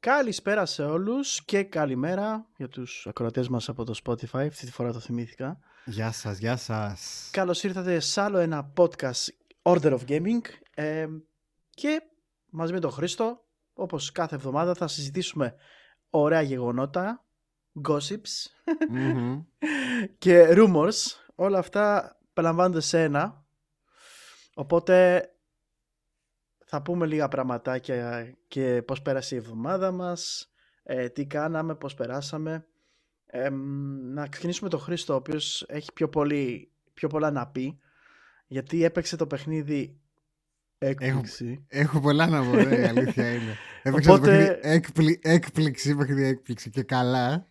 Καλησπέρα σε όλους και καλημέρα για τους ακροατές μας από το Spotify. Αυτή τη φορά το θυμήθηκα. Γεια σας, γεια σας. Καλώς ήρθατε σε άλλο ένα podcast Order of Gaming ε, και μαζί με τον Χρήστο, όπως κάθε εβδομάδα θα συζητήσουμε ωραία γεγονότα, gossips και rumors. Όλα αυτά περιλαμβάνονται σε ένα. Οπότε θα πούμε λίγα πραγματάκια και πώς πέρασε η εβδομάδα μας, ε, τι κάναμε, πώς περάσαμε. να ξεκινήσουμε τον Χρήστο, ο οποίος έχει πιο, πολύ, πιο πολλά να πει, γιατί έπαιξε το παιχνίδι έκπληξη. Έχω, έχω πολλά να πω, ναι, η αλήθεια είναι. Έπαιξε Οπότε... το παιχνίδι έκπλη, έκπληξη, παιχνίδι έκπληξη και καλά.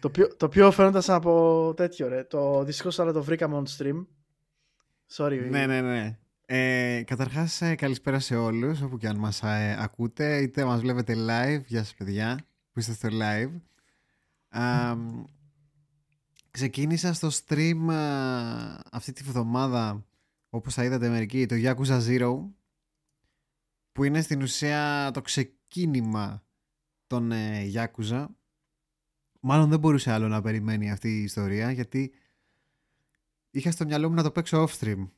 Το πιο, το πιο φαίνονταν από τέτοιο, ρε. Το δυστυχώς αλλά το βρήκαμε on stream. Sorry. Ναι, ναι, ναι. Ε, καταρχάς, ε, καλησπέρα σε όλους, όπου και αν μας ε, ακούτε, είτε μας βλέπετε live, γεια σας παιδιά, που είστε στο live. ξεκίνησα στο stream αυτή τη βδομάδα, όπως θα είδατε μερικοί, το Yakuza Zero, που είναι στην ουσία το ξεκίνημα των ε, Yakuza. Μάλλον δεν μπορούσε άλλο να περιμένει αυτή η ιστορία, γιατί είχα στο μυαλό μου να το παίξω off stream.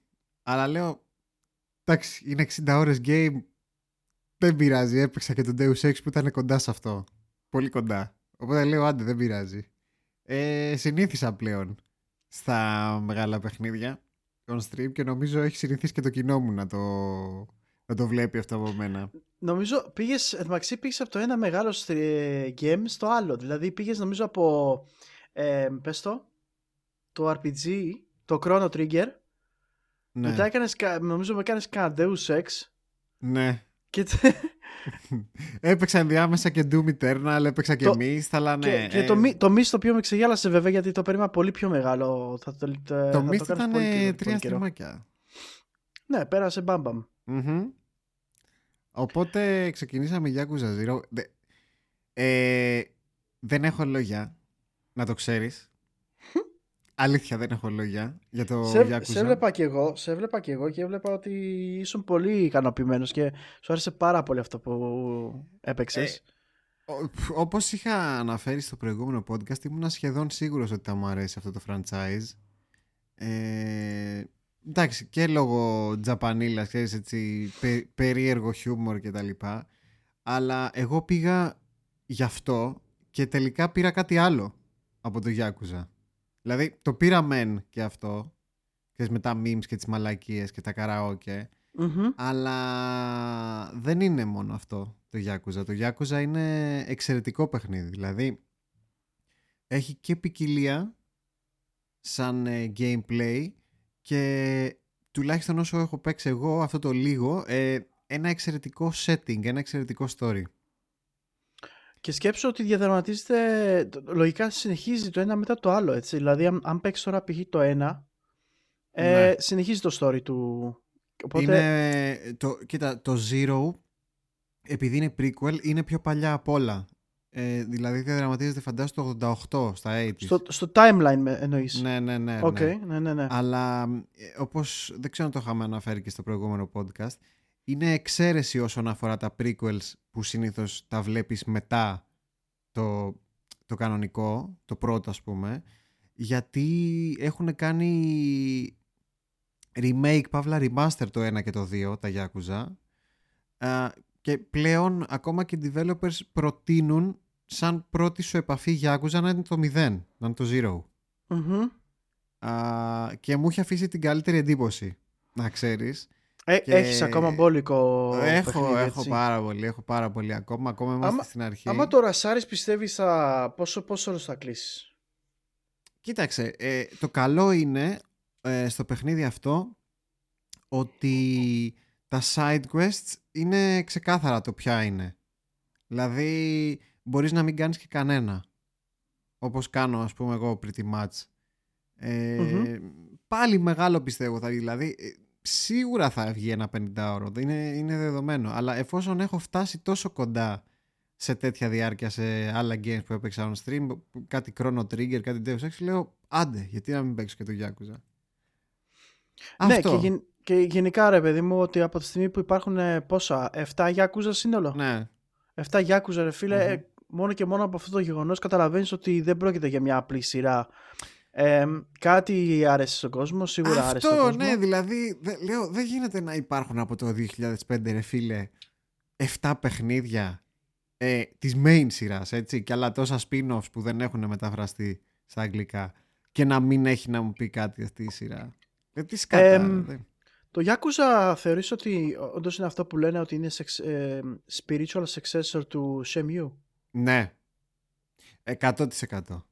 Αλλά λέω, Εντάξει, είναι 60 ώρες game. Δεν πειράζει. Έπαιξα και τον Deus Ex που ήταν κοντά σε αυτό. Πολύ κοντά. Οπότε λέω άντε δεν πειράζει. Ε, συνήθισα πλέον στα μεγάλα παιχνίδια on stream και νομίζω έχει συνηθίσει και το κοινό μου να το, να το βλέπει αυτό από μένα. Νομίζω πήγες, εντωμεταξύ πήγες από το ένα μεγάλο game στο άλλο. Δηλαδή πήγες νομίζω από, ε, πες το, το RPG, το Chrono Trigger ναι. Μετά έκανες, νομίζω με κάνεις κανένα Deus Ex. Ναι. Και... έπαιξα ενδιάμεσα και Doom Eternal, έπαιξα και το... Mist, αλλά ναι. Και, και ε... το, το Mist το οποίο με ξεγέλασε βέβαια γιατί το περίμενα πολύ πιο μεγάλο. Θα το, το, το Mist ήταν πολύ, τρία στριμάκια. Ναι, πέρασε μπαμπαμ. Mm-hmm. Οπότε ξεκινήσαμε Yakuza Zero. Ε, δεν έχω λόγια, να το ξέρεις. Αλήθεια δεν έχω λόγια για το σε, Yakuza. Σε έβλεπα και εγώ, σε έβλεπα και εγώ και έβλεπα ότι ήσουν πολύ ικανοποιημένος και σου άρεσε πάρα πολύ αυτό που έπαιξες. Ε, όπως είχα αναφέρει στο προηγούμενο podcast ήμουν σχεδόν σίγουρος ότι θα μου αρέσει αυτό το franchise. Ε, εντάξει και λόγω τζαπανίλας, ξέρεις έτσι, περίεργο χιούμορ και τα λοιπά. Αλλά εγώ πήγα γι' αυτό και τελικά πήρα κάτι άλλο από το Yakuza. Δηλαδή το πήρα μεν και αυτό. Και με τα memes και τις μαλακίες και τα καραοκε Αλλά δεν είναι μόνο αυτό το Yakuza. Το Yakuza είναι εξαιρετικό παιχνίδι. Δηλαδή έχει και ποικιλία σαν ε, gameplay και τουλάχιστον όσο έχω παίξει εγώ αυτό το λίγο ε, ένα εξαιρετικό setting, ένα εξαιρετικό story. Και σκέψω ότι διαδραματίζεται, λογικά συνεχίζει το ένα μετά το άλλο, έτσι. Δηλαδή, αν, αν παίξεις τώρα π.χ. το ένα, ε, ναι. συνεχίζει το story του. Οπότε... Είναι, το, κοίτα, το Zero, επειδή είναι prequel, είναι πιο παλιά από όλα. Ε, δηλαδή διαδραματίζεται φαντάζομαι το 88 στα 80 στο, στο timeline εννοείς ναι ναι ναι, okay, ναι. ναι, ναι, ναι. αλλά ε, όπως δεν ξέρω αν το είχαμε αναφέρει και στο προηγούμενο podcast είναι εξαίρεση όσον αφορά τα prequels που συνήθως τα βλέπεις μετά το, το κανονικό, το πρώτο ας πούμε, γιατί έχουν κάνει remake, παύλα remaster το 1 και το 2, τα Yakuza, και πλέον ακόμα και οι developers προτείνουν σαν πρώτη σου επαφή Yakuza να είναι το 0, να είναι το 0. mm και μου έχει αφήσει την καλύτερη εντύπωση, να ξέρεις. Ε, και... Έχεις ακόμα μπόλικο Έχω, παιχνίδι, έχω πάρα πολύ, έχω πάρα πολύ ακόμα, ακόμα είμαστε άμα, στην αρχή. Άμα το Ρασάρις πιστεύεις θα... πόσο, πόσο θα κλείσεις; Κοίταξε, ε, το καλό είναι ε, στο παιχνίδι αυτό ότι τα side quests είναι ξεκάθαρα το ποια είναι. Δηλαδή μπορείς να μην κάνεις και κανένα. Όπως κάνω ας πούμε εγώ pretty much. Ε, Πάλι μεγάλο πιστεύω θα δηλαδή ε, σίγουρα θα βγει ένα 50ωρο. Είναι, είναι δεδομένο. Αλλά εφόσον έχω φτάσει τόσο κοντά σε τέτοια διάρκεια σε άλλα games που έπαιξα on stream, κάτι Chrono Trigger, κάτι Deus Ex, λέω άντε, γιατί να μην παίξω και το Yakuza; Ναι, Και, και γενικά ρε παιδί μου, ότι από τη στιγμή που υπάρχουν ε, πόσα, 7 Yakuza σύνολο; Ναι. 7 Yakuza ρε φιλε Μμμ. μόνο και μόνο από αυτό το γεγονός καταλαβαίνεις ότι δεν πρόκειται για μια απλή σειρά. Ε, κάτι άρεσε στον κόσμο, σίγουρα άρεσε στον Αυτό, κόσμο. ναι, δηλαδή, δε- λέω, δεν γίνεται να υπάρχουν από το 2005, ρε φίλε, 7 παιχνίδια ε, της main σειράς, έτσι, και άλλα τόσα spin-offs που δεν έχουν μεταφραστεί στα αγγλικά και να μην έχει να μου πει κάτι αυτή η σειρά. Ε, τι σκάτα, Εμ, δεν- Το Yakuza θεωρείς ότι όντως είναι αυτό που λένε ότι είναι sex- ε, spiritual successor του Shenmue; Ναι. 100%.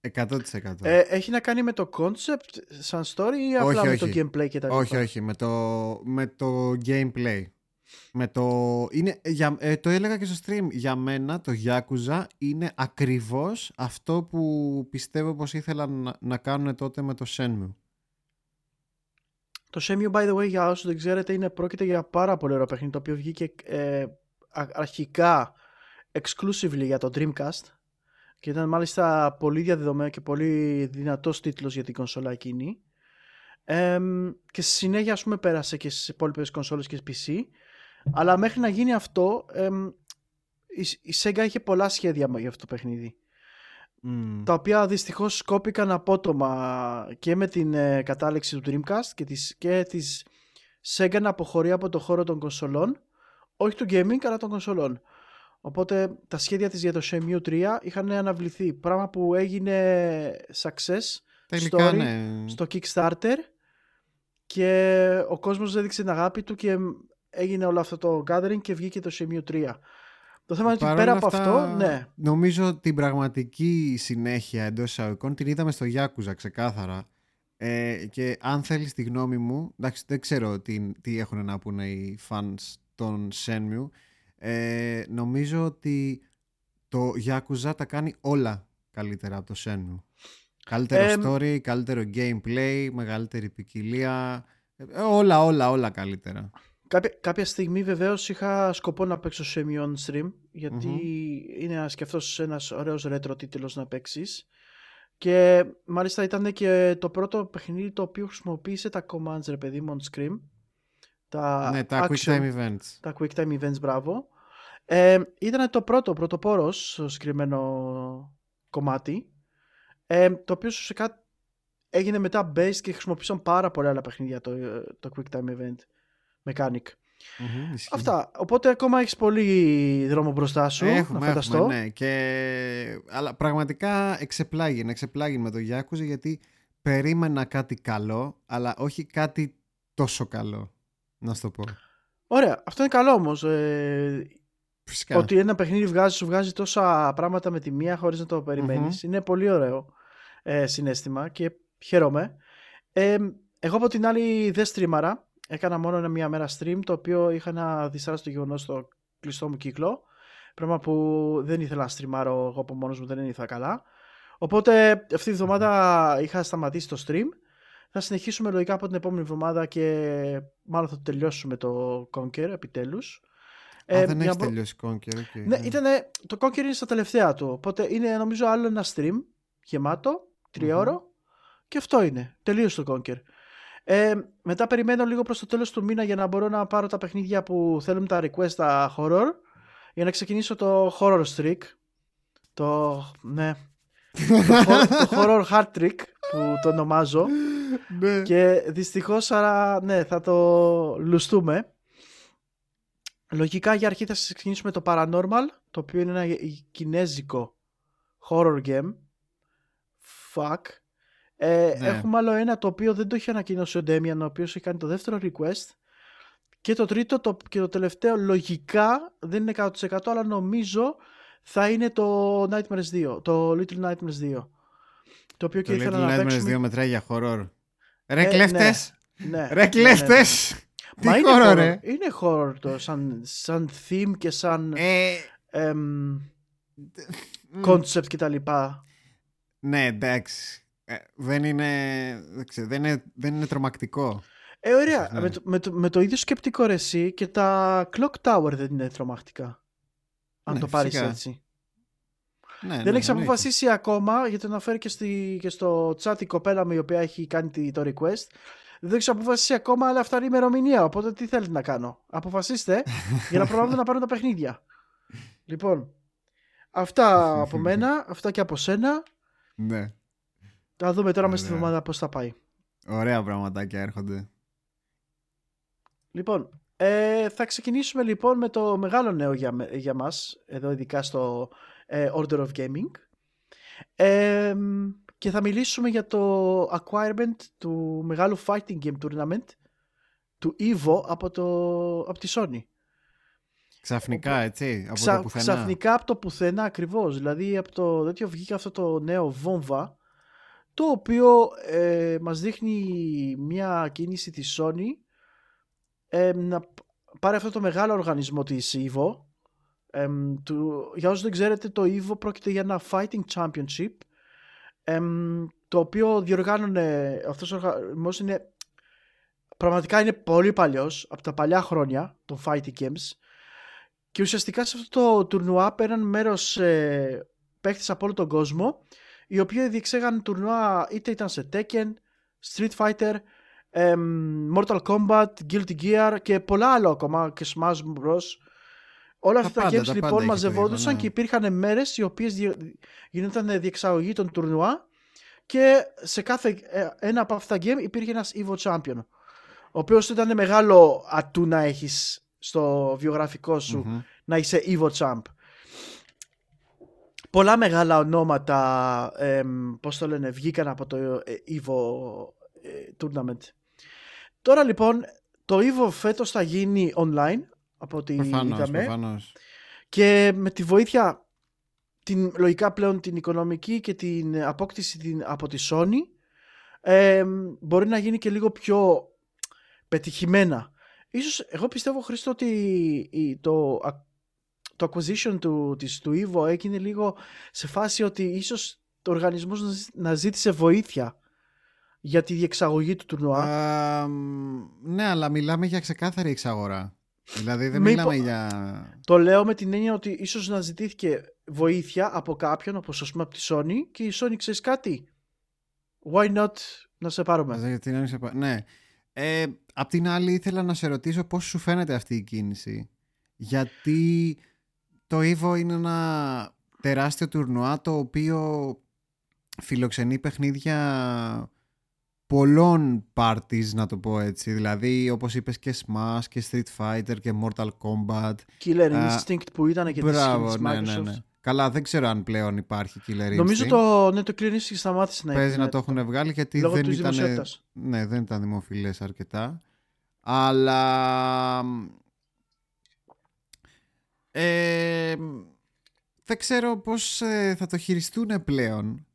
100%. Ε, έχει να κάνει με το concept σαν story ή απλά Όχι, με το όχι. gameplay και τα όχι, λοιπά; όχι, με το, με το gameplay. Με το, είναι, για, ε, το έλεγα και στο stream. Για μένα το Yakuza είναι ακριβώς αυτό που πιστεύω πως ήθελαν να, να κάνουν τότε με το Shenmue. Το Shenmue, by the way, για όσους δεν ξέρετε, είναι πρόκειται για πάρα πολύ ωραίο παιχνίδι, το οποίο βγήκε ε, α- αρχικά exclusively για το Dreamcast και ήταν μάλιστα πολύ διαδεδομένο και πολύ δυνατός τίτλος για την κονσόλα εκείνη. Εμ, και στη συνέχεια, ας πούμε, πέρασε και στις υπόλοιπες κονσόλες και PC. Αλλά μέχρι να γίνει αυτό, εμ, η, η Sega είχε πολλά σχέδια για αυτό το παιχνίδι Μμμ. τα οποία δυστυχώς σκόπηκαν απότομα και με την ε, κατάληξη του Dreamcast και της, και της Sega να αποχωρεί από το χώρο των κονσολών όχι του gaming αλλά των κονσολών οπότε τα σχέδια της για το Shenmue 3 είχαν αναβληθεί πράγμα που έγινε success Τελικά story ναι. στο Kickstarter και ο κόσμος έδειξε την αγάπη του και έγινε όλο αυτό το gathering και βγήκε το Shenmue 3 το θέμα είναι ότι Παρ' πέρα όλα από αυτά, αυτό ναι Νομίζω την πραγματική συνέχεια εντός εισαγωγικών την είδαμε στο Yakuza ξεκάθαρα. Ε, και αν θέλεις τη γνώμη μου, εντάξει δεν ξέρω τι, τι έχουν να πούνε οι fans των Shenmue, ε, νομίζω ότι το Yakuza τα κάνει όλα καλύτερα από το Shenmue. Καλύτερο Εμ, story, καλύτερο gameplay, μεγαλύτερη ποικιλία, ε, όλα όλα όλα καλύτερα. Κάποια, κάποια στιγμή βεβαίως είχα σκοπό να παίξω Shenmue on stream γιατί Μμμ. είναι ένας και αυτός ένας ωραίος retro τίτλος να παίξεις. και μάλιστα ήταν και το πρώτο παιχνίδι το οποίο χρησιμοποίησε τα commands ρε παιδί μου on screen τα, ναι, τα action, quick time events. τα quick time events μπράβο ε, ήταν το πρώτο πρωτοπόρος στο συγκεκριμένο κομμάτι ε, το οποίο ουσιαστικά έγινε μετά base και χρησιμοποίησαν πάρα πολλά άλλα παιχνίδια το, το quick time event mechanic Μμμ, ισχύει. Αυτά. Οπότε ακόμα έχεις πολύ δρόμο μπροστά σου. Έχουμε, να φανταστώ. έχουμε, ναι. Και... Αλλά πραγματικά εξεπλάγει, εξεπλάγει με το Yakuza γιατί περίμενα κάτι καλό, αλλά όχι κάτι τόσο καλό. Να σου το πω. Ωραία. Αυτό είναι καλό όμως. Ε, Φυσικά. ότι ένα παιχνίδι βγάζει, σου βγάζει τόσα πράγματα με τη μία χωρίς να το περιμενει Μμμ. Είναι πολύ ωραίο ε, συνέστημα και χαίρομαι. Ε, εγώ από την άλλη δεν στρίμαρα. Έκανα μόνο ένα μία μέρα stream το οποίο είχα ένα δυσάρεστο γεγονός στο κλειστό μου κύκλο. Πράγμα που δεν ήθελα να στριμάρω εγώ από μόνος μου, δεν ήθελα καλά. Οπότε αυτή τη βδομάδα είχα σταματήσει το stream. Θα συνεχίσουμε λογικά από την επόμενη εβδομάδα και μάλλον θα το τελειώσουμε το Conker επιτέλους. Α, Ε, δεν για έχει να μπο- τελειώσει Conker. OK, ναι, ναι. ήτανε, το Conker είναι στα τελευταία του. Οπότε είναι νομίζω άλλο ένα stream γεμάτο, τριώρο και αυτό είναι. Τελείωσε το Conker. Ε, μετά περιμένω λίγο προς το τέλος του μήνα για να μπορώ να πάρω τα παιχνίδια που θέλουν τα request τα horror για να ξεκινήσω το horror streak. Το, ναι, το, hor- το horror hard trick που το ονομάζω. Ναι. Και δυστυχώς άρα ναι θα το λουστούμε. Λογικά για αρχή θα ξεκινήσουμε το Paranormal το οποίο είναι ένα κινέζικο horror game. Fuck. Ε, Ναι. Έχουμε άλλο ένα το οποίο δεν το έχει ανακοινώσει ο Demian ο οποίος έχει κάνει το δεύτερο request και το τρίτο το, και το τελευταίο λογικά δεν είναι 100% αλλά νομίζω θα είναι το Nightmares 2 το Little Nightmares 2 το οποίο και Το ήθελα Little να Nightmares παίξουμε 2 μετράει για horror. Ρε Ε, κλέφτες! ναι, Ρε ναι, ναι. κλέφτες! Τι Μα είναι horror, horror, ρε! Είναι horror το, σαν, σαν theme και σαν Ε, εμ, μ, concept και τα λοιπά. Ναι, εντάξει. Ε, δεν είναι, δεν, ξέρω, δεν, είναι, δεν είναι τρομακτικό. Ε, ωραία. Ναι. Με, το, με, το, με το ίδιο σκεπτικό ρε εσύ και τα Clock Tower δεν είναι τρομακτικά. Αν Ναι, το πάρεις φυσικά. έτσι. Ναι, δεν ναι, έχεις εννοείται. αποφασίσει ακόμα, γιατί το αναφέρει και, στη, και στο chat η κοπέλα μου η οποία έχει κάνει τη- το request. Δεν έχεις αποφασίσει ακόμα, αλλά φτάνει η ημερομηνία. Οπότε τι θέλετε να κάνω. Αποφασίστε για να προλάβετε να πάρουν τα παιχνίδια. Λοιπόν, αυτά από μένα, αυτά και από σένα. Ναι. Θα δούμε τώρα μέσα στη Ωραία. εβδομάδα πώς θα πάει. Ωραία πραγματάκια έρχονται. Λοιπόν, ε, θα ξεκινήσουμε λοιπόν με το μεγάλο νέο για, με- για μας, εδώ ειδικά στο ε, Order of Gaming. Ε, και θα μιλήσουμε για το acquirement του μεγάλου fighting game tournament του EVO από, το, από τη Sony. Ξαφνικά, έτσι, από Ξα- το πουθενά. Ξαφνικά από το πουθενά ακριβώς. Δηλαδή από το τέτοιο βγήκε αυτό το νέο βόμβα το οποίο ε, μας δείχνει μια κίνηση της Sony ε, να π- πάρει αυτό το μεγάλο οργανισμό της EVO. Εμ, του, για όσους δεν ξέρετε το EVO πρόκειται για ένα fighting championship εμ, το οποίο διοργάνωνε αυτός ο οργανισμός είναι πραγματικά είναι πολύ παλιός από τα παλιά χρόνια των fighting games και ουσιαστικά σε αυτό το τουρνουά πέραν μέρος ε, παίχτες από όλο τον κόσμο οι οποίοι διεξέγαν τουρνουά είτε ήταν σε Tekken, Street Fighter, εμ, Mortal Kombat, Guilty Gear και πολλά άλλα ακόμα και Smash Bros. Όλα Τα αυτά τα πάντα, games τα λοιπόν πάντα έχει μαζευόντουσαν το EVO, ναι. και υπήρχαν μέρες οι οποίες δι... γινόταν διεξαγωγή των τουρνουά και σε κάθε ε, ένα από αυτά τα game υπήρχε ένας EVO Champion ο οποίος ήταν μεγάλο ατού να έχεις στο βιογραφικό σου Μμμ. να είσαι Evo Champ. Πολλά μεγάλα ονόματα, εμ, πώς το λένε, βγήκαν από το ε, Evo ε, Tournament. Τώρα λοιπόν, το Evo φέτος θα γίνει online, από ό,τι Προφανώς, είδαμε. προφανώς. Και με τη βοήθεια, την, λογικά πλέον την οικονομική και την απόκτηση την, από τη Sony, εμ, μπορεί να γίνει και λίγο πιο πετυχημένα. Ίσως, εγώ πιστεύω Χρήστο ότι η- το, α- το acquisition του, της, του Evo έγινε λίγο σε φάση ότι ίσως το οργανισμός να ζ- να ζήτησε βοήθεια για τη διεξαγωγή του τουρνουά. Α, μ, ναι, αλλά μιλάμε για ξεκάθαρη εξαγορά. Δηλαδή δεν Μήπω- μιλάμε για... Το λέω με την έννοια ότι ίσως να ζητήθηκε βοήθεια από κάποιον, όπως ας πούμε από τη Sony και η Sony ξέρεις κάτι; Why not να σε πάρουμε; Για την έννοια πα- Ναι. Ε, απ' την άλλη ήθελα να σε ρωτήσω πώς σου φαίνεται αυτή η κίνηση. Γιατί το EVO είναι ένα τεράστιο τουρνουά το οποίο φιλοξενεί παιχνίδια πολλών parties να το πω έτσι. Δηλαδή όπως είπες και Smash και Street Fighter και Mortal Kombat. Killer Α, Instinct που ήταν και της, Μπράβο, της ναι, Microsoft. ναι, ναι. Καλά, δεν ξέρω αν πλέον υπάρχει Killer Instinct. Νομίζω το, ναι, το Killer Instinct σταμάτησε να Παίζει είναι. να το έχουν βγάλει γιατί Λόγω δεν της ήταν, δημοσιότητας. ναι, δεν ήταν δημοφιλές αρκετά. Αλλά ε, δεν ξέρω πώς ε, θα το χειριστούν πλέον.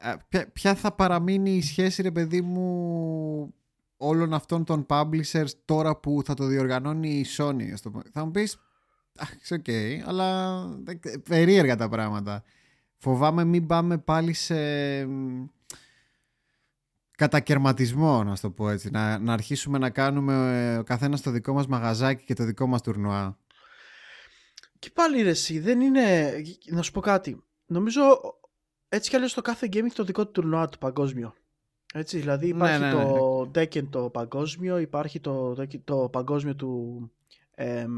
Ε, ποια, ποια θα παραμείνει η σχέση ρε παιδί μου όλων αυτών των publishers τώρα που θα το διοργανώνει η Sony. ας το πω. Θα μου πεις εντάξει οκ, αλλά δεν- περίεργα τα πράγματα. Φοβάμαι μην πάμε πάλι σε μ, κατακαιρματισμό, να σου το πω έτσι. Να, να αρχίσουμε να κάνουμε ε, ο καθένας το δικό μας μαγαζάκι και το δικό μας τουρνουά. Και πάλι ρε εσύ, δεν είναι... Να σου πω κάτι. Νομίζω έτσι κι αλλιώς το κάθε game έχει το δικό του τουρνουά του παγκόσμιο. Έτσι, δηλαδή Ναι, υπάρχει ναι, το Tekken το παγκόσμιο, υπάρχει το, Tekken- το παγκόσμιο του εμ,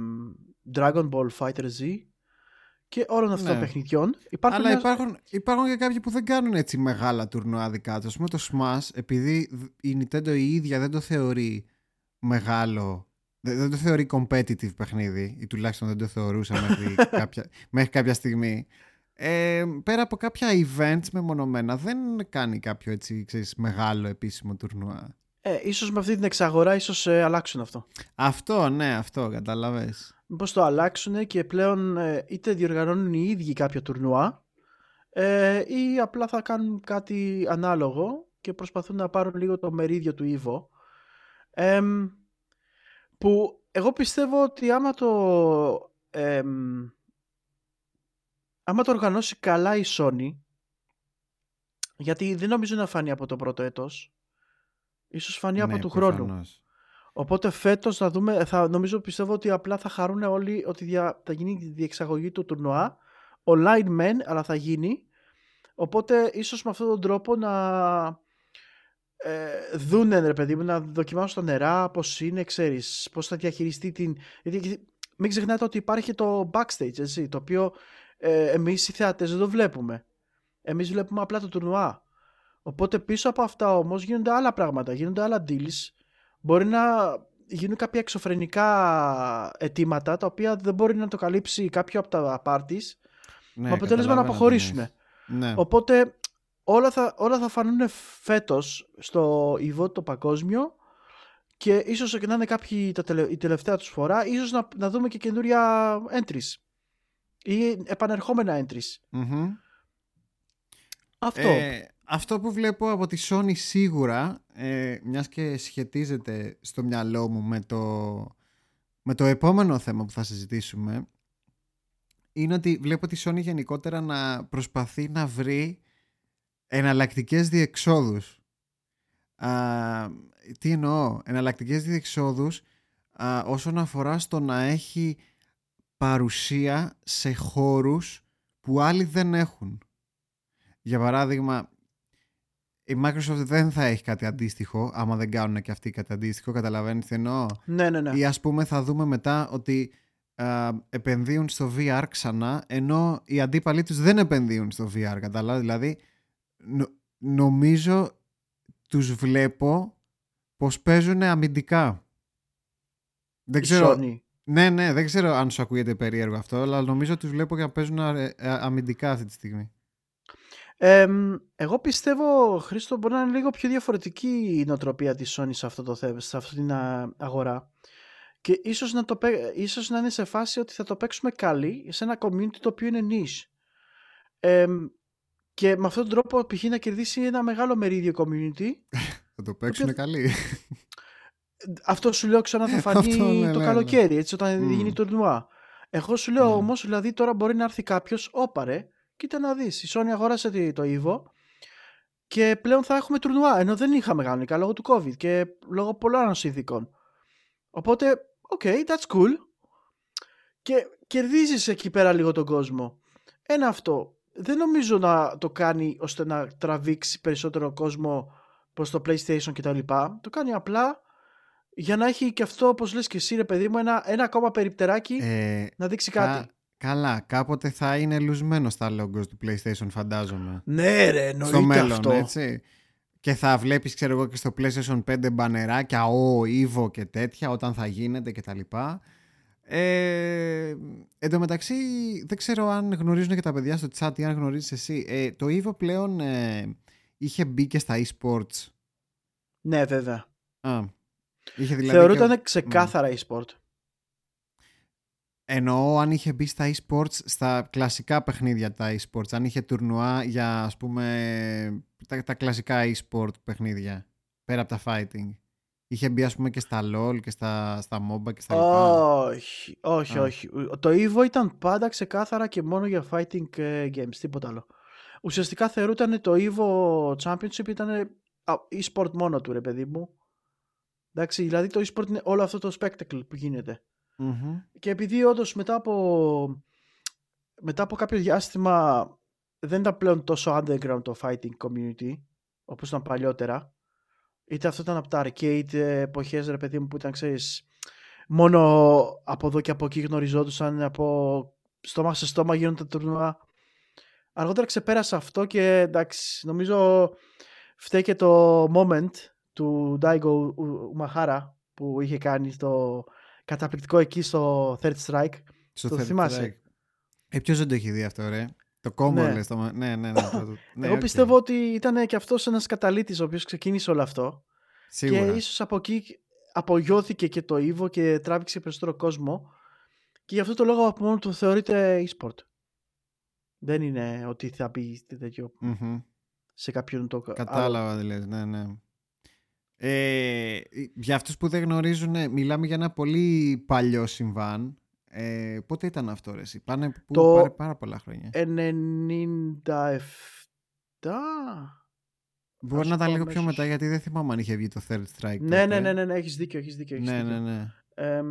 Dragon Ball Fighter Z και όλων αυτών των Ναι. παιχνιδιών. Υπάρχουν Αλλά ένα- υπάρχουν, υπάρχουν και κάποιοι που δεν κάνουν έτσι μεγάλα τουρνουά δικά τους. Ας πούμε το Smash, επειδή η Nintendo η ίδια δεν το θεωρεί μεγάλο, δεν, δεν το θεωρεί competitive παιχνίδι, ή τουλάχιστον δεν το θεωρούσε μέχρι κάποια, μέχρι κάποια στιγμή. Ε, πέρα από κάποια events μεμονωμένα δεν κάνει κάποιο έτσι ξέρεις, μεγάλο επίσημο τουρνουά. Ε, ίσως με αυτή την εξαγορά ίσως ε, αλλάξουν αυτό. Αυτό, ναι, αυτό, καταλαβες. Μήπως το αλλάξουν και πλέον ε, είτε διοργανώνουν οι ίδιοι κάποια τουρνουά ε, ή απλά θα κάνουν κάτι ανάλογο και προσπαθούν να πάρουν λίγο το μερίδιο του Evo. Εμ, που εγώ πιστεύω ότι άμα το εμ, άμα το οργανώσει καλά η Sony γιατί δεν νομίζω να φανεί από το πρώτο έτος ίσως φανεί από Ναι, του χρόνου προφανώς. Οπότε φέτος θα δούμε, θα, νομίζω πιστεύω ότι απλά θα χαρούν όλοι ότι δια, θα γίνει η διεξαγωγή του τουρνουά. Online μεν, αλλά θα γίνει. Οπότε ίσως με αυτόν τον τρόπο να ε, δούνε ρε παιδί μου, να δοκιμάσουν τα νερά, πώς είναι, ξέρεις, πώς θα διαχειριστεί την... Γιατί μην ξεχνάτε ότι υπάρχει το backstage, έτσι, το οποίο ε, εμείς οι θεατές δεν το βλέπουμε. Εμείς βλέπουμε απλά το τουρνουά. Οπότε πίσω από αυτά όμως γίνονται άλλα πράγματα, γίνονται άλλα deals. Μπορεί να γίνουν κάποια εξωφρενικά αιτήματα τα οποία δεν μπορεί να το καλύψει κάποιο από τα parties ναι, με αποτέλεσμα να αποχωρήσουμε. Ναι. Οπότε όλα θα, όλα θα φανούν φέτος στο Evo το παγκόσμιο και ίσως και να είναι κάποιοι τα η τελευταία τους φορά ίσως να, να δούμε και καινούρια entries ή επανερχόμενα entries. Αυτό. Ε, αυτό που βλέπω από τη Sony σίγουρα, ε, μιας και σχετίζεται στο μυαλό μου με το, με το επόμενο θέμα που θα συζητήσουμε, είναι ότι βλέπω τη Sony γενικότερα να προσπαθεί να βρει εναλλακτικές διεξόδους. Α, τι εννοώ, εναλλακτικές διεξόδους α, όσον αφορά στο να έχει παρουσία σε χώρους που άλλοι δεν έχουν. Για παράδειγμα, η Microsoft δεν θα έχει κάτι αντίστοιχο, άμα δεν κάνουν και αυτοί κάτι αντίστοιχο, καταλαβαίνεις τι εννοώ; Ναι, ναι, ναι. Ή ας πούμε θα δούμε μετά ότι επενδύουν στο VR ξανά, ενώ οι αντίπαλοι τους δεν επενδύουν στο VR, καταλάβει. Δηλαδή, νομίζω τους βλέπω πως παίζουν αμυντικά. Δεν ξέρω... Ναι, ναι, δεν ξέρω αν σου ακούγεται περίεργο αυτό, αλλά νομίζω τους βλέπω και να παίζουν ε, αμυντικά αυτή τη στιγμή εγώ πιστεύω, Χρήστο, μπορεί να είναι λίγο πιο διαφορετική η νοοτροπία της Sony σε αυτό το θέμα, σε αυτή την αγορά. Και ίσως να, το, ίσως να είναι σε φάση ότι θα το παίξουμε καλή σε ένα community το οποίο είναι niche. και με αυτόν τον τρόπο π.χ. να κερδίσει ένα μεγάλο μερίδιο community. θα το παίξουν οποίο... καλή. Αυτό σου λέω ξανά θα φανεί το ναι, ναι, ναι. καλοκαίρι, έτσι, όταν mm. γίνει το τουρνουά. Εγώ σου λέω mm. όμως, δηλαδή τώρα μπορεί να έρθει κάποιος, όπαρε, κοίτα να δεις, η Sony αγόρασε το Evo και πλέον θα έχουμε τουρνουά, ενώ δεν είχαμε κανονικά λόγω του COVID και λόγω πολλών συνθήκων. Οπότε, ok, that's cool. Και κερδίζεις εκεί πέρα λίγο τον κόσμο. Ένα αυτό. Δεν νομίζω να το κάνει ώστε να τραβήξει περισσότερο κόσμο προς το PlayStation κτλ. Το κάνει απλά για να έχει και αυτό, όπως λες και εσύ ρε παιδί μου, ένα, ένα ακόμα περιπτεράκι ε, να δείξει κάτι. Καλά, κάποτε θα είναι λουσμένος στα logos του PlayStation, φαντάζομαι. Ναι, ρε, εννοείται στο μέλλον, αυτό. Έτσι. Και θα βλέπεις, ξέρω εγώ, και στο PlayStation 5 μπανεράκια, ο, Evo και τέτοια, όταν θα γίνεται κτλ. Ε, εν τω μεταξύ, δεν ξέρω αν γνωρίζουν και τα παιδιά στο chat ή αν γνωρίζεις εσύ. Ε, το Evo πλέον ε, είχε μπει και στα e-sports. Ναι, βέβαια. Α, είχε δηλαδή Θεωρούταν και... ξεκάθαρα e-sport. Εννοώ αν είχε μπει στα e-sports, στα κλασικά παιχνίδια τα e-sports, αν είχε τουρνουά για ας πούμε τα, τα κλασικά e-sport παιχνίδια, πέρα από τα fighting. Είχε μπει ας πούμε και στα LOL και στα, στα MOBA και στα λοιπά. Όχι, όχι, όχι. Το EVO ήταν πάντα ξεκάθαρα και μόνο για fighting ε, games, τίποτα άλλο. Ουσιαστικά θεωρούταν το EVO Championship ήταν e-sport μόνο του ρε παιδί μου. Εντάξει, δηλαδή το e-sport είναι όλο αυτό το spectacle που γίνεται. Και επειδή όντως μετά από, μετά από κάποιο διάστημα δεν ήταν πλέον τόσο underground το fighting community όπως ήταν παλιότερα είτε αυτό ήταν από τα arcade εποχές ρε παιδί μου που ήταν ξέρεις μόνο από εδώ και από εκεί γνωριζόντουσαν από στόμα σε στόμα γίνονται τουρνουά αργότερα ξεπέρασα αυτό και εντάξει νομίζω φταίει και το moment του Daigo Umahara που είχε κάνει στο καταπληκτικό εκεί στο Third Strike. Στο το third θυμάσαι; Strike. Ε, ποιος δεν το έχει δει αυτό, ρε; Το κόμμα ναι. λες. Το... ναι, ναι, ναι. Το... ναι Εγώ okay. πιστεύω ότι ήταν και αυτός ένας καταλήτης ο οποίος ξεκίνησε όλο αυτό. Σίγουρα. Και ίσως από εκεί απογειώθηκε και το Evo και τράβηξε περισσότερο κόσμο. Και γι' αυτό το λόγο από μόνο του θεωρείται e-sport. Δεν είναι ότι θα μπει τέτοιο mm-hmm. σε κάποιον το Κατάλαβα, δηλαδή, ναι, ναι. Ε, για αυτούς που δεν γνωρίζουν, μιλάμε για ένα πολύ παλιό συμβάν. Ε, πότε ήταν αυτό, ρε, Πάνε που το πάρε πάρα πολλά χρόνια. 97... Μπορεί να ήταν λίγο πιο μετά, γιατί δεν θυμάμαι αν είχε βγει το Third Strike. Ναι, ναι, ναι, ναι, ναι, έχεις δίκιο, έχεις δίκιο. Έχεις ναι, δίκιο. ναι, ναι. Ε,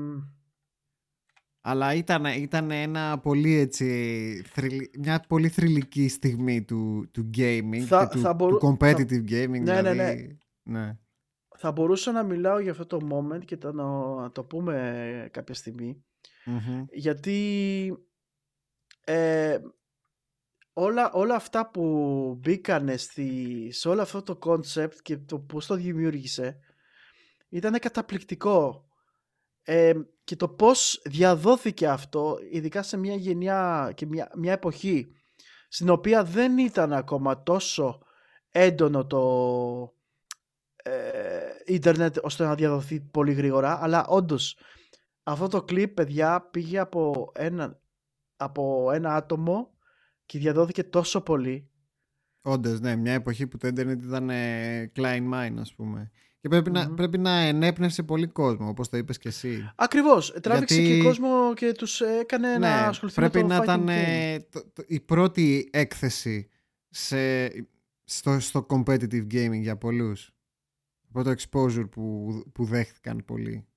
αλλά ήταν, ήταν ένα πολύ έτσι, μια πολύ θρηλυκή στιγμή του, του gaming θα, και του, θα μπορού... του competitive gaming. Ναι, δηλαδή, ναι, ναι. ναι θα μπορούσα να μιλάω για αυτό το moment και το, να το πούμε κάποια στιγμή Μμμ. γιατί ε, όλα, όλα αυτά που μπήκανε στη, σε όλο αυτό το concept και το πώς το δημιούργησε ήταν καταπληκτικό ε, και το πώς διαδόθηκε αυτό ειδικά σε μια γενιά και μια, μια εποχή στην οποία δεν ήταν ακόμα τόσο έντονο το ε, ίντερνετ ώστε να διαδοθεί πολύ γρήγορα αλλά όντως αυτό το κλιπ παιδιά πήγε από ένα, από ένα άτομο και διαδόθηκε τόσο πολύ Όντως, ναι, μια εποχή που το ίντερνετ ήταν ε, Klein Mine, ας πούμε. Και πρέπει, να, Μμμ. πρέπει να ενέπνευσε πολύ κόσμο, όπως το είπες και εσύ. Ακριβώς, τράβηξε Γιατί- και κόσμο και τους έκανε να ασχοληθούν πρέπει με το να fighting ήταν game. ε, το- το- η πρώτη έκθεση σε, στο, στο competitive gaming για πολλούς. Από το exposure που, που δέχτηκαν πολλοί.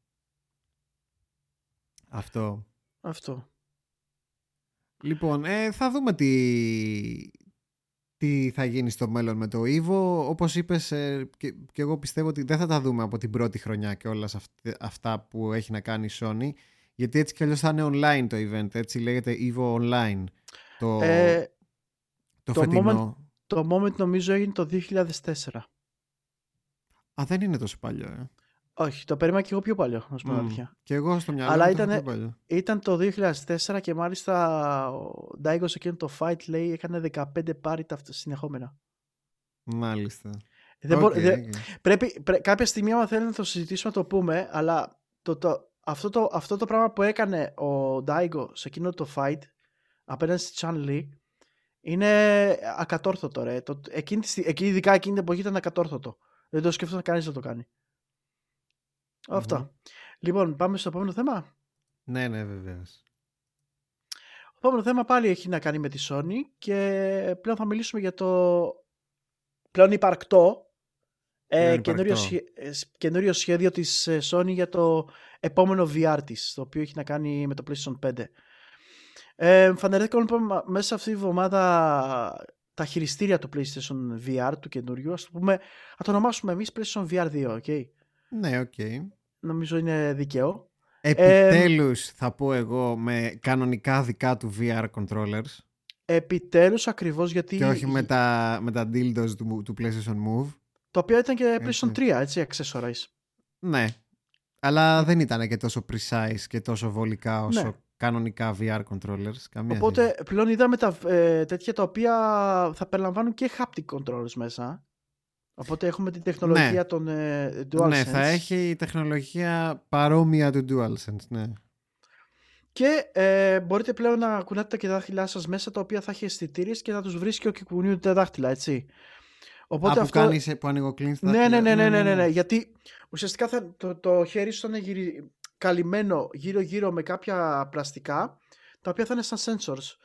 Αυτό. Αυτό. Λοιπόν, ε, θα δούμε τι, τι θα γίνει στο μέλλον με το Evo. Όπως είπες, ε, και, και εγώ πιστεύω ότι δεν θα τα δούμε από την πρώτη χρονιά και όλα αυτά που έχει να κάνει η Sony. Γιατί έτσι κι αλλιώς θα είναι online το event. Έτσι λέγεται Evo Online. Το, Ε, το, το φετινό. το moment νομίζω έγινε το 2004. Α, δεν είναι τόσο παλιό. Ε. Όχι, το περίμενα και εγώ πιο παλιό, να σου πω Μμ. αλήθεια. Και εγώ στο μυαλό Αλλά μου το είχα ήτανε- πιο παλιό. Ήταν το 2004 και μάλιστα ο Ντάιγκο σε εκείνο το fight λέει έκανε 15 parry τα συνεχόμενα. Μάλιστα. Δεν Οκ, μπο- δεν- οκ. πρέπει, πρέ- κάποια στιγμή άμα θέλει να το συζητήσουμε να το πούμε, αλλά το, το, αυτό, το, αυτό το πράγμα που έκανε ο Ντάιγκο σε εκείνο το fight απέναντι στη Chan Lee είναι ακατόρθωτο ρε. Το, εκείνη, τη στι- εκεί, ειδικά εκείνη την εποχή ήταν ακατόρθωτο. Δεν το σκέφτομαι κανείς να το κάνει. Αυτά. Μμμ. Λοιπόν, πάμε στο επόμενο θέμα. Ναι, ναι, βεβαίως. Το επόμενο θέμα πάλι έχει να κάνει με τη Sony και πλέον θα μιλήσουμε για το πλέον υπαρκτό ε, Πλέον καινούριο, υπαρκτό. σχέ- ε, σ- καινούριο σχέδιο της ε, Sony για το επόμενο VR της, το οποίο έχει να κάνει με το PlayStation 5. Ε, φανερώθηκαν λοιπόν μα- μέσα σε αυτή τη βδομάδα τα χειριστήρια του PlayStation VR του καινούριου, ας το πούμε, θα το ονομάσουμε εμείς PlayStation VR 2, ok. Ναι, οκ. Νομίζω είναι δικαίω. Επιτέλους θα πω εγώ με κανονικά δικά του VR controllers Επιτέλους ακριβώς γιατί... και όχι με τα, με τα dildos του, του PlayStation Move. Το οποίο ήταν και Έτσι. PlayStation 3, έτσι, accessorize. Ναι. Αλλά δεν ήταν και τόσο precise και τόσο βολικά όσο Ναι. Κανονικά VR controllers. Καμία Οπότε σχέση. πλέον είδαμε τα, ε, τέτοια τα οποία θα περιλαμβάνουν και haptic controllers μέσα. Οπότε έχουμε την τεχνολογία Ναι. των ε, DualSense. Ναι, θα έχει η τεχνολογία παρόμοια του DualSense, ναι. Και ε, μπορείτε πλέον να κουνάτε και τα δάχτυλά σας μέσα τα οποία θα έχει αισθητήρες και θα τους βρίσκει και κουνιούνται τα δάχτυλα, έτσι. Οπότε Α, που αυτό... κάνεις, ε, που ανοιγοκλίνεις τα Ναι, ναι, δάχτυλα. ναι, ναι, ναι, ναι, ναι, γιατί ουσιαστικά θα, το, το χέρι σου θα είναι γυρι... καλυμμένο γύρω-γύρω με κάποια πλαστικά τα οποία θα είναι σαν sensors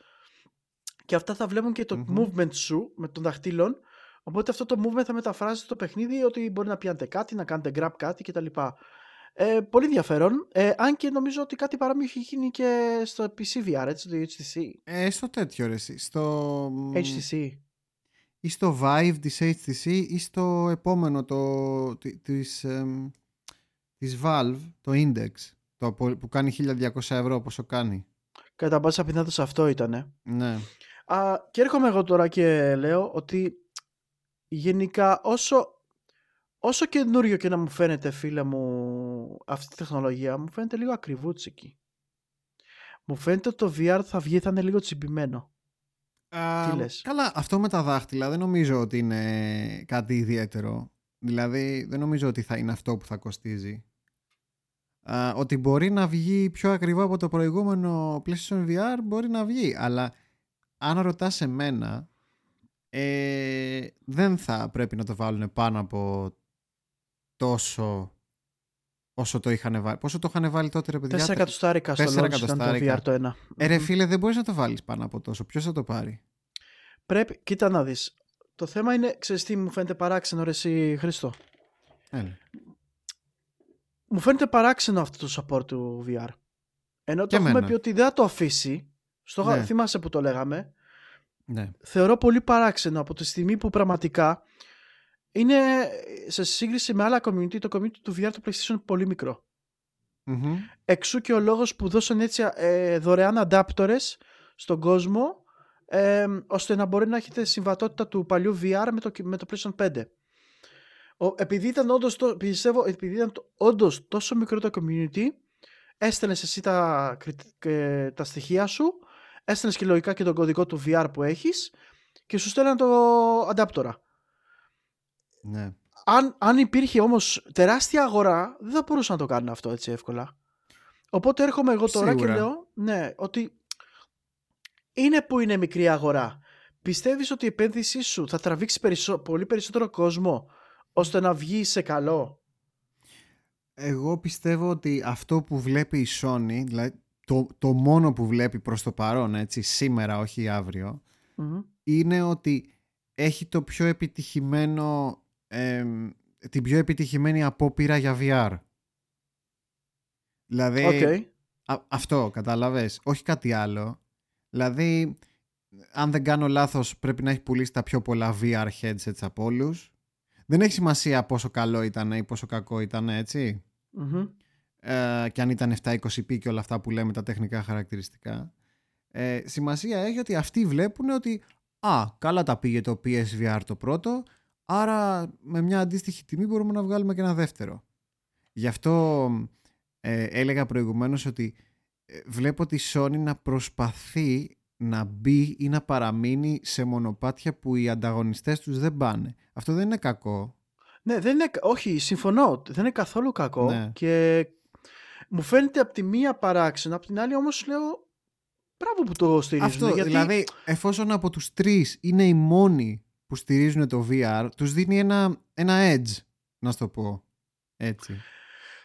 και αυτά θα βλέπουν και το Μμμ. movement σου με των δαχτύλων οπότε αυτό το movement θα μεταφράζεται στο παιχνίδι ότι μπορεί να πιάνετε κάτι, να κάνετε grab κάτι κτλ. Ε, πολύ ενδιαφέρον, ε, αν και νομίζω ότι κάτι παρόμοιο έχει γίνει και στο PC VR, έτσι, το HTC. Ε, στο τέτοιο ρε εσύ, στο... HTC. ή στο Vive της HTC ή στο επόμενο το, τη- της, εμ, της Valve, το Index, το που που κάνει 1200 ευρώ πόσο κάνει. Κατά πάσα πιθανότητα αυτό ήταν. Ναι. Α, και έρχομαι εγώ τώρα και λέω ότι γενικά όσο, όσο καινούριο και να μου φαίνεται φίλε μου αυτή η τεχνολογία μου φαίνεται λίγο ακριβούτσικη. Μου φαίνεται ότι το VR θα βγει θα είναι λίγο τσιμπημένο. Α, λες; Καλά, αυτό με τα δάχτυλα δεν νομίζω ότι είναι κάτι ιδιαίτερο. Δηλαδή δεν νομίζω ότι θα είναι αυτό που θα κοστίζει. Α, ότι μπορεί να βγει πιο ακριβό από το προηγούμενο PlayStation VR μπορεί να βγει. Αλλά αν ρωτάς εμένα ε, δεν θα πρέπει να το βάλουν πάνω από τόσο όσο το είχαν βάλει. Πόσο το είχαν βάλει τότε ρε παιδιά; 4 εκατοστάρικα στο τέσσερα launch ήταν το εκατοστάρικα. VR το ένα. Ε, ρε Μμμ. φίλε δεν μπορείς να το βάλεις πάνω από τόσο. Ποιος θα το πάρει; Πρέπει, κοίτα να δεις. Το θέμα είναι, ξέρεις τι μου φαίνεται παράξενο ρε εσύ Χρήστο; Έλα. Μου φαίνεται παράξενο αυτό το support του VR. Ενώ Και το έχουμε εμένα. πει ότι δεν θα το αφήσει. Στο, Ναι. Θυμάσαι που το λέγαμε. Ναι. θεωρώ πολύ παράξενο από τη στιγμή που πραγματικά είναι σε σύγκριση με άλλα community, το community του VR του PlayStation είναι πολύ μικρό. Εξού και ο λόγος που δώσαν έτσι ε, δωρεάν αντάπτορες στον κόσμο ε, ώστε να μπορεί να έχετε συμβατότητα του παλιού VR με το, με το PlayStation 5. Ο, επειδή ήταν όντως, το, πιστεύω, επειδή ήταν το, όντως τόσο μικρό το community, έστελνες εσύ τα, τα στοιχεία σου, έστελνες και λογικά και τον κωδικό του VR που έχεις και σου στέλναν το αντάπτορα. Ναι. Αν, αν υπήρχε όμως τεράστια αγορά, δεν θα μπορούσαν να το κάνουν αυτό έτσι εύκολα. Οπότε έρχομαι εγώ τώρα και λέω ναι, ότι είναι που είναι μικρή αγορά. Πιστεύεις ότι η επένδυσή σου θα τραβήξει πολύ περισσότερο κόσμο ώστε να βγει σε καλό. Εγώ πιστεύω ότι αυτό που βλέπει η Sony, δηλαδή το, το μόνο που βλέπει προς το παρόν, έτσι, σήμερα, όχι είναι ότι έχει το πιο επιτυχημένο, την πιο επιτυχημένη απόπειρα για VR. Δηλαδή, αυτό, κατάλαβες, όχι κάτι άλλο. Δηλαδή, αν δεν κάνω λάθος, πρέπει να έχει πουλήσει τα πιο πολλά VR headsets από όλους. Δεν έχει σημασία πόσο καλό ήταν ή πόσο κακό ήταν, έτσι. Ε, και αν ήταν 720p και όλα αυτά που λέμε τα τεχνικά χαρακτηριστικά. Ε, σημασία έχει ότι αυτοί βλέπουν ότι α, καλά τα πήγε το PSVR το πρώτο, άρα με μια αντίστοιχη τιμή μπορούμε να βγάλουμε και ένα δεύτερο. Γι' αυτό ε, έλεγα προηγουμένως ότι ε, βλέπω τη Sony να προσπαθεί να μπει ή να παραμείνει σε μονοπάτια που οι ανταγωνιστές τους δεν πάνε. Αυτό δεν είναι κακό. Ναι, δεν είναι, όχι, συμφωνώ. Δεν είναι καθόλου κακό ναι. και μου φαίνεται από τη μία παράξενο, από την άλλη όμως λέω μπράβο που το στηρίζουν. Αυτό, γιατί... δηλαδή εφόσον από τους τρεις είναι οι μόνοι που στηρίζουν το VR, τους δίνει ένα, ένα edge, να σου το πω έτσι.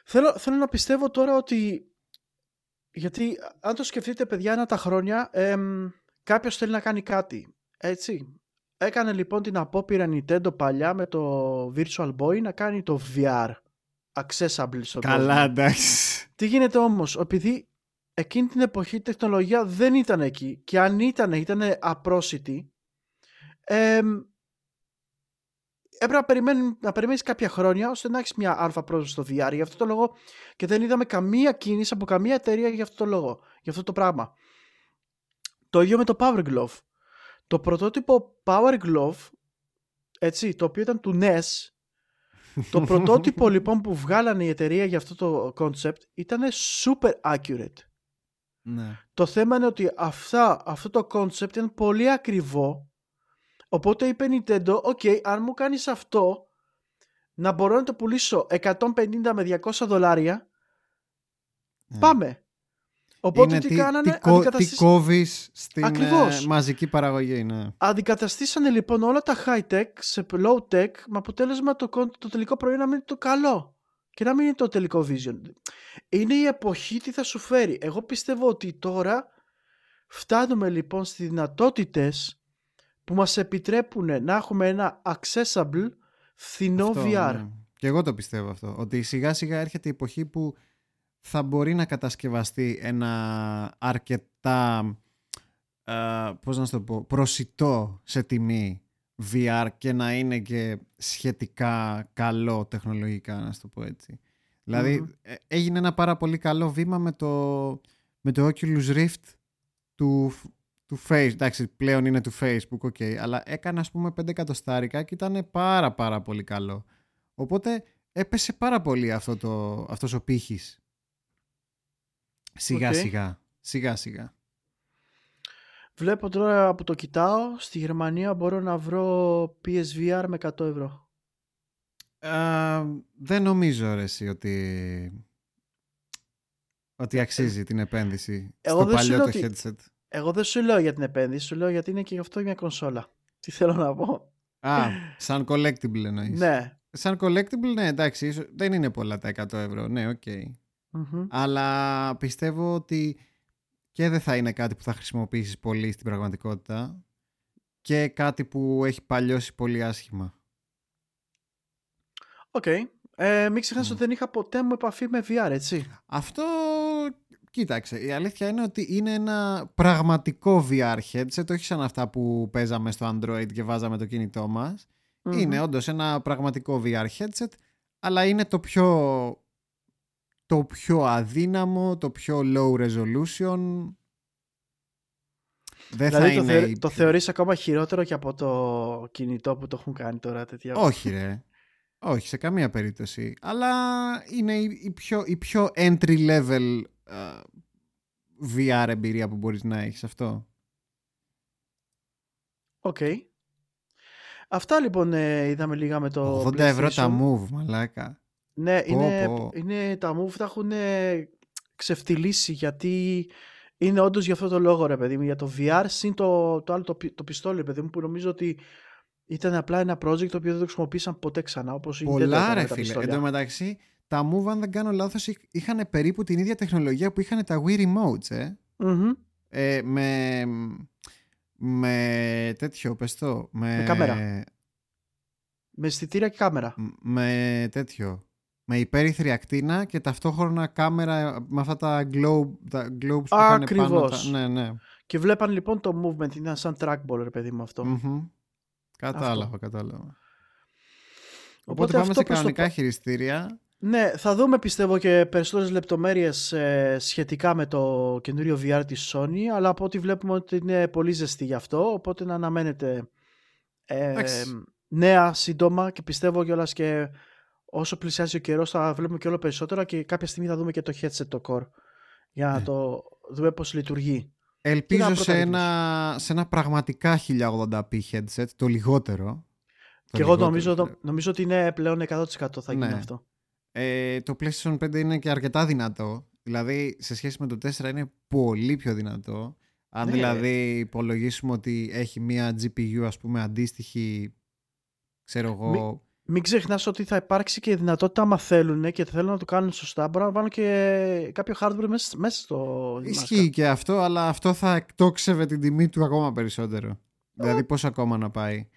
Θέλω, θέλω να πιστεύω τώρα ότι γιατί αν το σκεφτείτε παιδιά ένα τα χρόνια εμ, κάποιος θέλει να κάνει κάτι έτσι. Έκανε λοιπόν την απόπειρα Nintendo παλιά με το Virtual Boy να κάνει το VR accessible στον Καλά εντάξει. Τι γίνεται όμως επειδή εκείνη την εποχή η τεχνολογία δεν ήταν εκεί και αν ήταν ήταν απρόσιτη εμ, έπρεπε να, περιμένει, να περιμένεις κάποια χρόνια ώστε να έχεις μια αλφα πρόσβαση στο VR. Γι' αυτό το λόγο και δεν είδαμε καμία κίνηση από καμία εταιρεία για αυτό το λόγο, για αυτό το πράγμα. Το ίδιο με το Power Glove. Το πρωτότυπο Power Glove, έτσι, το οποίο ήταν του NES, το πρωτότυπο λοιπόν που βγάλανε η εταιρεία για αυτό το concept ήταν super accurate. Ναι. Το θέμα είναι ότι αυτά, αυτό το concept ήταν πολύ ακριβό Οπότε είπε Nintendo, ok, αν μου κάνεις αυτό, να μπορώ να το πουλήσω 150 με 200 δολάρια, ναι. πάμε. Οπότε τι, τι κάνανε, τι, τι κόβεις στην ε, μαζική παραγωγή. Ναι. Αντικαταστήσανε λοιπόν όλα τα high tech σε low tech με αποτέλεσμα το, το τελικό προϊόν να μείνει το καλό και να μην είναι το τελικό vision. Είναι η εποχή τι θα σου φέρει. Εγώ πιστεύω ότι τώρα φτάνουμε λοιπόν στις δυνατότητες που μας επιτρέπουν να έχουμε ένα accessible φθηνό VR. Ναι. Και εγώ το πιστεύω αυτό. Ότι σιγά σιγά έρχεται η εποχή που θα μπορεί να κατασκευαστεί ένα αρκετά ε, πώς να το πω, προσιτό σε τιμή VR και να είναι και σχετικά καλό τεχνολογικά, να το πω έτσι. Δηλαδή ε, έγινε ένα πάρα πολύ καλό βήμα με το, με το Oculus Rift του, του face, εντάξει πλέον είναι του Facebook, ok, αλλά έκανε ας πούμε 5 εκατοστάρικα και ήταν πάρα πάρα πολύ καλό. Οπότε έπεσε πάρα πολύ αυτό το, αυτός ο πύχης. Σιγά σιγά, σιγά σιγά. Βλέπω τώρα που το κοιτάω, στη Γερμανία μπορώ να βρω PSVR με 100 ευρώ. δεν νομίζω ρε εσύ ότι ότι αξίζει την επένδυση στο παλιό το headset. Εγώ δεν σου λέω για την επένδυση, σου λέω γιατί είναι και γι' αυτό μια κονσόλα. Τι θέλω να πω. Α, σαν collectible εννοείς. Ναι. Σαν collectible, ναι, εντάξει, δεν είναι πολλά τα 100 ευρώ. Ναι, OK. Okay. Αλλά πιστεύω ότι και δεν θα είναι κάτι που θα χρησιμοποιήσεις πολύ στην πραγματικότητα και κάτι που έχει παλιώσει πολύ άσχημα. OK. Okay. Ε, μην ξεχάσεις ότι δεν είχα ποτέ μου επαφή με VR, έτσι. Αυτό Κοίταξε, η αλήθεια είναι ότι είναι ένα πραγματικό VR headset, όχι σαν αυτά που παίζαμε στο Android και βάζαμε το κινητό μας. Είναι όντως ένα πραγματικό VR headset, αλλά είναι το πιο, το πιο αδύναμο, το πιο low resolution. Δεν δηλαδή θα το, είναι... θε, η το πιο- θεωρείς ακόμα χειρότερο και από το κινητό που το έχουν κάνει τώρα τέτοια. Όχι ρε. Όχι, σε καμία περίπτωση. Αλλά είναι η, η πιο, η πιο entry level α, VR εμπειρία που μπορείς να έχεις αυτό; Οκ. Αυτά λοιπόν ε, είδαμε λίγα με το 80 ευρώ τα PlayStation. move, μαλάκα. Ναι, Πω, είναι, πω. είναι, τα move τα έχουν ε, ξεφτυλίσει γιατί είναι όντως για αυτό το λόγο ρε παιδί μου, για το VR συν το, το άλλο το, πι- το πιστόλι ρε παιδί μου που νομίζω ότι ήταν απλά ένα project το οποίο δεν το χρησιμοποίησαν ποτέ ξανά όπως η Nintendo Πολλά έκανε ρε με τα φίλε. Εν πιστόλια. τω μεταξύ, τα move αν δεν κάνω λάθος είχ- είχαν περίπου την ίδια τεχνολογία που είχαν τα Wii Remotes, ε. Μμμ. ε με, με τέτοιο, πες το. Με, Με κάμερα. Με αισθητήρια και κάμερα. με τέτοιο. Με υπέρυθρη ακτίνα και ταυτόχρονα κάμερα με αυτά τα globe, τα globes που είχαν πάνω. Ακριβώς. Τα, ναι, ναι. Και βλέπαν λοιπόν το movement, ήταν σαν trackball ρε παιδί μου αυτό. Μμμ. Κατάλαβα, κατάλαβα. Οπότε, πάμε αυτό σε προς το κανονικά πα- χειριστήρια. Ναι, θα δούμε πιστεύω και περισσότερες λεπτομέρειες ε, σχετικά με το καινούριο VR της Sony, αλλά από ό,τι βλέπουμε ότι είναι πολύ ζεστή γι' αυτό, οπότε να αναμένετε ε, Εντάξει. νέα σύντομα και πιστεύω κιόλας και όσο πλησιάζει ο καιρός θα βλέπουμε και όλο περισσότερα και κάποια στιγμή θα δούμε και το headset το core για να Ναι. το δούμε πώς λειτουργεί. Ελπίζω να σε πρώτα ένα, σε ένα πραγματικά 1080p headset, το λιγότερο. Το και εγώ λιγότερο, νομίζω, φίλε. νομίζω ότι είναι πλέον 100% θα γίνει Ναι. αυτό. Ε, το PlayStation 5 είναι και αρκετά δυνατό. Δηλαδή, σε σχέση με το 4 είναι πολύ πιο δυνατό. Αν Ναι. δηλαδή υπολογίσουμε ότι έχει μία GPU, ας πούμε, αντίστοιχη, ξέρω εγώ... Μην ξεχνάς ότι θα υπάρξει και η δυνατότητα, άμα θέλουν και θέλουν να το κάνουν σωστά, μπορούν να βάλουν και κάποιο hardware μέσα, μέσα στο. Ισχύει και αυτό, αλλά αυτό θα εκτόξευε την τιμή του ακόμα περισσότερο. Δηλαδή, πόσο ακόμα να πάει;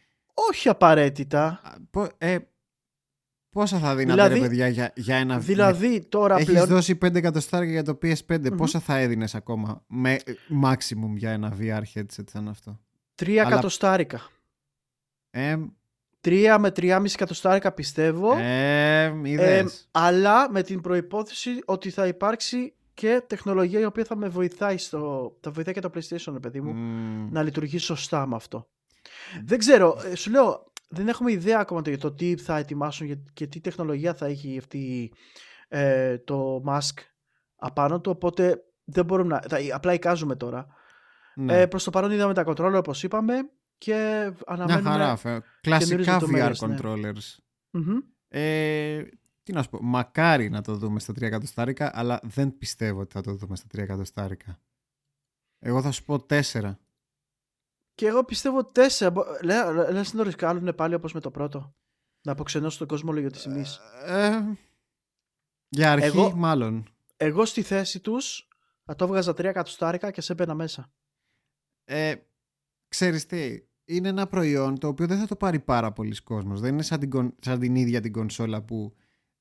Όχι απαραίτητα. Α, πο- ε, πόσα θα δίνατε, Δηλαδή- ρε παιδιά, για, για ένα... Δηλαδή τώρα Έχεις πλέον. δώσει 5 εκατοστάρια για το PS5. Μμμ. Πόσα θα έδινες ακόμα με ε, maximum για ένα VR headset σαν αυτό; 3 αλλά- εκατοστάρικα. Ε, 3 με 3,5 εκατοστάρικα πιστεύω. ε, Ε, είδες. αλλά με την προϋπόθεση ότι θα υπάρξει και τεχνολογία η οποία θα με βοηθάει στο. θα βοηθάει και το PlayStation, ρε παιδί μου, Μμμ. να λειτουργεί σωστά με αυτό. Δεν ξέρω, ε, σου λέω, δεν έχουμε ιδέα ακόμα το, για το τι θα ετοιμάσουν και- και τι τεχνολογία θα έχει αυτή ε, το mask απάνω του, οπότε δεν μπορούμε να, θα, απλά εικάζουμε τώρα. Ναι. Ε, προς το παρόν είδαμε τα controller όπως είπαμε και Μια αναμένουμε... χαρά. φε- Κλασικά VR λεπτομέρειες, ναι. controllers. Μμμ. Ε, τι να σου πω, μακάρι να το δούμε στα 3 εκατοστάρικα, αλλά δεν πιστεύω ότι θα το δούμε στα 3 εκατοστάρικα. Εγώ θα σου πω 4. Και εγώ πιστεύω τέσσερα. μπο- Λέ, λέ- λες να το ρισκάλουν πάλι όπως με το πρώτο. Να αποξενώσουν τον κόσμο λόγω της τιμής. Ε, για αρχή, Εγώ- μάλλον. Εγώ στη θέση τους θα το έβγαζα τρία εκατοστάρικα και σε έμπαινα μέσα. Ε, ξέρεις τι, είναι ένα προϊόν το οποίο δεν θα το πάρει πάρα πολλοί κόσμος. Δεν είναι σαν την, κον- σαν την ίδια την κονσόλα που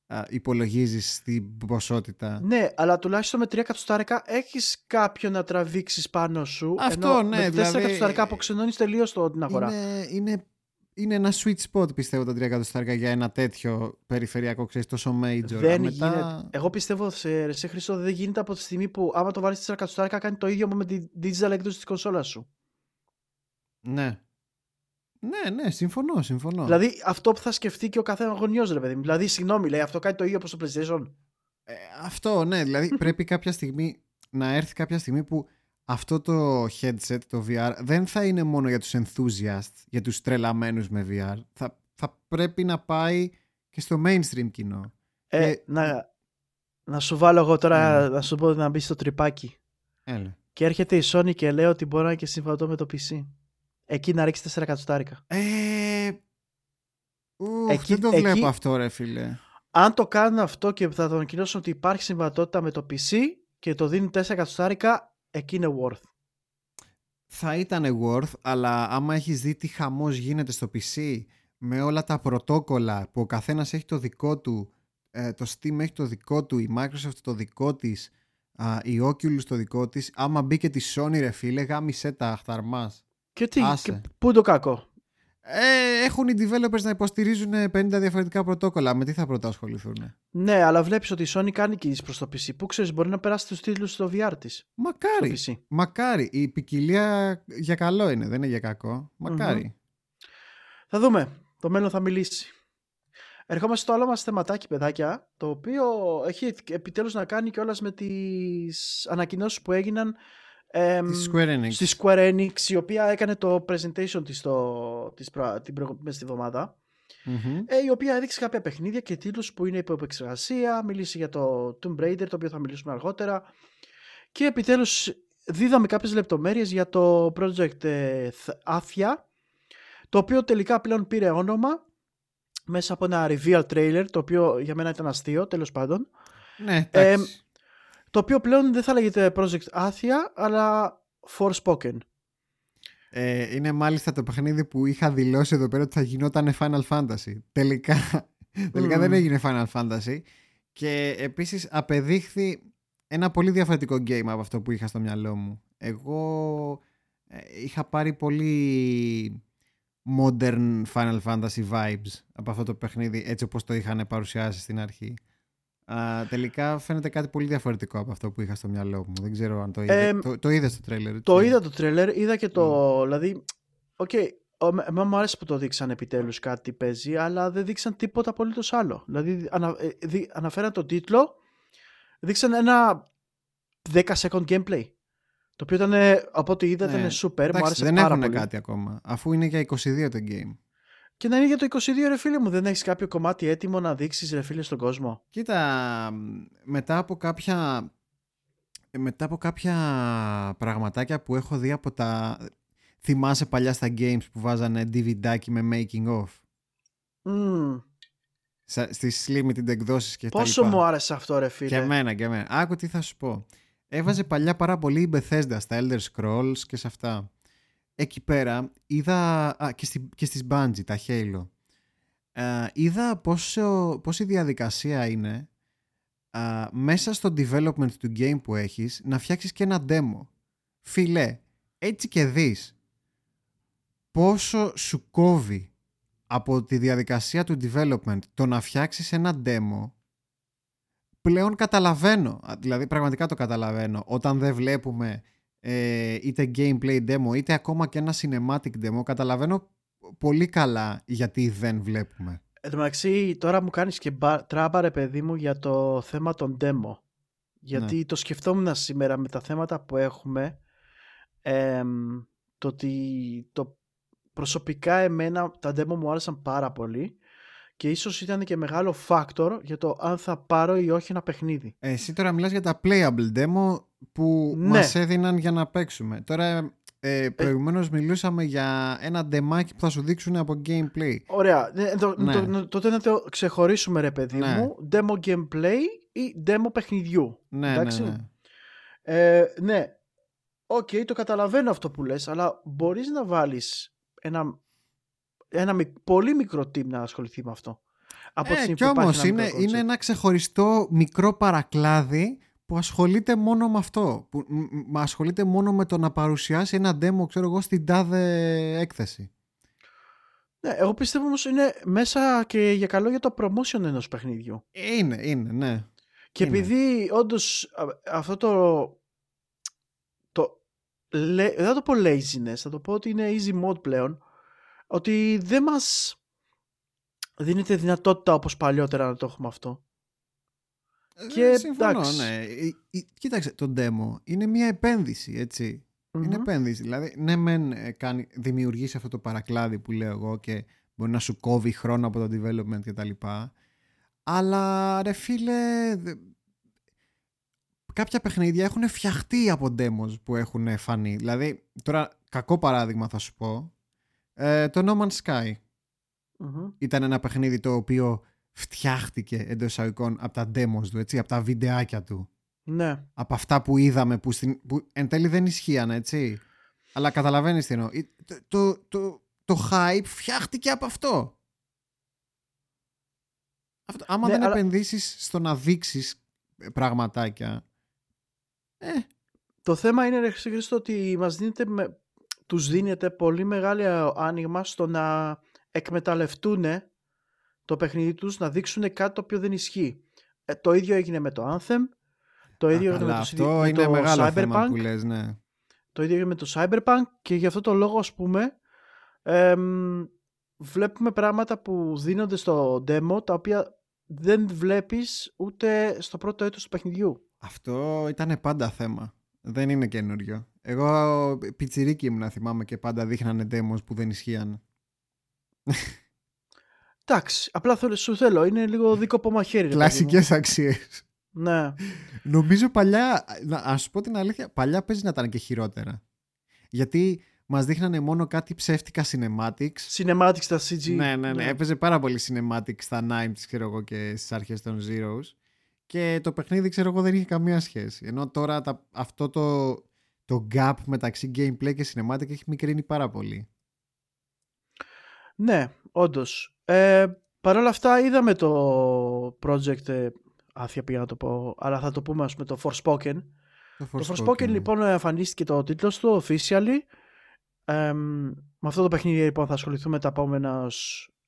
α, υπολογίζεις την ποσότητα; Ναι, αλλά τουλάχιστον με τρία εκατοστάρικα έχεις κάποιον να τραβήξεις πάνω σου. Αυτό, ενώ ναι, Με τέσσερα δηλαδή- εκατοστάρικα αποξενώνεις τελείως το- την αγορά. Είναι, είναι, είναι ένα sweet spot πιστεύω τα 3 εκατοστάρικα για ένα τέτοιο περιφερειακό, ξέρεις, τόσο major. Δεν Μετά- γίνεται. Εγώ πιστεύω σε, σε Χρήστο δεν γίνεται από τη στιγμή που άμα το βάλεις 4 εκατοστάρικα κάνει το ίδιο με τη digital έκδοση της κονσόλας σου. Ναι. Ναι, ναι, συμφωνώ, συμφωνώ. Δηλαδή αυτό που θα σκεφτεί και ο καθένας γονιός ρε παιδί μου. Δηλαδή, συγγνώμη, λέει αυτό κάνει το ίδιο όπως το PlayStation. Ε, αυτό, ναι, δηλαδή πρέπει κάποια στιγμή να έρθει κάποια στιγμή που αυτό το headset, το VR, δεν θα είναι μόνο για τους enthusiasts, για τους τρελαμένους με VR. Θα, θα πρέπει να πάει και στο mainstream κοινό. Ε, Και- να, να σου βάλω εγώ τώρα Ναι. να σου πω να μπεις στο τρυπάκι. Έλα. Και έρχεται η Sony και λέει ότι μπορεί να είναι και συμβατό με το PC. Εκεί να ρίξεις 4 εκατοστάρικα. Ε, ουφ, Εκεί- δεν το εκεί- βλέπω αυτό ρε φίλε. Αν το κάνουν αυτό και θα το ανακοινώσουν ότι υπάρχει συμβατότητα με το PC και το δίνουν 4 εκατοστάρικα, εκεί είναι worth. Θα ήταν worth, αλλά άμα έχεις δει τι χαμός γίνεται στο PC με όλα τα πρωτόκολλα που ο καθένας έχει το δικό του, ε, το Steam έχει το δικό του, η Microsoft το δικό της, α, η Oculus το δικό της, άμα μπει και τη Sony ρε φίλε, γάμισε τα αχταρμάς. Και τι, Άσε. και πού είναι το κακό; Ε, έχουν οι developers να υποστηρίζουν 50 διαφορετικά πρωτόκολλα. Με τι θα πρώτα ασχοληθούν. Ναι, αλλά βλέπεις ότι η Sony κάνει κινήσεις προς το PC. Πού ξέρεις, μπορεί να περάσει τους τίτλους στο VR της. Μακάρι. Στο PC. Μακάρι. Η ποικιλία για καλό είναι, δεν είναι για κακό. Μακάρι. Θα δούμε. Το μέλλον θα μιλήσει. Ερχόμαστε στο άλλο μας θεματάκι, παιδάκια, το οποίο έχει επιτέλους να κάνει κιόλας με τις ανακοινώσεις που έγιναν εμ, Τη Square Enix. στη Square Enix, η οποία έκανε το presentation της, το, της προ- την προηγούμενη μέσα στη εβδομάδα, Μμμ. ε, η οποία έδειξε κάποια παιχνίδια και τίτλους που είναι υπό επεξεργασία, μίλησε για το Tomb Raider, το οποίο θα μιλήσουμε αργότερα, και επιτέλους δίδαμε κάποιες λεπτομέρειες για το project ε, Th- Athia, το οποίο τελικά πλέον πήρε όνομα μέσα από ένα reveal trailer, το οποίο για μένα ήταν αστείο, τέλος πάντων, Ναι, Ε, εντάξει. Το οποίο πλέον δεν θα λέγεται project Athia, αλλά Forspoken. Ε, είναι μάλιστα το παιχνίδι που είχα δηλώσει εδώ πέρα ότι θα γινόταν Final Fantasy. Τελικά, τελικά Μμμ. δεν έγινε Final Fantasy. Και επίσης απεδείχθη ένα πολύ διαφορετικό game από αυτό που είχα στο μυαλό μου. Εγώ ε, είχα πάρει πολύ modern Final Fantasy vibes από αυτό το παιχνίδι έτσι όπως το είχαν παρουσιάσει στην αρχή. Α, τελικά φαίνεται κάτι πολύ διαφορετικό από αυτό που είχα στο μυαλό μου. Δεν ξέρω αν το είδες. Ε, το, το είδες στο τρέιλερ. Το έτσι; είδα το τρέιλερ, είδα και το. Δηλαδή, οκ, ο- εμένα μου άρεσε που το δείξαν επιτέλους κάτι παίζει, αλλά δεν δείξαν τίποτα απολύτως άλλο. Δηλαδή, ανα, ε, δι- αναφέραν τον τίτλο, δείξαν ένα 10 second gameplay. Το οποίο ήταν, ε, από ό,τι είδα, Ναι. ήταν super, μου Εντάξει, άρεσε δεν πάρα έχουν πολύ. κάτι ακόμα. Αφού είναι για 22 το game. Και να είναι για το 22 ρε φίλε μου, δεν έχεις κάποιο κομμάτι έτοιμο να δείξεις ρε φίλε στον κόσμο; Κοίτα, μ, μετά από κάποια μετά από κάποια πραγματάκια που έχω δει από τα θυμάσαι παλιά στα games που βάζανε DVD με making of; Μμμ, Σα- στις limited εκδόσεις και τα πόσο λοιπά. μου άρεσε αυτό ρε φίλε. Και εμένα και εμένα. Άκου τι θα σου πω. Έβαζε παλιά πάρα πολύ η Bethesda στα Elder Scrolls και σε αυτά. Εκεί πέρα είδα α, και, στη, και στις Bungie, τα Halo. Ε, είδα πόσο, πόση διαδικασία είναι α, μέσα στο development του game που έχεις να φτιάξεις και ένα demo. Φιλέ, έτσι και δεις πόσο σου κόβει από τη διαδικασία του development το να φτιάξεις ένα demo πλέον καταλαβαίνω, α, δηλαδή πραγματικά το καταλαβαίνω, όταν δεν βλέπουμε ε, είτε gameplay demo είτε ακόμα και ένα cinematic demo, καταλαβαίνω πολύ καλά γιατί δεν βλέπουμε. Εν τω μεταξύ, τώρα μου κάνεις και μπα- τράμπα ρε παιδί μου για το θέμα των demo. Γιατί Ναι. το σκεφτόμουν σήμερα με τα θέματα που έχουμε. εμ, το ότι το προσωπικά εμένα τα demo μου άρεσαν πάρα πολύ και ίσως ήταν και μεγάλο factor για το αν θα πάρω ή όχι ένα παιχνίδι. Ε, Εσύ τώρα μιλάς για τα playable demo που Ναι. μας έδιναν για να παίξουμε. Τώρα ε, προηγουμένως μιλούσαμε για ένα ντεμάκι που θα σου δείξουν από gameplay. Ωραία. Ναι, το- Ναι. το- τότε να το ξεχωρίσουμε ρε παιδί Ναι. μου. Demo gameplay ή demo παιχνιδιού. Ναι, Εντάξει. ναι, ναι. Ε, ναι. Οκ, το καταλαβαίνω αυτό που λες, αλλά μπορείς να βάλεις ένα, ένα μικ- πολύ μικρό team να ασχοληθεί με αυτό. Από τη Ε, στιγμή κι που υπάρχει όμως ένα είναι, μικρό είναι concept. ένα ξεχωριστό μικρό παρακλάδι που ασχολείται μόνο με αυτό. Που μ, μ, ασχολείται μόνο με το να παρουσιάσει ένα demo, ξέρω εγώ, στην τάδε έκθεση. Ναι, εγώ πιστεύω όμως είναι μέσα και για καλό για το promotion ενός παιχνιδιού. Ε, Είναι, είναι, ναι. Και Είναι. επειδή όντως α, αυτό το, το λέ- δεν θα το πω laziness, θα το πω ότι είναι easy mode πλέον, ότι δεν μας δίνεται δυνατότητα όπως παλιότερα να το έχουμε αυτό. Και Ε, συμφωνώ, εντάξει. ναι. Ε, ε, Κοίταξε, το demo είναι μια επένδυση, έτσι. Είναι Μμμ. επένδυση. Δηλαδή, ναι, μεν ε, κάνει, δημιουργήσει αυτό το παρακλάδι που λέω εγώ και μπορεί να σου κόβει χρόνο από το development κτλ. Αλλά ρε φίλε, δε- κάποια παιχνίδια έχουν φτιαχτεί από demos που έχουν φανεί. Δηλαδή, τώρα κακό παράδειγμα θα σου πω. Ε, το No Man's Sky Μμμ. ήταν ένα παιχνίδι το οποίο φτιάχτηκε εντός εισαγωγικών από τα demos του, έτσι, από τα βιντεάκια του Ναι. από αυτά που είδαμε που, στην, που εν τέλει δεν ισχύαν, έτσι. Αλλά καταλαβαίνεις τι εννοώ. Ε, Το, το, το, το hype φτιάχτηκε από αυτό. αυτό άμα Ναι, δεν αλλά- επενδύσεις στο να δείξεις πραγματάκια, ε, Το θέμα είναι ρε Χρήστο ότι μας δίνεται με τους δίνεται πολύ μεγάλο άνοιγμα στο να εκμεταλλευτούν το παιχνίδι τους, να δείξουν κάτι το οποίο δεν ισχύει. Ε, το ίδιο έγινε με το Anthem, το ίδιο έγινε με το, αυτό με είναι το μεγάλο Cyberpunk, θέμα που λες, ναι. το ίδιο έγινε με το Cyberpunk και γι' αυτό το λόγο ας πούμε εμ, βλέπουμε πράγματα που δίνονται στο demo τα οποία δεν βλέπεις ούτε στο πρώτο έτος του παιχνιδιού. Αυτό ήταν πάντα θέμα. Δεν είναι καινούριο. Εγώ πιτσιρίκι ήμουν, θυμάμαι, και πάντα δείχνανε demos που δεν ισχύαν. Εντάξει, απλά θέλω, σου θέλω, είναι λίγο δίκο από μαχαίρι. ρε παιδί μου. Κλασικές αξίες. Ναι. Νομίζω παλιά, να ας σου πω την αλήθεια, παλιά παίζει να ήταν και χειρότερα. Γιατί μας δείχνανε μόνο κάτι ψεύτικα cinematics. Cinematics στα CG. Ναι, ναι, ναι. Έπαιζε πάρα πολύ cinematics στα 90s, ξέρω εγώ, και στις αρχές των Zeros. Και το παιχνίδι, ξέρω εγώ, δεν είχε καμία σχέση. Ενώ τώρα τα, αυτό το, το gap μεταξύ gameplay και cinematic έχει μικρύνει πάρα πολύ. Ναι, όντως. Ε, Παρ' όλα αυτά είδαμε το project, ε, άθια πήγα να το πω, αλλά θα το πούμε ας πούμε το Forspoken. Το Το Forspoken λοιπόν εμφανίστηκε το τίτλο του officially. Ε, με αυτό το παιχνίδι λοιπόν θα ασχοληθούμε τα επόμενα,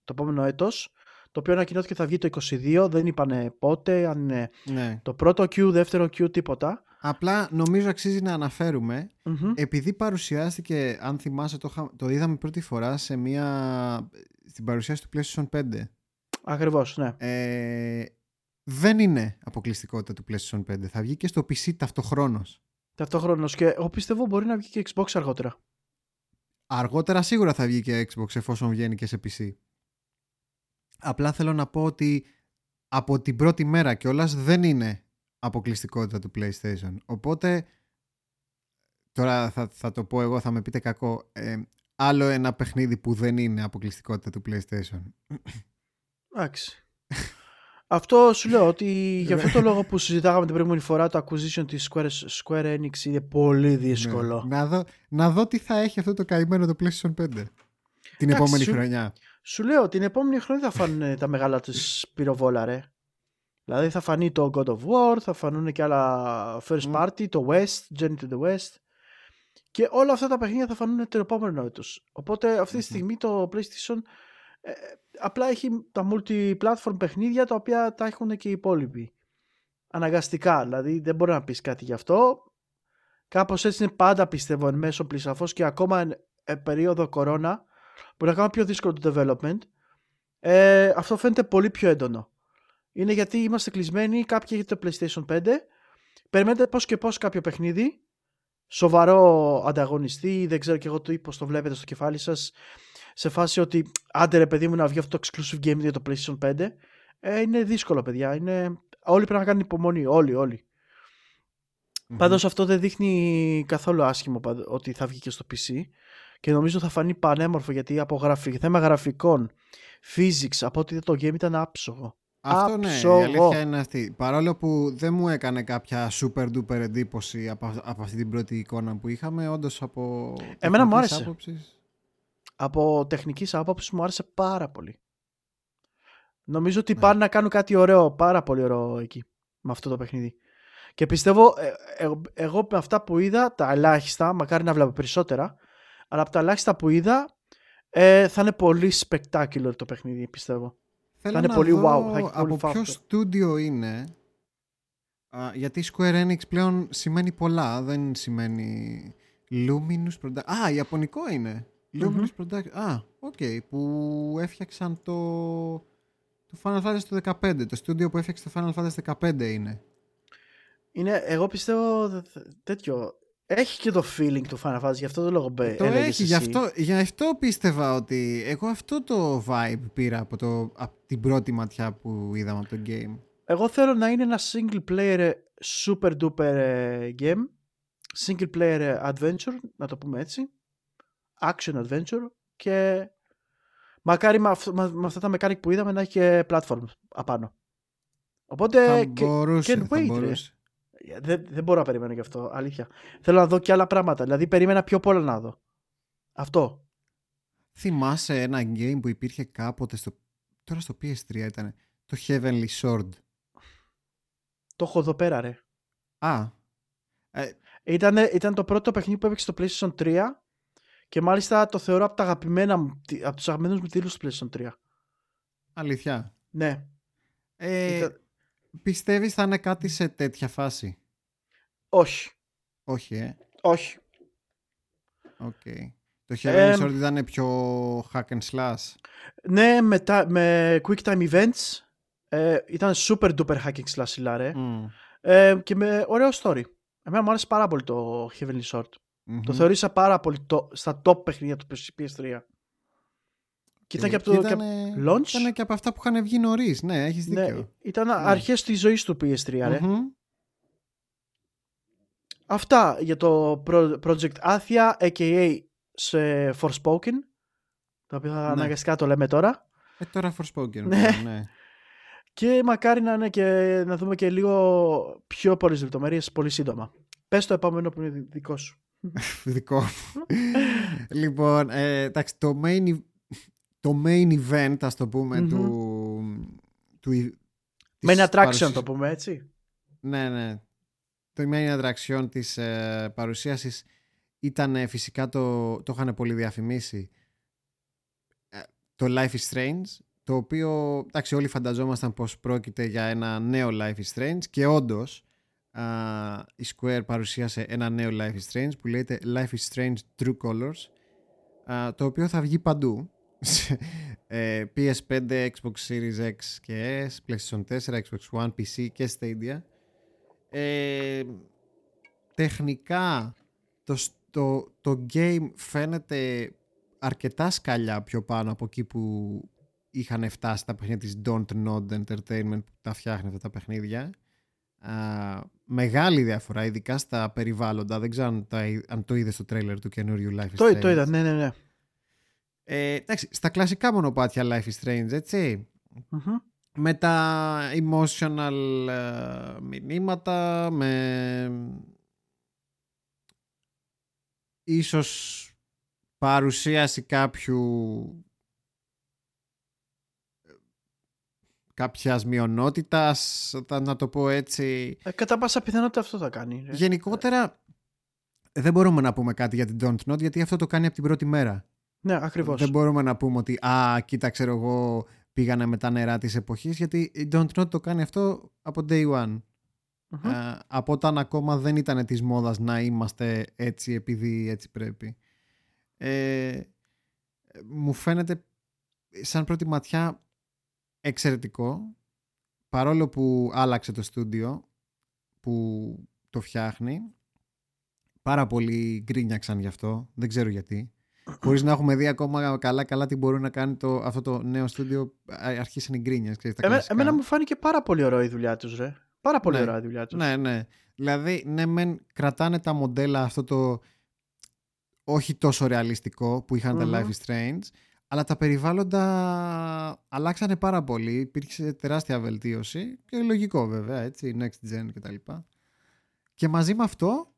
το επόμενο έτος. Το οποίο ανακοινώθηκε θα βγει το 22, δεν είπανε πότε, αν είναι Ναι. το πρώτο Q, δεύτερο Q, τίποτα. Απλά νομίζω αξίζει να αναφέρουμε Μμμ. επειδή παρουσιάστηκε, αν θυμάσαι, το, είχα- το είδαμε πρώτη φορά σε μια, στην παρουσίαση του PlayStation 5. Ακριβώς, ναι. Ε, δεν είναι αποκλειστικότητα του PlayStation 5. Θα βγει και στο PC ταυτοχρόνως. Ταυτόχρονος και εγώ πιστεύω μπορεί να βγει και Xbox αργότερα. Αργότερα σίγουρα θα βγει και Xbox εφόσον βγαίνει και σε PC. Απλά θέλω να πω ότι από την πρώτη μέρα κιόλας δεν είναι αποκλειστικότητα του PlayStation. Οπότε, τώρα θα, θα το πω εγώ, θα με πείτε κακό, ε, άλλο ένα παιχνίδι που δεν είναι αποκλειστικότητα του PlayStation. Εντάξει. αυτό σου λέω ότι για αυτό το λόγο που συζητάγαμε την προηγούμενη φορά το acquisition της Square, Square Enix είναι πολύ δύσκολο. Ναι. Να, δω, να δω τι θα έχει αυτό το καημένο το PlayStation 5 την επόμενη σου- χρονιά. Σου λέω την επόμενη χρονιά θα φανούν τα μεγάλα της πυροβόλα ρε. Δηλαδή θα φανεί το God of War, θα φανούν και άλλα first Μμ. party, το West, Journey to the West και όλα αυτά τα παιχνίδια θα φανούν το επόμενο έτος. Οπότε αυτή τη Μμμ. στιγμή το PlayStation ε, απλά έχει τα multi-platform παιχνίδια τα οποία τα έχουν και οι υπόλοιποι. Αναγκαστικά, δηλαδή δεν μπορεί να πεις κάτι γι' αυτό. Κάπως έτσι είναι πάντα πιστεύω εν μέσω πλησαφώς και ακόμα εν, ε, περίοδο κορώνα μπορεί να κάνουν πιο δύσκολο το development. Ε, αυτό φαίνεται πολύ πιο έντονο. Είναι γιατί είμαστε κλεισμένοι, κάποιοι έχετε το PlayStation 5, περιμένετε πώς και πώς κάποιο παιχνίδι, σοβαρό ανταγωνιστή, δεν ξέρω και εγώ το πώς το βλέπετε στο κεφάλι σας, σε φάση ότι άντε ρε παιδί μου να βγει αυτό το exclusive game για το PlayStation 5, ε, είναι δύσκολο παιδιά, είναι... όλοι πρέπει να κάνουν υπομονή, όλοι, όλοι. Μμμ. Πάντως αυτό δεν δείχνει καθόλου άσχημο πάντ- ότι θα βγει και στο PC και νομίζω θα φανεί πανέμορφο γιατί από γραφι... θέμα γραφικών, physics, από ότι το game ήταν άψογο. Αυτό ναι, η άψογο. αλήθεια είναι αυτή. Παρόλο που δεν μου έκανε κάποια super duper εντύπωση από, από αυτή την πρώτη εικόνα που είχαμε, όντως από. Εμένα μου τεχνικής άρεσε. άποψης, Από τεχνικής άποψης μου άρεσε πάρα πολύ. Νομίζω ότι Ναι. πάνε να κάνουν κάτι ωραίο, πάρα πολύ ωραίο εκεί, με αυτό το παιχνίδι. Και πιστεύω, ε, ε, εγώ με αυτά που είδα, τα ελάχιστα, μακάρι να βλέπω περισσότερα, αλλά από τα ελάχιστα που είδα, ε, θα είναι πολύ spectacular το παιχνίδι, πιστεύω. Θέλω είναι να πολύ δω wow, θα έχει πολύ από ποιο factor. στούντιο είναι. Α, γιατί Square Enix πλέον σημαίνει πολλά, δεν σημαίνει Luminous Production. Α, Ιαπωνικό είναι. Luminous Μμμ. Production. Α, οκ, που έφτιαξαν το, το Final Fantasy το 15. Το στούντιο που έφτιαξε το Final Fantasy 15 είναι. Είναι, εγώ πιστεύω δε- δε- τέτοιο. Έχει και το feeling του Final Fantasy, γι' αυτό το λόγο μπε- Το έλεγες έχει, γι' εσύ. αυτό, γι' αυτό πίστευα ότι εγώ αυτό το vibe πήρα από, το, από την πρώτη ματιά που είδαμε από το game. Εγώ θέλω να είναι ένα single player ε, super duper ε, game. Single player ε, adventure, να το πούμε έτσι. Action adventure. Και μακάρι με, αυτό- με- με αυτά τα mechanic που είδαμε να έχει και platform απάνω. Οπότε θα Ε, και- μπορούσε, can't θα wait, ρε. μπορούσε. Δεν, δεν μπορώ να περιμένω γι' αυτό, αλήθεια. Θέλω να δω και άλλα πράγματα. Δηλαδή περίμενα πιο πολλά να δω. Αυτό. Θυμάσαι ένα game που υπήρχε κάποτε στο, τώρα στο PS3 ήταν το Heavenly Sword. Το έχω εδώ πέρα, ρε. Α, ε, Ήταν, ήταν το πρώτο παιχνίδι που έπαιξε στο PlayStation 3 Και μάλιστα το θεωρώ από τα αγαπημένα μου, τι- από τους αγαπημένους μου τίτλους του PlayStation 3. Αλήθεια. Ναι. Ε, Ήταν- Πιστεύεις θα είναι κάτι σε τέτοια φάση; Όχι. Όχι, ε. Όχι. Οκ. Το Heavenly Ε, Sword ήταν πιο hack and slash; Ναι, μετά, με Quick Time Events ε, ήταν super duper hacking slash ρε. Μμ. Ε, και με ωραίο story. Εμένα μου άρεσε πάρα πολύ το Heavenly Sword. Μμμ. Το θεωρήσα πάρα πολύ το, στα top παιχνίδια του PS3. Και ήταν και από το... και απ' launch; Ήταν και από αυτά που είχαν βγει νωρίς. Ναι, έχεις ναι, δίκιο. ήταν αρχές της ζωής του PS3 ρε. Μμμ. Αυτά για το pro- Project Athia, a.k.a. σε Forspoken, το οποίο θα Ναι. αναγκαστικά το λέμε τώρα. Ε, τώρα Forspoken. Ναι. πλέον, ναι. Και μακάρι να, είναι και, να δούμε και λίγο πιο πολλές λεπτομέρειες πολύ σύντομα. Πες το επόμενο που είναι δικό σου. Δικό μου. λοιπόν, ε, εντάξει, το main, e- το main event, ας το πούμε, Μμμ. του... του της Main attraction παρουσίας- το πούμε έτσι. Ναι, ναι. Το main attraction της ε, παρουσίασης ήταν ε, φυσικά το, το είχαν πολύ διαφημίσει ε, το Life is Strange το οποίο εντάξει όλοι φανταζόμασταν πως πρόκειται για ένα νέο Life is Strange και όντως α, η Square παρουσίασε ένα νέο Life is Strange που λέγεται Life is Strange True Colors α, το οποίο θα βγει παντού σε, ε, PS5, Xbox Series X και S, PlayStation 4, Xbox One, PC και Stadia ε, τεχνικά το, σ- το, το game φαίνεται αρκετά σκαλιά πιο πάνω από εκεί που είχαν φτάσει τα παιχνίδια της Don't Nod Entertainment που τα φτιάχνει αυτά τα παιχνίδια. Α, μεγάλη διαφορά, ειδικά στα περιβάλλοντα. Δεν ξέρω αν, τα, αν το είδες στο τρέιλερ του καινούριου Life is Το, Strange. το είδα, ναι, ναι, ναι. Ε, εντάξει, στα κλασικά μονοπάτια Life is Strange, έτσι Μμμ. με τα emotional ε, μηνύματα, με ίσως παρουσίαση κάποιου ε, κάποιας μειονότητας, θα- να το πω έτσι. Ε, κατά πάσα πιθανότητα αυτό θα κάνει. ρε. Γενικότερα δεν μπορούμε να πούμε κάτι για την Don't Not γιατί αυτό το κάνει από την πρώτη μέρα. Ναι, ακριβώς. Δεν μπορούμε να πούμε ότι «Α, κοίτα, ξέρω εγώ, πήγανε με τα νερά της εποχής» γιατί η Don't Not το κάνει αυτό από day one. Μμμ. Ε, από όταν ακόμα δεν ήταν της μόδας να είμαστε έτσι επειδή έτσι πρέπει. Ε, μου φαίνεται σαν πρώτη ματιά εξαιρετικό παρόλο που άλλαξε το στούντιο που το φτιάχνει πάρα πολύ γκρίνιαξαν γι' αυτό δεν ξέρω γιατί χωρίς να έχουμε δει ακόμα καλά καλά τι μπορεί να κάνει το, αυτό το νέο στούντιο α- αρχίσαν οι γκρίνιες ξέρεις, τα Εμέ- κλασικά. εμένα μου φάνηκε πάρα πολύ ωραίο η δουλειά τους, ρε. Πάρα πολύ Ναι. ωραία η δουλειά τους. Ναι, ναι. Δηλαδή, ναι, μεν κρατάνε τα μοντέλα αυτό το όχι τόσο ρεαλιστικό που είχαν Μμμ. τα Life is Strange, αλλά τα περιβάλλοντα αλλάξανε πάρα πολύ. Υπήρξε τεράστια βελτίωση και λογικό βέβαια, έτσι, next gen κτλ. Και μαζί με αυτό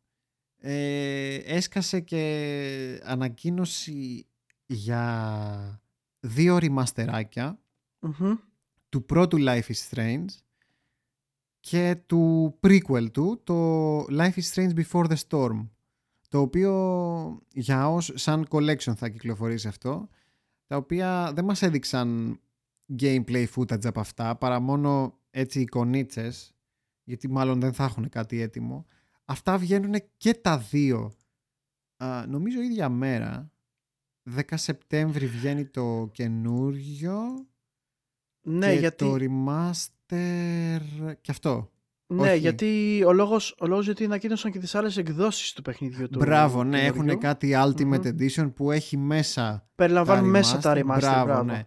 ε, έσκασε και ανακοίνωση για δύο ρημαστεράκια Μμμ. του πρώτου Life is Strange και του prequel του, το Life is Strange Before the Storm το οποίο για ως σαν collection θα κυκλοφορήσει αυτό τα οποία δεν μας έδειξαν gameplay footage από αυτά παρά μόνο έτσι εικονίτσες γιατί μάλλον δεν θα έχουν κάτι έτοιμο αυτά βγαίνουν και τα δύο α, νομίζω ίδια μέρα 10 Σεπτέμβρη βγαίνει το καινούριο Ναι, και γιατί... το remaster και αυτό. Ναι, όχι. γιατί ο λόγος, ο λόγος γιατί ανακοίνωσαν και τις άλλες εκδόσεις του παιχνιδιού του. Μπράβο, ναι, καινούριου. έχουν κάτι Ultimate Μμμ. Edition που έχει μέσα Περιλαμβάνουν τα μέσα τα remaster. remaster. Μπράβο, ναι.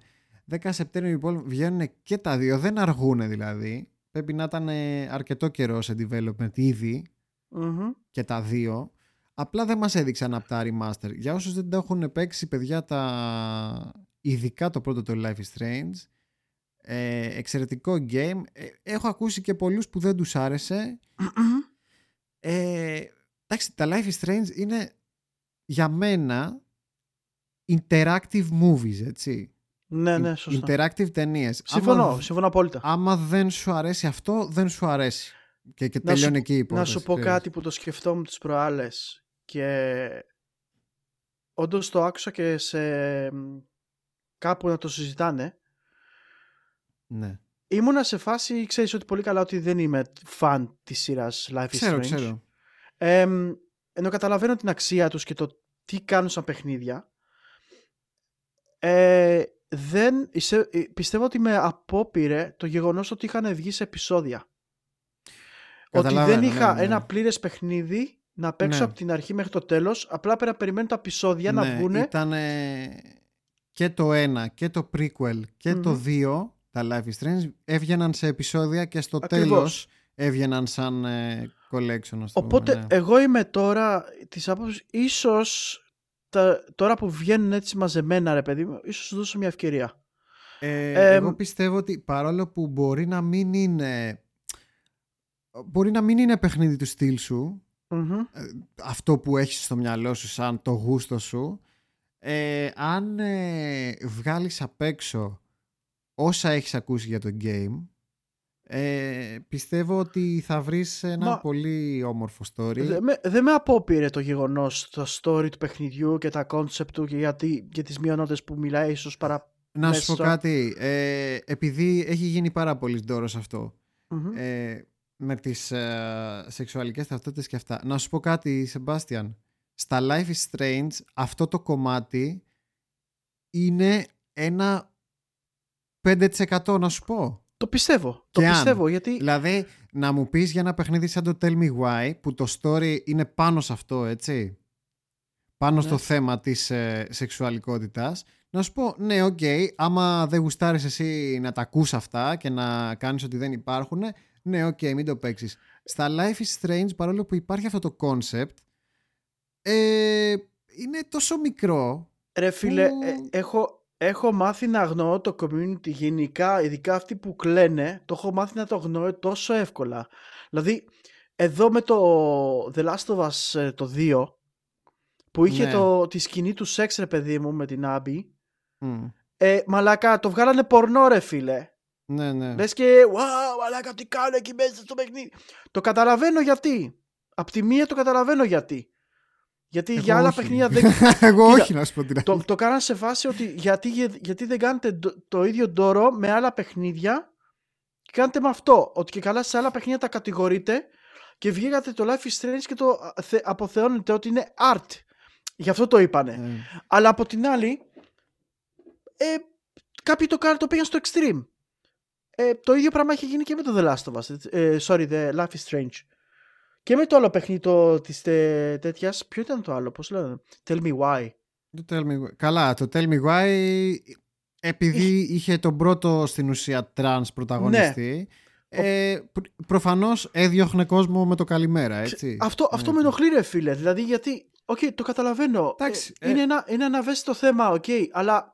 10 Σεπτέμβρη λοιπόν βγαίνουν και τα δύο, δεν αργούν δηλαδή. Πρέπει να ήταν ε, αρκετό καιρό σε development ήδη Μμμ. και τα δύο. Απλά δεν μας έδειξαν από τα remaster. Για όσους δεν τα έχουν παίξει παιδιά τα... ειδικά το πρώτο το Life is Strange ε, εξαιρετικό game. Ε, έχω ακούσει και πολλούς που δεν τους άρεσε. Ε, εντάξει, τα Life is Strange είναι για μένα interactive movies, έτσι. Ναι, ναι, σωστά. Interactive ταινίες. Συμφωνώ, Άμα, συμφωνώ απόλυτα. άμα δεν σου αρέσει αυτό, δεν σου αρέσει. Και, και Να σου- τελειώνει εκεί η Να υπόθεση. σου πω ξέρεις. κάτι που το σκεφτόμουν τις προάλλες και όντως το άκουσα και σε κάπου να το συζητάνε. Ναι. Ήμουνα σε φάση, ξέρεις ότι πολύ καλά ότι δεν είμαι φαν της σειράς Life is Ξέρω, Strange. ξέρω. Ε, ενώ καταλαβαίνω την αξία τους και το τι κάνουν σαν παιχνίδια, ε, δεν, ισε- ε, πιστεύω ότι με απόπειρε το γεγονός ότι είχαν βγει σε επεισόδια. Ότι δεν Καταλαβαίνω, είχα ναι, ναι. ένα πλήρες παιχνίδι να παίξω Ναι. από την αρχή μέχρι το τέλος, απλά πέρα περιμένω τα επεισόδια να ναι, βγουν. Ήταν και το ένα και το prequel και το Μμμ. δύο, τα Life is Strange, έβγαιναν σε επεισόδια και στο Ακριβώς. τέλος έβγαιναν σαν ε, collection. ας το Οπότε πούμε, ναι. εγώ είμαι τώρα της άποψης, ίσως τα, τώρα που βγαίνουν έτσι μαζεμένα ρε παιδί μου, ίσως σου δώσω μια ευκαιρία. Ε, Ε, εγώ πιστεύω ότι παρόλο που μπορεί να μην είναι μπορεί να μην είναι παιχνίδι του στυλ σου Μμμ. ε, αυτό που έχεις στο μυαλό σου σαν το γούστο σου ε, αν ε, βγάλεις απ' έξω όσα έχεις ακούσει για το game ε, πιστεύω ότι θα βρεις ένα Μα- πολύ όμορφο story Δεν με, δεν με απόπειρε το γεγονός, το story του παιχνιδιού και τα concept του και γιατί, για τις μειονότητες που μιλάει ίσως παρά... να σου πω μέσα. κάτι ε, επειδή έχει γίνει πάρα πολύ ντόρος αυτό Μμμ. ε, με τις ε, σεξουαλικές ταυτότητες και αυτά. Να σου πω κάτι, Σεμπάστιαν. Στα Life is Strange αυτό το κομμάτι είναι ένα 5% να σου πω. Το πιστεύω, το Και αν. πιστεύω γιατί... Δηλαδή, να μου πεις για ένα παιχνίδι σαν το Tell Me Why, που το story είναι πάνω σε αυτό, έτσι. Πάνω Ναι. στο θέμα της ε, σεξουαλικότητας. Να σου πω, ναι, οκ, άμα δεν γουστάρεις εσύ να τα ακούς αυτά και να κάνεις ότι δεν υπάρχουν, ναι, οκ, μην το παίξεις. Στα Life is Strange, παρόλο που υπάρχει αυτό το concept, ε, είναι τόσο μικρό. Ρε φίλε, που- ε, έχω, έχω μάθει να αγνοώ το community γενικά, ειδικά αυτοί που κλαίνε, το έχω μάθει να το αγνοώ τόσο εύκολα. Δηλαδή, εδώ με το The Last of Us ε, το 2, που είχε Ναι. το, τη σκηνή του σεξ ρε παιδί μου με την Άμπη, Μμ. ε, μαλάκα, το βγάλανε πορνό ρε φίλε. Ναι, ναι. Λες και, wow, μαλάκα, τι κάνω εκεί μέσα στο παιχνίδι. Το καταλαβαίνω γιατί. Απ' τη μία το καταλαβαίνω γιατί. Γιατί Εγώ για άλλα όχι. παιχνίδια δεν, Εγώ Κοίτα, όχι, να σου πω την το, το κάναν σε φάση ότι γιατί, γιατί δεν κάνετε το, το ίδιο ντόρο με άλλα παιχνίδια και κάνετε με αυτό. Ότι και καλά σε άλλα παιχνίδια τα κατηγορείτε και βγήκατε το Life is Strange και το θε, αποθεώνετε ότι είναι art. Γι' αυτό το είπανε. Ε, Αλλά από την άλλη, ε, κάποιοι το, κάνουν, το πήγαν στο extreme. Ε, το ίδιο πράγμα έχει γίνει και με το The Last of Us. Ε, sorry, The Life is Strange. Και με το άλλο παιχνίδι το, της τε, τέτοιας, ποιο ήταν το άλλο, πώς λένε, Tell Me Why. Το tell me, why. καλά, το Tell Me Why επειδή είχε τον πρώτο στην ουσία τρανς πρωταγωνιστή ε, προ- προφανώς έδιωχνε κόσμο με το καλημέρα, έτσι. Αυτό, αυτό Ναι, με ναι. ενοχλεί ρε φίλε. Δηλαδή γιατί, οκ, το καταλαβαίνω. Εντάξει, Ε, ε. είναι, ένα, είναι ένα ευαίσθητο θέμα, οκ, αλλά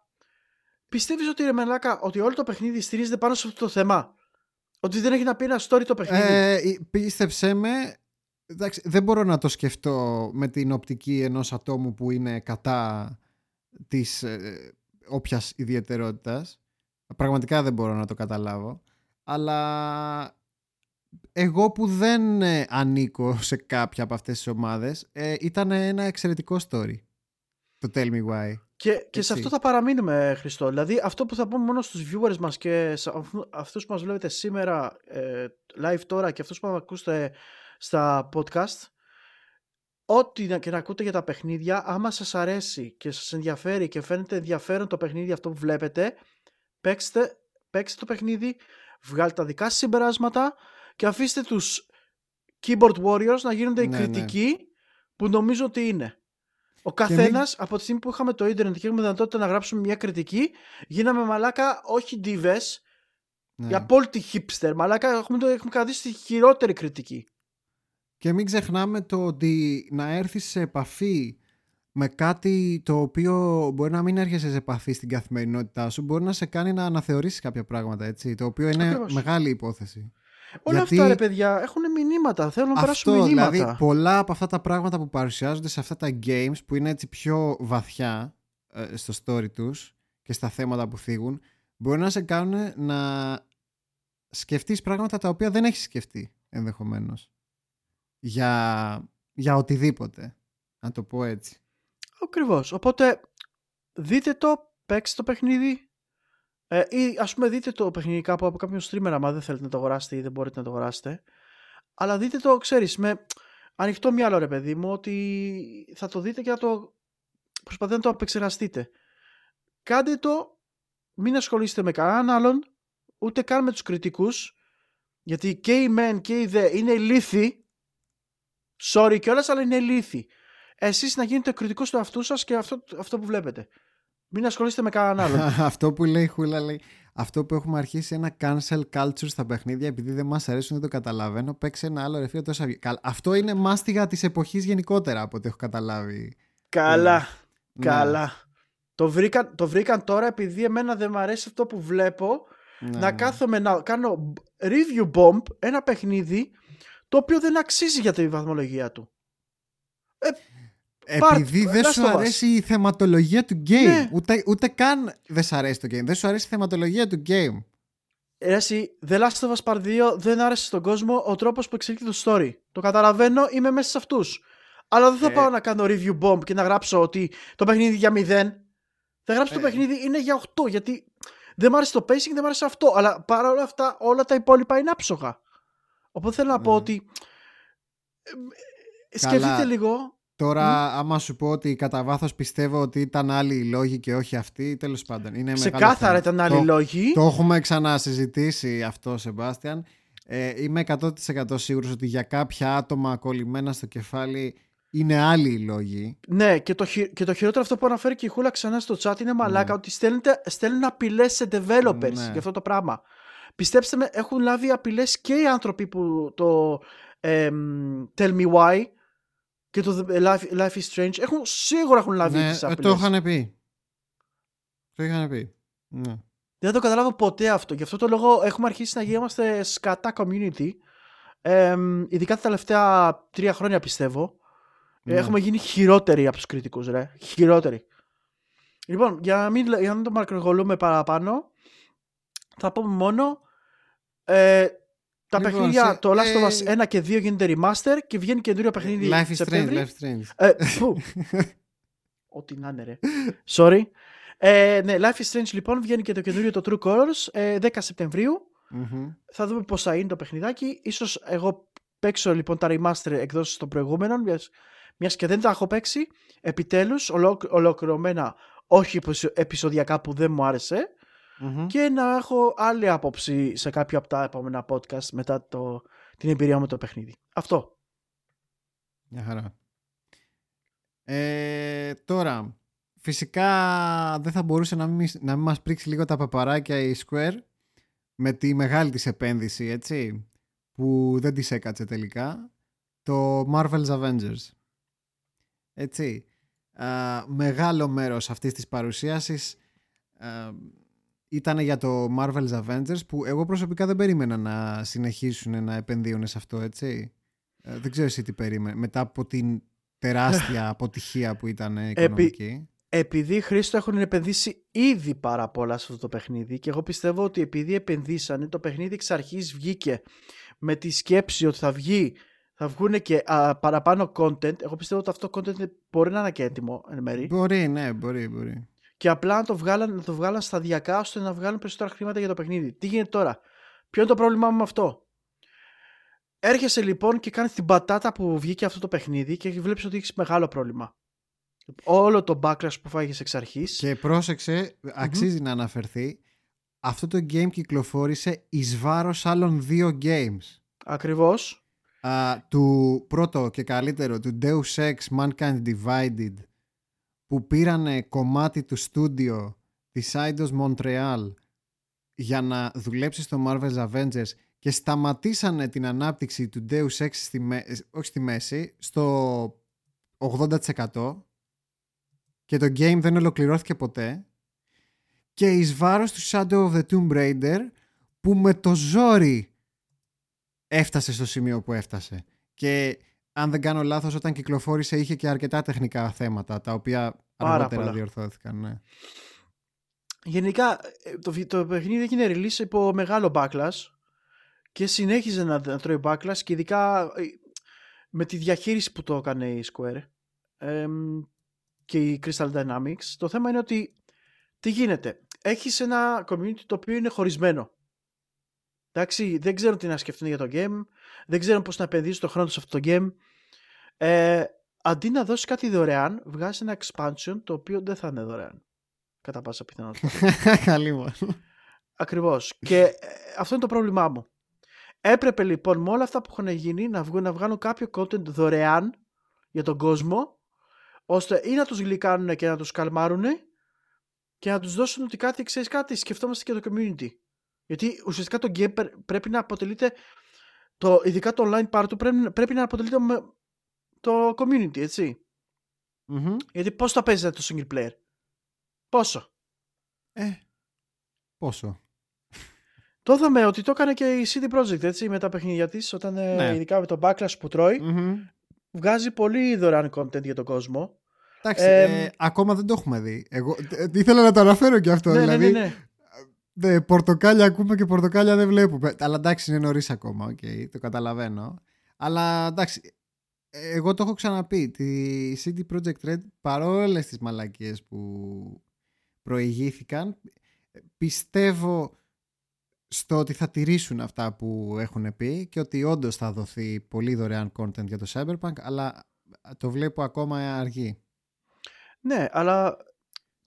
πιστεύεις ότι ρε μαλάκα, ότι όλο το παιχνίδι στηρίζεται πάνω σε αυτό το θέμα; Ότι δεν έχει να πει ένα story το παιχνίδι; Ε, πίστεψέ με, εντάξει, δεν μπορώ να το σκεφτώ με την οπτική ενός ατόμου που είναι κατά της ε, όποιας ιδιαιτερότητας. Πραγματικά δεν μπορώ να το καταλάβω. Αλλά εγώ που δεν ε, ανήκω σε κάποια από αυτές τις ομάδες ε, ήταν ένα εξαιρετικό story. Το Tell Me Why. Και, και Έτσι. σε αυτό θα παραμείνουμε, Χριστό. Δηλαδή, αυτό που θα πούμε μόνο στους viewers μας και σε αυτού- αυτούς που μας βλέπετε σήμερα ε, live τώρα και αυτούς που μας ακούσετε στα podcast, ό,τι να- και να ακούτε για τα παιχνίδια, άμα σας αρέσει και σας ενδιαφέρει και φαίνεται ενδιαφέρον το παιχνίδι αυτό που βλέπετε, παίξτε, παίξτε το παιχνίδι, βγάλτε τα δικά σας συμπεράσματα και αφήστε τους keyboard warriors να γίνονται οι Ναι, ναι. κριτικοί που νομίζω ότι είναι. Ο καθένας από τη στιγμή που είχαμε το ίντερνετ και έχουμε δυνατότητα να γράψουμε μια κριτική, γίναμε μαλάκα όχι divas, Ναι. η απόλυτη hipster. Μαλάκα έχουμε, το, έχουμε κρατήσει τη χειρότερη κριτική. Και μην ξεχνάμε το ότι να έρθεις σε επαφή με κάτι το οποίο μπορεί να μην έρχεσαι σε επαφή στην καθημερινότητά σου, μπορεί να σε κάνει να αναθεωρήσεις κάποια πράγματα, έτσι, το οποίο είναι Ακριβώς. μεγάλη υπόθεση. Όλα Γιατί- αυτά ρε παιδιά έχουν μηνύματα. Θέλουν να περάσουν Αυτό, μηνύματα. δηλαδή, πολλά από αυτά τα πράγματα που παρουσιάζονται σε αυτά τα games που είναι έτσι πιο βαθιά ε, στο story τους και στα θέματα που θίγουν, μπορεί να σε κάνουν να σκεφτείς πράγματα τα οποία δεν έχεις σκεφτεί ενδεχομένως. Για, για οτιδήποτε. Να το πω έτσι. Ακριβώς. Οπότε δείτε το, παίξτε το παιχνίδι. Ε, ή ας πούμε δείτε το παιχνίδι κάπου από κάποιον streamer άμα δεν θέλετε να το αγοράσετε ή δεν μπορείτε να το αγοράσετε. Αλλά δείτε το, ξέρεις, με ανοιχτό μυαλό ρε παιδί μου ότι θα το δείτε και να το προσπαθείτε να το απεξεργαστείτε. Κάντε το, μην ασχολείστε με κανέναν άλλον, ούτε καν με τους κριτικούς, γιατί και οι μεν και οι δε είναι λύθοι, sorry κιόλας, αλλά είναι λύθοι. Εσείς να γίνετε κριτικός του εαυτού σας και αυτό, αυτό που βλέπετε. Μην ασχολείστε με κανέναν άλλον. αυτό που λέει η Χούλα λέει. Αυτό που έχουμε αρχίσει ένα cancel culture στα παιχνίδια επειδή δεν μας αρέσουν, δεν το καταλαβαίνω. Παίξε ένα άλλο ρεφείο τόσα Αυτό είναι μάστιγα της εποχής γενικότερα από ό,τι έχω καταλάβει. Καλά. Ναι. Καλά. Το βρήκαν, το βρήκαν τώρα επειδή εμένα δεν μου αρέσει αυτό που βλέπω ναι. να κάθομαι να κάνω review bomb ένα παιχνίδι το οποίο δεν αξίζει για τη βαθμολογία του. Ε, επειδή δεν σου αρέσει η θεματολογία του game. Ναι. Ούτε, ούτε καν δεν σου αρέσει το game. Δεν σου αρέσει η θεματολογία του game. Εσύ, The Last of Us Part 2 δεν άρεσε στον κόσμο ο τρόπος που εξελίχθηκε το story. Το καταλαβαίνω, είμαι μέσα σε αυτούς. Αλλά δεν θα ε... πάω να κάνω review bomb και να γράψω ότι το παιχνίδι για 0. Θα γράψω ε... το παιχνίδι είναι για 8 γιατί δεν μου άρεσε το pacing, δεν μου άρεσε αυτό. Αλλά παρόλα αυτά όλα τα υπόλοιπα είναι άψογα. Οπότε θέλω να πω ναι. ότι. Ε, σκεφτείτε λίγο Τώρα, mm. άμα σου πω ότι κατά βάθος πιστεύω ότι ήταν άλλοι οι λόγοι και όχι αυτοί, τέλος πάντων. Είναι Ξεκάθαρα ήταν άλλοι το, λόγοι. Το έχουμε ξανασυζητήσει αυτό, Σεμπάστιαν. Ε, είμαι 100% σίγουρος ότι για κάποια άτομα κολλημένα στο κεφάλι είναι άλλοι οι λόγοι. Ναι, και το, και το χειρότερο αυτό που αναφέρει και η Χούλα ξανά στο chat είναι μαλάκα ναι. ότι στέλνουν απειλές σε developers ναι. για αυτό το πράγμα. Πιστέψτε με, έχουν λάβει απειλές και οι άνθρωποι που το ε, Tell Me Why και το Life, Life is Strange έχουν, σίγουρα έχουν λάβει ναι, τις απειλές. Το είχαν πει. Το είχαν πει. Ναι. Δεν το καταλάβω ποτέ αυτό. Γι' αυτό το λόγο έχουμε αρχίσει να γίνομαστε σκατά community. Ε, ειδικά τα τελευταία τρία χρόνια πιστεύω. Ναι. Έχουμε γίνει χειρότεροι από τους κριτικούς, ρε. Χειρότεροι. Λοιπόν, για να, μην, για να μην το μακρογολούμε παραπάνω, θα πούμε μόνο ε, τα λοιπόν, παιχνίδια, σε, το Last of Us 1 ε, και 2 γίνεται remaster και βγαίνει καινούριο παιχνίδι Life is Strange, Life is Strange. Ε, Ό,τι να είναι ρε. Sorry. Ε, ναι, Life is Strange λοιπόν βγαίνει και το καινούριο το True Colors ε, 10 σεπτεμβριου Θα δούμε πώς θα είναι το παιχνιδάκι. Ίσως εγώ παίξω λοιπόν τα remaster εκδόσεις των προηγούμενων μιας, μιας και δεν τα έχω παίξει. Επιτέλους, ολοκληρωμένα όχι επεισοδιακά που δεν μου άρεσε και να έχω άλλη άποψη σε κάποιο από τα επόμενα podcast μετά το, την εμπειρία μου το παιχνίδι. Αυτό. Μια χαρά. Ε, τώρα, φυσικά δεν θα μπορούσε να μην, να μην μας πρίξει λίγο τα παπαράκια η Square με τη μεγάλη της επένδυση, έτσι, που δεν της έκατσε τελικά, το Marvel's Avengers. Έτσι, μεγάλο μέρος αυτής της παρουσίασης ήταν για το Marvel's Avengers που εγώ προσωπικά δεν περίμενα να συνεχίσουν να επενδύουν σε αυτό, έτσι. Ε, δεν ξέρω εσύ τι περίμενε. Μετά από την τεράστια αποτυχία που ήταν οικονομική. Επει... Επειδή Χρήστο έχουν επενδύσει ήδη πάρα πολλά σε αυτό το παιχνίδι και εγώ πιστεύω ότι επειδή επενδύσανε το παιχνίδι εξ αρχής βγήκε με τη σκέψη ότι θα βγει θα βγουν και παραπάνω content. Εγώ πιστεύω ότι αυτό το content μπορεί να είναι και έτοιμο εν μέρη. Μπορεί, ναι, μπορεί, μπορεί και απλά να το βγάλαν, να το βγάλαν σταδιακά ώστε να βγάλουν περισσότερα χρήματα για το παιχνίδι. Τι γίνεται τώρα; Ποιο είναι το πρόβλημά μου με αυτό; Έρχεσαι λοιπόν και κάνεις την πατάτα που βγήκε αυτό το παιχνίδι και βλέπεις ότι έχεις μεγάλο πρόβλημα. Όλο το backlash που φάγει εξ αρχής. Και πρόσεξε, να αναφερθεί, αυτό το game κυκλοφόρησε εις βάρος άλλων δύο games. Ακριβώς. του πρώτο και καλύτερο, του Deus Ex Mankind Divided, που πήρανε κομμάτι του στούντιο της Eidos Montreal για να δουλέψει στο Marvel's Avengers και σταματήσανε την ανάπτυξη του Deus Ex στη, όχι στη μέση, στο 80% και το game δεν ολοκληρώθηκε ποτέ. Και εις βάρος του Shadow of the Tomb Raider που με το ζόρι έφτασε στο σημείο που έφτασε. Και αν δεν κάνω λάθος, όταν κυκλοφόρησε είχε και αρκετά τεχνικά θέματα, τα οποία αργότερα διορθώθηκαν. Ναι. Γενικά, ε, το, το παιχνίδι έγινε release υπό μεγάλο backlash και συνέχιζε να, να τρώει backlash και ειδικά ε, με τη διαχείριση που το έκανε η Square. Ε, και η Crystal Dynamics. Το θέμα είναι ότι τι γίνεται. Έχεις ένα community το οποίο είναι χωρισμένο. Εντάξει, δεν ξέρουν τι να σκεφτούν για το game, δεν ξέρουν πώς να επενδύσουν το χρόνο σε αυτό το game. Ε, αντί να δώσεις κάτι δωρεάν, βγάζεις ένα expansion το οποίο δεν θα είναι δωρεάν. Κατά πάσα πιθανότητα. Καλή μου. Ακριβώς. και ε, αυτό είναι το πρόβλημά μου. Έπρεπε λοιπόν με όλα αυτά που έχουν γίνει να, βγουν, να βγάλουν κάποιο content δωρεάν για τον κόσμο, ώστε ή να τους γλυκάνουν και να τους καλμάρουν και να τους δώσουν ότι κάτι, ξέρεις κάτι, σκεφτόμαστε και το community. Γιατί ουσιαστικά το game πρέπει να αποτελείται, το, ειδικά το online part του πρέπει, πρέπει να αποτελείται με το community, ετσι Γιατί πώς θα παίζετε το single player; Πόσο; Ε, πόσο; Το είδαμε ότι το έκανε και η CD Projekt έτσι, με τα παιχνίδια της, όταν ε, ναι. ειδικά με το backlash που τροει βγάζει πολύ δωρεάν content για τον κόσμο. Εντάξει, ε, ακόμα δεν το έχουμε δει. Εγώ ε, ήθελα να το αναφέρω και αυτό. Ναι, δηλαδή, ναι, ναι, ναι. πορτοκάλια ακούμε και πορτοκάλια δεν βλέπουμε. Αλλά εντάξει, είναι νωρίς ακόμα, okay, το καταλαβαίνω. Αλλά εντάξει, εγώ το έχω ξαναπεί. Τη CD Projekt Red, παρόλες τις μαλακίες που προηγήθηκαν, πιστεύω στο ότι θα τηρήσουν αυτά που έχουν πει και ότι όντως θα δοθεί πολύ δωρεάν content για το Cyberpunk αλλά το βλέπω ακόμα αργή. Ναι, αλλά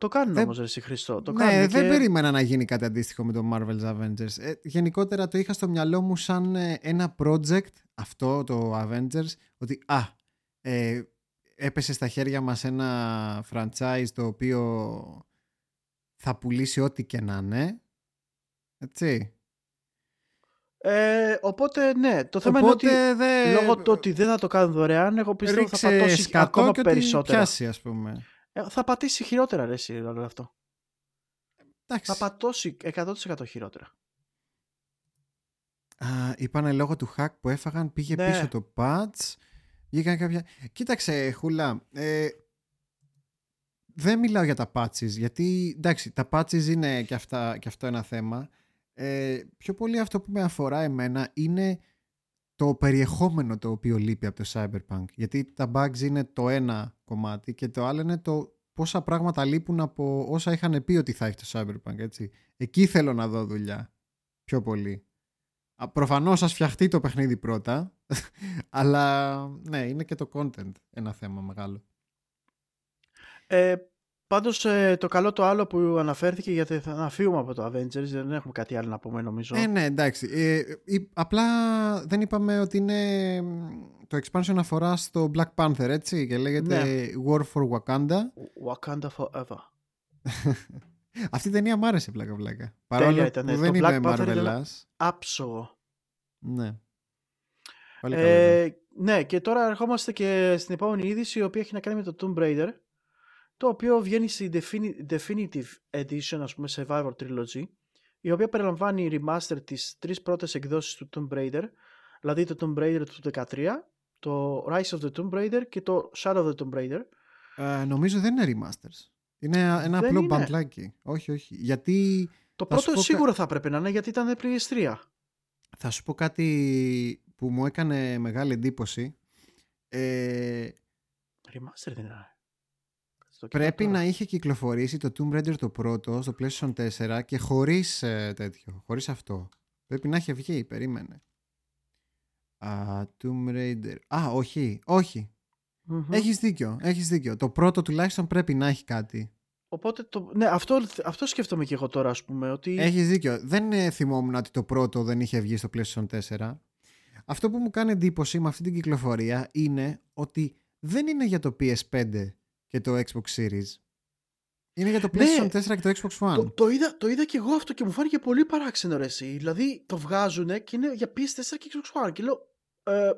το κάνουν δεν... όμως εσύ Χριστό. Το ναι, δεν περίμενα να γίνει κάτι αντίστοιχο με το Marvel's Avengers. Ε, γενικότερα το είχα στο μυαλό μου σαν ε, ένα project αυτό το Avengers ότι α, ε, έπεσε στα χέρια μας ένα franchise το οποίο θα πουλήσει ό,τι και να είναι έτσι. Ε, οπότε ναι, το θέμα οπότε, είναι ότι δε... λόγω του ότι δεν θα το κάνουν δωρεάν, εγώ πιστεύω θα πατώσει ακόμα και περισσότερα. Πιάσει, ας πούμε. Ε, θα πατήσει χειρότερα ρε εσύ αυτό. Εντάξει. Θα πατώσει 100% χειρότερα. Α, είπανε λόγω του hack που έφαγαν πήγε ναι. πίσω το patch. Βγήκαν κάποια... Κοίταξε Χουλά, ε, δεν μιλάω για τα patches γιατί εντάξει τα patches είναι και, αυτά, και αυτό ένα θέμα ε, πιο πολύ αυτό που με αφορά εμένα είναι το περιεχόμενο το οποίο λείπει από το Cyberpunk. Γιατί τα bugs είναι το ένα κομμάτι και το άλλο είναι το πόσα πράγματα λείπουν από όσα είχαν πει ότι θα έχει το Cyberpunk. Έτσι. Εκεί θέλω να δω δουλειά. Πιο πολύ. Προφανώς σας φτιαχτεί το παιχνίδι πρώτα, αλλά ναι, είναι και το content ένα θέμα μεγάλο. Ε, Πάντως ε, το καλό το άλλο που αναφέρθηκε γιατί θα φύγουμε από το Avengers δεν έχουμε κάτι άλλο να πούμε νομίζω. Ε, ναι εντάξει. Ε, απλά δεν είπαμε ότι είναι το expansion αφορά στο Black Panther έτσι και λέγεται ναι. War for Wakanda. Wakanda forever. Αυτή η ταινία μ' άρεσε πλάκα πλάκα. Παρόλο ήταν. που δεν το είμαι Marvelous. Άψογο. Ναι. ε, ναι και τώρα ερχόμαστε και στην επόμενη είδηση η οποία έχει να κάνει με το Tomb Raider το οποίο βγαίνει στη Definitive Edition, ας πούμε, Survivor Trilogy, η οποία περιλαμβάνει remaster τις τρεις πρώτες εκδόσεις του Tomb Raider, δηλαδή το Tomb Raider του 2013, το Rise of the Tomb Raider και το Shadow of the Tomb Raider. Ε, νομίζω δεν είναι remasters. Είναι ένα απλό μπαντλάκι. Όχι, όχι. Γιατί... Το πρώτο σίγουρα θα πρέπει να είναι γιατί ήταν PS3. Θα σου πω κάτι που μου έκανε μεγάλη εντύπωση. Ε... Remaster δεν είναι. Πρέπει να είχε κυκλοφορήσει το Tomb Raider το πρώτο στο PlayStation 4 και χωρίς ε, τέτοιο, χωρίς αυτό. Πρέπει να είχε βγει, περίμενε. Α, Tomb Raider. Α, όχι, όχι. Mm-hmm. Έχεις δίκιο, έχεις δίκιο. Το πρώτο τουλάχιστον πρέπει να έχει κάτι. Οπότε, το, ναι, αυτό, αυτό σκέφτομαι και εγώ τώρα, ας πούμε. Ότι... Έχεις δίκιο. Δεν ε, θυμόμουν ότι το πρώτο δεν είχε βγει στο PlayStation 4. Αυτό που μου κάνει εντύπωση με αυτή την κυκλοφορία είναι ότι δεν είναι για το PS5 και το Xbox Series. Είναι για το ναι. PlayStation 4 και το Xbox One. Το, το, είδα, το είδα και εγώ αυτό και μου φάνηκε πολύ παράξενο ρε εσύ. Δηλαδή το βγάζουν και είναι για PS4 και Xbox One και λέω... Ε,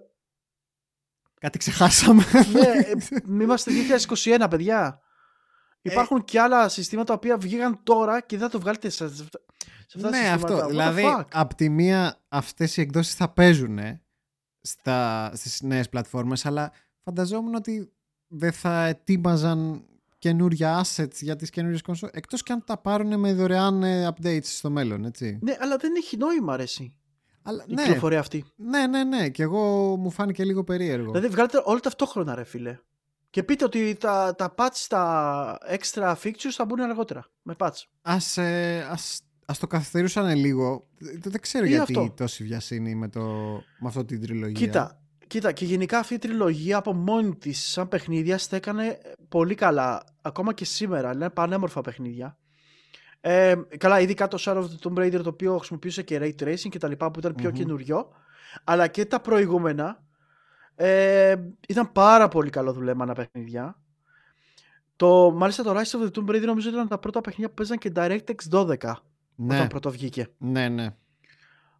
Κάτι ξεχάσαμε. Ναι, ε, είμαστε 2021 παιδιά. Ε, Υπάρχουν και άλλα συστήματα τα οποία βγήκαν τώρα και δεν θα το βγάλετε σε, σε αυτά ναι, αυτό. δηλαδή, από τη μία αυτές οι εκδόσεις θα παίζουν στα, στις νέες πλατφόρμες, αλλά φανταζόμουν ότι δεν θα ετοίμαζαν καινούρια assets για τις καινούριε κονσόλες εκτός και αν τα πάρουν με δωρεάν ε, updates στο μέλλον, έτσι. Ναι, αλλά δεν έχει νόημα αρέσει. Αλλά, η ναι, κυκλοφορία αυτή. Ναι, ναι, ναι. Και εγώ μου φάνηκε λίγο περίεργο. Δηλαδή βγάλετε όλα ταυτόχρονα, ρε φίλε. Και πείτε ότι τα, τα patch, τα extra features θα μπουν αργότερα. Με patch. Ας, ε, ας, ας το καθυστερούσαν λίγο. Δεν, δεν ξέρω Ή γιατί αυτό. τόση βιασύνη με, το, με αυτό την τριλογία. Κοίτα, κοίτα, και γενικά αυτή η τριλογία από μόνη της, σαν παιχνίδια, στέκανε πολύ καλά. Ακόμα και σήμερα. Είναι πανέμορφα παιχνίδια. Ε, καλά, ειδικά το Shadow of the Tomb Raider το οποίο χρησιμοποιούσε και Ray Tracing και τα λοιπά που ήταν πιο Μμμ. καινούριο. Αλλά και τα προηγούμενα ε, ήταν πάρα πολύ καλό δουλέμανα παιχνίδια. Το, μάλιστα το Rise of the Tomb Raider νομίζω ήταν τα πρώτα παιχνίδια που παίζαν και DirectX 12 Ναι, όταν πρώτο βγήκε. ναι, ναι.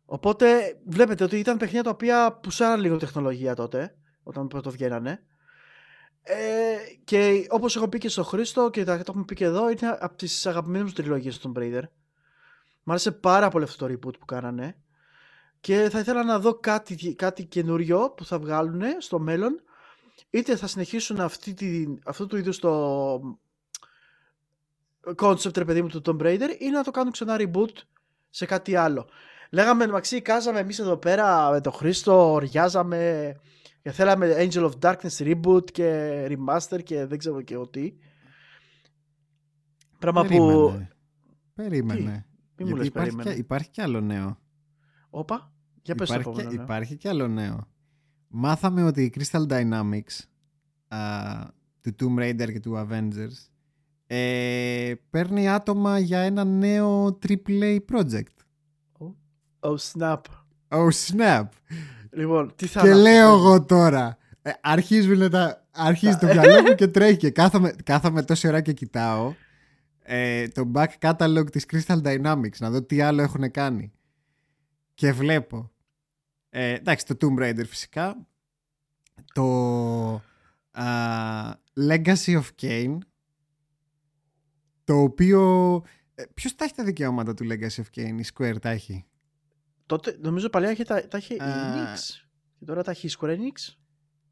Οπότε βλέπετε ότι ήταν παιχνίδια τα οποία πουσάραν λίγο τεχνολογία τότε, όταν πρώτο βγαίνανε. Ε, και όπως έχω πει και στο Χρήστο και τα, το έχουμε πει και εδώ, είναι από τις αγαπημένες μου τριλογίες του Tomb Raider. Μ' άρεσε πάρα πολύ αυτό το reboot που κάνανε. Και θα ήθελα να δω κάτι, κάτι καινούριο που θα βγάλουν στο μέλλον. Είτε θα συνεχίσουν αυτή τη, αυτού του είδους το concept ρε παιδί μου του Tomb Raider ή να το κάνουν ξανά reboot σε κάτι άλλο. Λέγαμε Μαξί, κάζαμε εμείς εδώ πέρα με τον Χρήστο, οριάζαμε και θέλαμε Angel of Darkness reboot και remaster και δεν ξέρω και εγώ τι. Πράγμα που... Περίμενε. Περίμενε. Μη μου λες Γιατί υπάρχει, περίμενε. και, υπάρχει και άλλο νέο. Όπα, για πες το Υπάρχει και, επόμενο. ναι. υπάρχει και άλλο νέο. Μάθαμε ότι η Crystal Dynamics α, του Tomb Raider και του Avengers ε, παίρνει άτομα για ένα νέο AAA project. Oh snap. Oh snap! Λοιπόν, τι θα και να- λέω εγώ τώρα. Ε, αρχίζουν τα, αρχίζεις το μυαλό μου και τρέχει και κάθομαι, κάθομαι τόση ώρα και κοιτάω ε, το back catalog της Crystal Dynamics να δω τι άλλο έχουν κάνει. Και βλέπω ε, εντάξει το Tomb Raider φυσικά το α, Legacy of Kane το οποίο ε, ποιος τα έχει τα δικαιώματα του Legacy of Kane η Square τα έχει; Τότε, νομίζω παλιά είχε, τα, τα είχε η Α. Enix. Και τώρα τα έχει η Square Enix.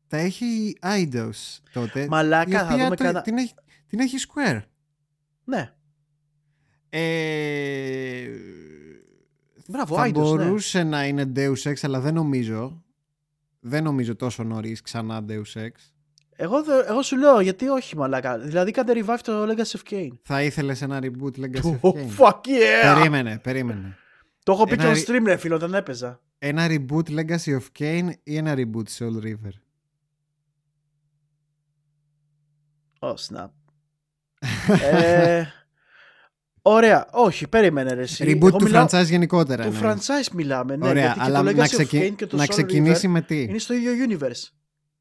τα έχει η Eidos τότε Μαλάκα, η θα οποία δούμε το- κανένα... την, έχει, την έχει η Square. Ναι, Ε, Μπράβο, θα Eidos, ναι. μπορούσε να είναι Deus Ex, αλλά δεν νομίζω. Δεν νομίζω τόσο νωρίς ξανά Deus Ex. Εγώ, δε- εγώ σου λέω γιατί όχι μαλάκα. Δηλαδή κάντε revive το Legacy of Kane. Θα ήθελες ένα reboot Legacy of Oh, Kain. fuck yeah! Περίμενε, περίμενε. Το έχω πει Ένα και on re- stream ρε φίλο, δεν έπαιζα. Ένα reboot Legacy of Kane ή ένα reboot Soul River; Oh, snap. ε, ωραία, όχι, περίμενε ρε εσύ. reboot Εγώ του μιλάω- franchise γενικότερα. Του εννοείς. franchise μιλάμε, ναι. Ωραία, γιατί και αλλά το να, Legacy ξεκι- of Kane και το να Soul ξεκινήσει River με τι; είναι στο ίδιο universe.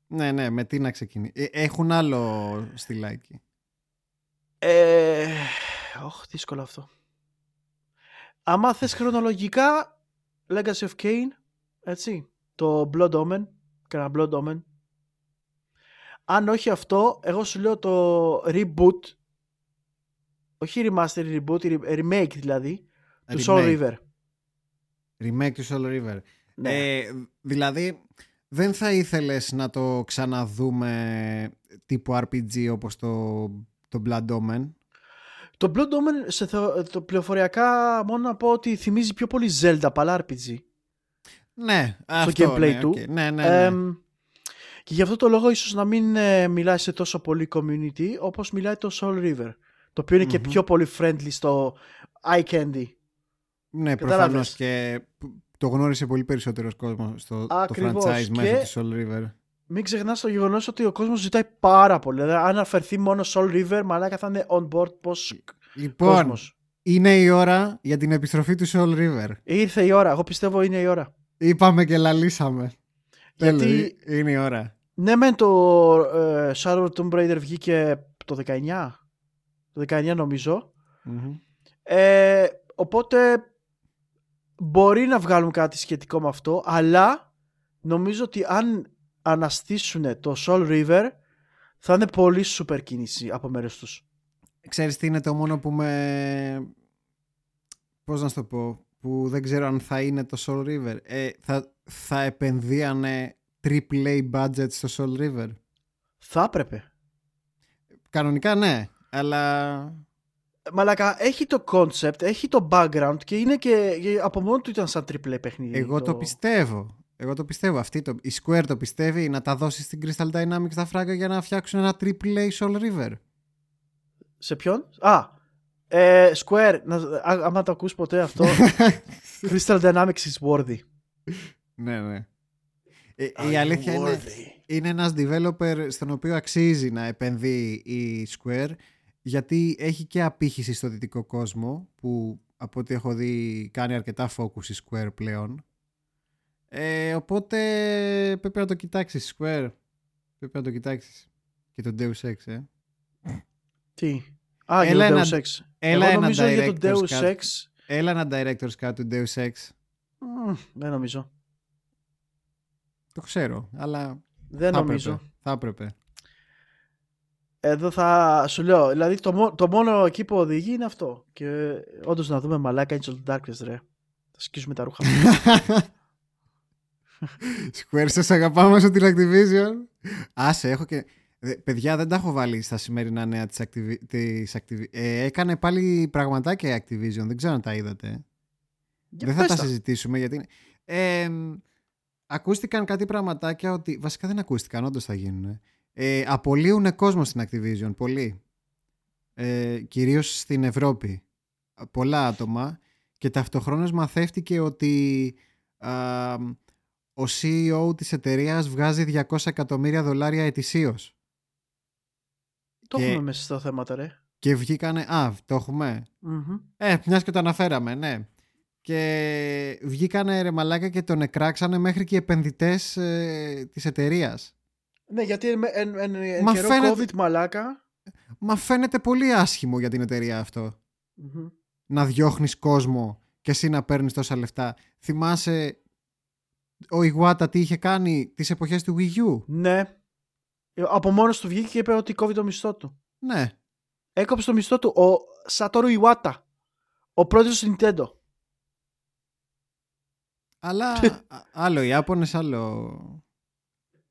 Ναι, ναι, με τι να ξεκινήσει; Ε, έχουν άλλο στυλάκι. Ε, όχι, δύσκολο αυτό. Άμα θες χρονολογικά, Legacy of Kane, έτσι, το Blood Omen, κανένα Blood Omen. Αν όχι αυτό, εγώ σου λέω το reboot, όχι remaster reboot, re- remake δηλαδή, του Soul Remake. River. Remake του Soul River. Ναι. Ε, δηλαδή, δεν θα ήθελες να το ξαναδούμε τύπου RPG όπως το, το Blood Omen; Το Blood Omen, σε θεω- το πληροφοριακά, μόνο να πω ότι θυμίζει πιο πολύ Zelda, παλά RPG. Ναι, αυτό, gameplay ναι, του. οκ. Ναι, ναι, ναι. Εμ, και γι' αυτό το λόγο ίσως να μην ε, μιλάει σε τόσο πολύ community όπως μιλάει το Soul Reaver. Το οποίο είναι και Μμμ. πιο πολύ friendly στο eye candy. ναι, κατάλαβες; προφανώς και το γνώρισε πολύ περισσότερος κόσμος στο το Ακριβώς. franchise Και- μέσω του Soul Reaver. Μην ξεχνάς το γεγονός ότι ο κόσμος ζητάει πάρα πολύ. Δηλαδή αν αναφερθεί μόνο Soul Reaver, μαλάκα θα είναι on board πως Λοιπόν, κόσμος. είναι η ώρα για την επιστροφή του Soul Reaver. Ήρθε η ώρα. Εγώ πιστεύω είναι η ώρα. Είπαμε και λαλήσαμε. Γιατί- Τέλος, είναι η ώρα. Ναι, μεν το ε, Shadow of the Tomb Raider βγήκε το 19. Το 19 νομίζω. Μμμ. Ε, οπότε μπορεί να βγάλουν κάτι σχετικό με αυτό, αλλά νομίζω ότι αν αναστήσουν το Soul River θα είναι πολύ super κίνηση από μέρους τους. Ξέρεις τι είναι το μόνο που με... Πώς να σου το πω... Που δεν ξέρω αν θα είναι το Soul River. Ε, θα, θα επενδύανε AAA budget στο Soul River. Θα έπρεπε. Κανονικά ναι, αλλά... Μαλάκα, έχει το concept, έχει το background και είναι και και από μόνο του ήταν σαν triple παιχνίδι. Εγώ το πιστεύω. Εγώ το πιστεύω. Αυτή το, η Square το πιστεύει να τα δώσει στην Crystal Dynamics τα φράγκα για να φτιάξουν ένα AAA Soul River. Σε ποιον; Α, ε, Square, να, α, άμα το ακούς ποτέ αυτό, Crystal Dynamics is worthy. ναι, ναι. Ε, Are η you αλήθεια είναι, worthy? είναι ένας developer στον οποίο αξίζει να επενδύει η Square γιατί έχει και απήχηση στο δυτικό κόσμο που από ό,τι έχω δει κάνει αρκετά focus η Square πλέον. Ε, οπότε πρέπει να το κοιτάξεις Square. Πρέπει να το κοιτάξεις. Και το Deus Ex, ε. Τι; Α, Έλα για το ένα- Deus Ex. έλα Εγώ ένα νομίζω για το director's Deus cut. Ex. Έλα ένα director's cut του Deus Ex. μ, Δεν νομίζω. Το ξέρω, αλλά Δεν θα νομίζω. έπρεπε. Θα έπρεπε. Εδώ θα σου λέω, δηλαδή το, μό- το μόνο εκεί που οδηγεί είναι αυτό. Και όντως να δούμε μαλάκα Angel of Darkness, ρε. Θα σκίσουμε τα ρούχα. Square σας αγαπάμε όσο την Activision. Άσε, έχω και... Δε- Παιδιά, δεν τα έχω βάλει στα σημερινά νέα της, Activi... της Activi... Ε, έκανε πάλι πραγματάκια η Activision, δεν ξέρω αν τα είδατε. Για δεν θα πες τα τα. συζητήσουμε γιατί... είναι- Ε, μ, ακούστηκαν κάτι πραγματάκια ότι... Βασικά δεν ακούστηκαν, όντως θα γίνουν. Ε, απολύουν κόσμο στην Activision, πολύ. Ε, κυρίως στην Ευρώπη. Πολλά άτομα. Και ταυτοχρόνως μαθεύτηκε ότι α, ο CEO της εταιρείας βγάζει 200 εκατομμύρια δολάρια ετησίως. Το και- έχουμε μέσα στα θέματα, ρε. Και βγήκανε... Α, το έχουμε. Μμμ. Ε, μιας και το αναφέραμε, ναι. Και βγήκανε ρε μαλάκα και τον εκράξανε μέχρι και οι επενδυτές ε, της εταιρείας. Ναι, γιατί εν, εν, εν, εν Μα καιρό φαίνεται- COVID μαλάκα. Μα φαίνεται πολύ άσχημο για την εταιρεία αυτό. Μμμ. Να διώχνεις κόσμο και εσύ να παίρνεις τόσα λεφτά. Θυμάσαι ο Iwata τι είχε κάνει τις εποχές του Wii U; Ναι. Ε, Από μόνος του βγήκε και είπε ότι κόβει το μισθό του. Ναι. Έκοψε το μισθό του ο Σατόρου Ιουάτα. Ο πρόεδρος του Nintendo. Αλλά α- άλλο οι Ιάπωνες, άλλο...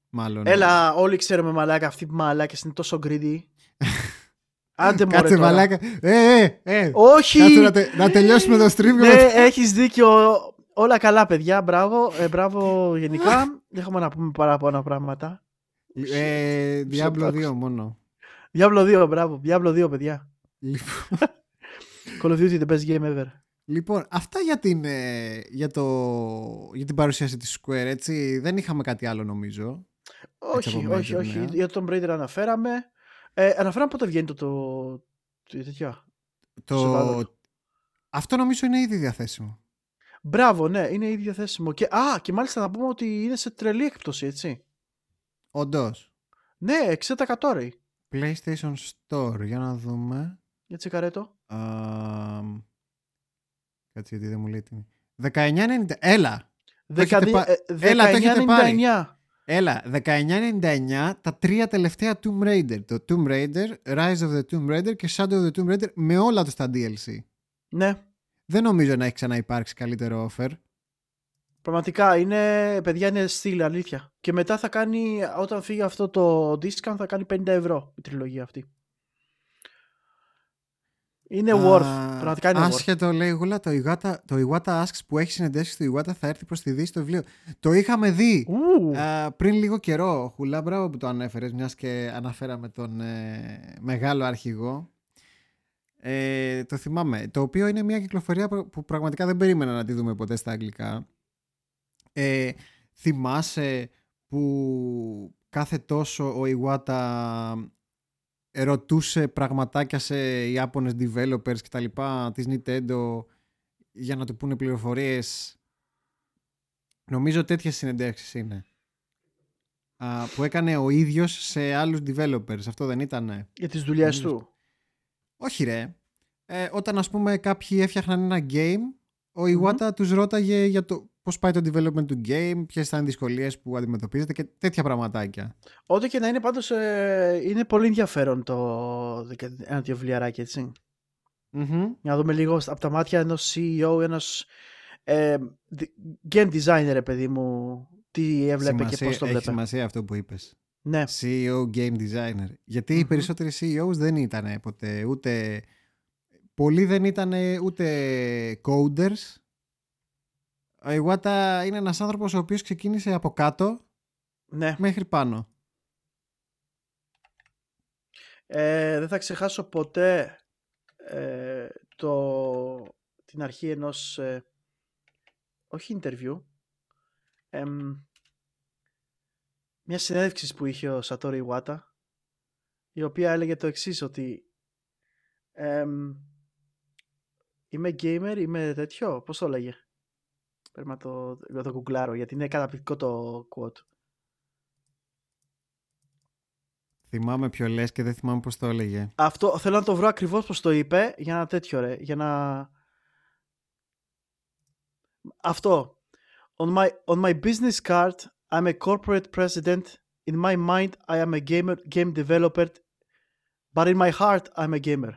Μάλλον. Έλα, όλοι ξέρουμε μαλάκα. Αυτοί οι μαλάκες είναι τόσο greedy. Άντε μωρέ Κάτσε τώρα. μαλάκα. Ε, ε, ε. Όχι! Κάτσε να, τε- να τελειώσουμε το stream. και ναι, μετά- έχεις δίκιο. Όλα καλά, παιδιά. Μπράβο. Ε, μπράβο γενικά. Δεν έχουμε να πούμε παράπονα πράγματα. Ε, Diablo Ψευδάκος. 2 μόνο. Diablo 2, μπράβο. Diablo 2, παιδιά. Λοιπόν, Call of Duty, the best game ever. λοιπόν, αυτά για την, ε, για, το, για την παρουσίαση της Square, έτσι. Δεν είχαμε κάτι άλλο νομίζω. Όχι, από όχι, major όχι. νέα. Για τον Raider αναφέραμε. Ε, αναφέραμε πότε βγαίνει το. το, το τέτοια. Το... Survivor. Αυτό νομίζω είναι ήδη διαθέσιμο. Μπράβο, ναι, είναι ήδη διαθέσιμο. Και, α, και μάλιστα να πούμε ότι είναι σε τρελή έκπτωση, έτσι. Όντως. Ναι, 60% ρε. PlayStation Store, για να δούμε. Για τσεκαρέτο. Α, Κάτσε γιατί δεν μου λέει τι. 19,90. Έλα! Το έχετε Δεκαδι- πα- ε, Έλα, το έχετε πάρει. 19,99. Έλα, 1999 τα τρία τελευταία Tomb Raider. Το Tomb Raider, Rise of the Tomb Raider και Shadow of the Tomb Raider με όλα τους τα DLC. Ναι, Δεν νομίζω να έχει ξαναυπάρξει καλύτερο offer. Πραγματικά είναι, παιδιά, είναι στυλ, αλήθεια. Και μετά θα κάνει, όταν φύγει αυτό το discount, θα κάνει 50 ευρώ η τριλογία αυτή. Είναι worth. Α, Πραγματικά είναι worth. Άσχετο λέει Γούλα, το Iwata, το Iwata Asks που έχει συνεντεύξει στο Iwata θα έρθει προς τη δύση στο βιβλίο. Το είχαμε δει Ου, α, πριν λίγο καιρό. Χουλά, μπράβο που το ανέφερες, μιας και αναφέραμε τον ε, μεγάλο αρχηγό. Ε, το θυμάμαι. Το οποίο είναι μια κυκλοφορία που που πραγματικά δεν περίμενα να τη δούμε ποτέ στα αγγλικά. Ε, θυμάσαι που κάθε τόσο ο Iwata ρωτούσε πραγματάκια σε Ιάπωνες developers και τα λοιπά της Nintendo για να του πούνε πληροφορίες; Νομίζω τέτοιες συνεντεύξεις είναι Α, που έκανε ο ίδιος σε άλλους developers αυτό δεν ήτανε; Για τις δουλειές νομίζω. του. όχι ρε ε, όταν ας πούμε κάποιοι έφτιαχναν ένα game ο Μμμ. Iwata τους ρώταγε για το πώς πάει το development του game ποιες ήταν οι δυσκολίες που αντιμετωπίζετε και τέτοια πραγματάκια Ό,τι και να είναι πάντως ε, είναι πολύ ενδιαφέρον το δεκα- ένα δύο βιβλιαράκι έτσι. Μμμ. Για να δούμε λίγο από τα μάτια ενός CEO, ενός ε, δι- game designer, ρε παιδί μου, τι έβλεπε και Σημασία- πώς το έχει βλέπει. σημασία αυτό που είπες Ναι, CEO Game Designer. Γιατί οι Μμμ. περισσότεροι CEOs δεν ήταν ποτέ ούτε. Πολλοί δεν ήταν ούτε coders. Ο Ιwata είναι ένας άνθρωπος ο οποίος ξεκίνησε από κάτω Ναι. μέχρι πάνω. Ε, δεν θα ξεχάσω ποτέ ε, το, την αρχή ενός ε, όχι interview εμ, μιας συνέντευξης που είχε ο Σατόρι Iwata η οποία έλεγε το εξής ότι εμ, είμαι gamer, είμαι τέτοιο, πώς το έλεγε; Πρέπει να το, να το γκουγκλάρω γιατί είναι καταπληκτικό το quote Θυμάμαι ποιο λες και δεν θυμάμαι πώς το έλεγε. Αυτό θέλω να το βρω ακριβώς πως το είπε για να τέτοιο ρε, για να... Αυτό. On my, on my business card, I'm a corporate president. In my mind, I am a gamer, game developer. But in my heart, I'm a gamer.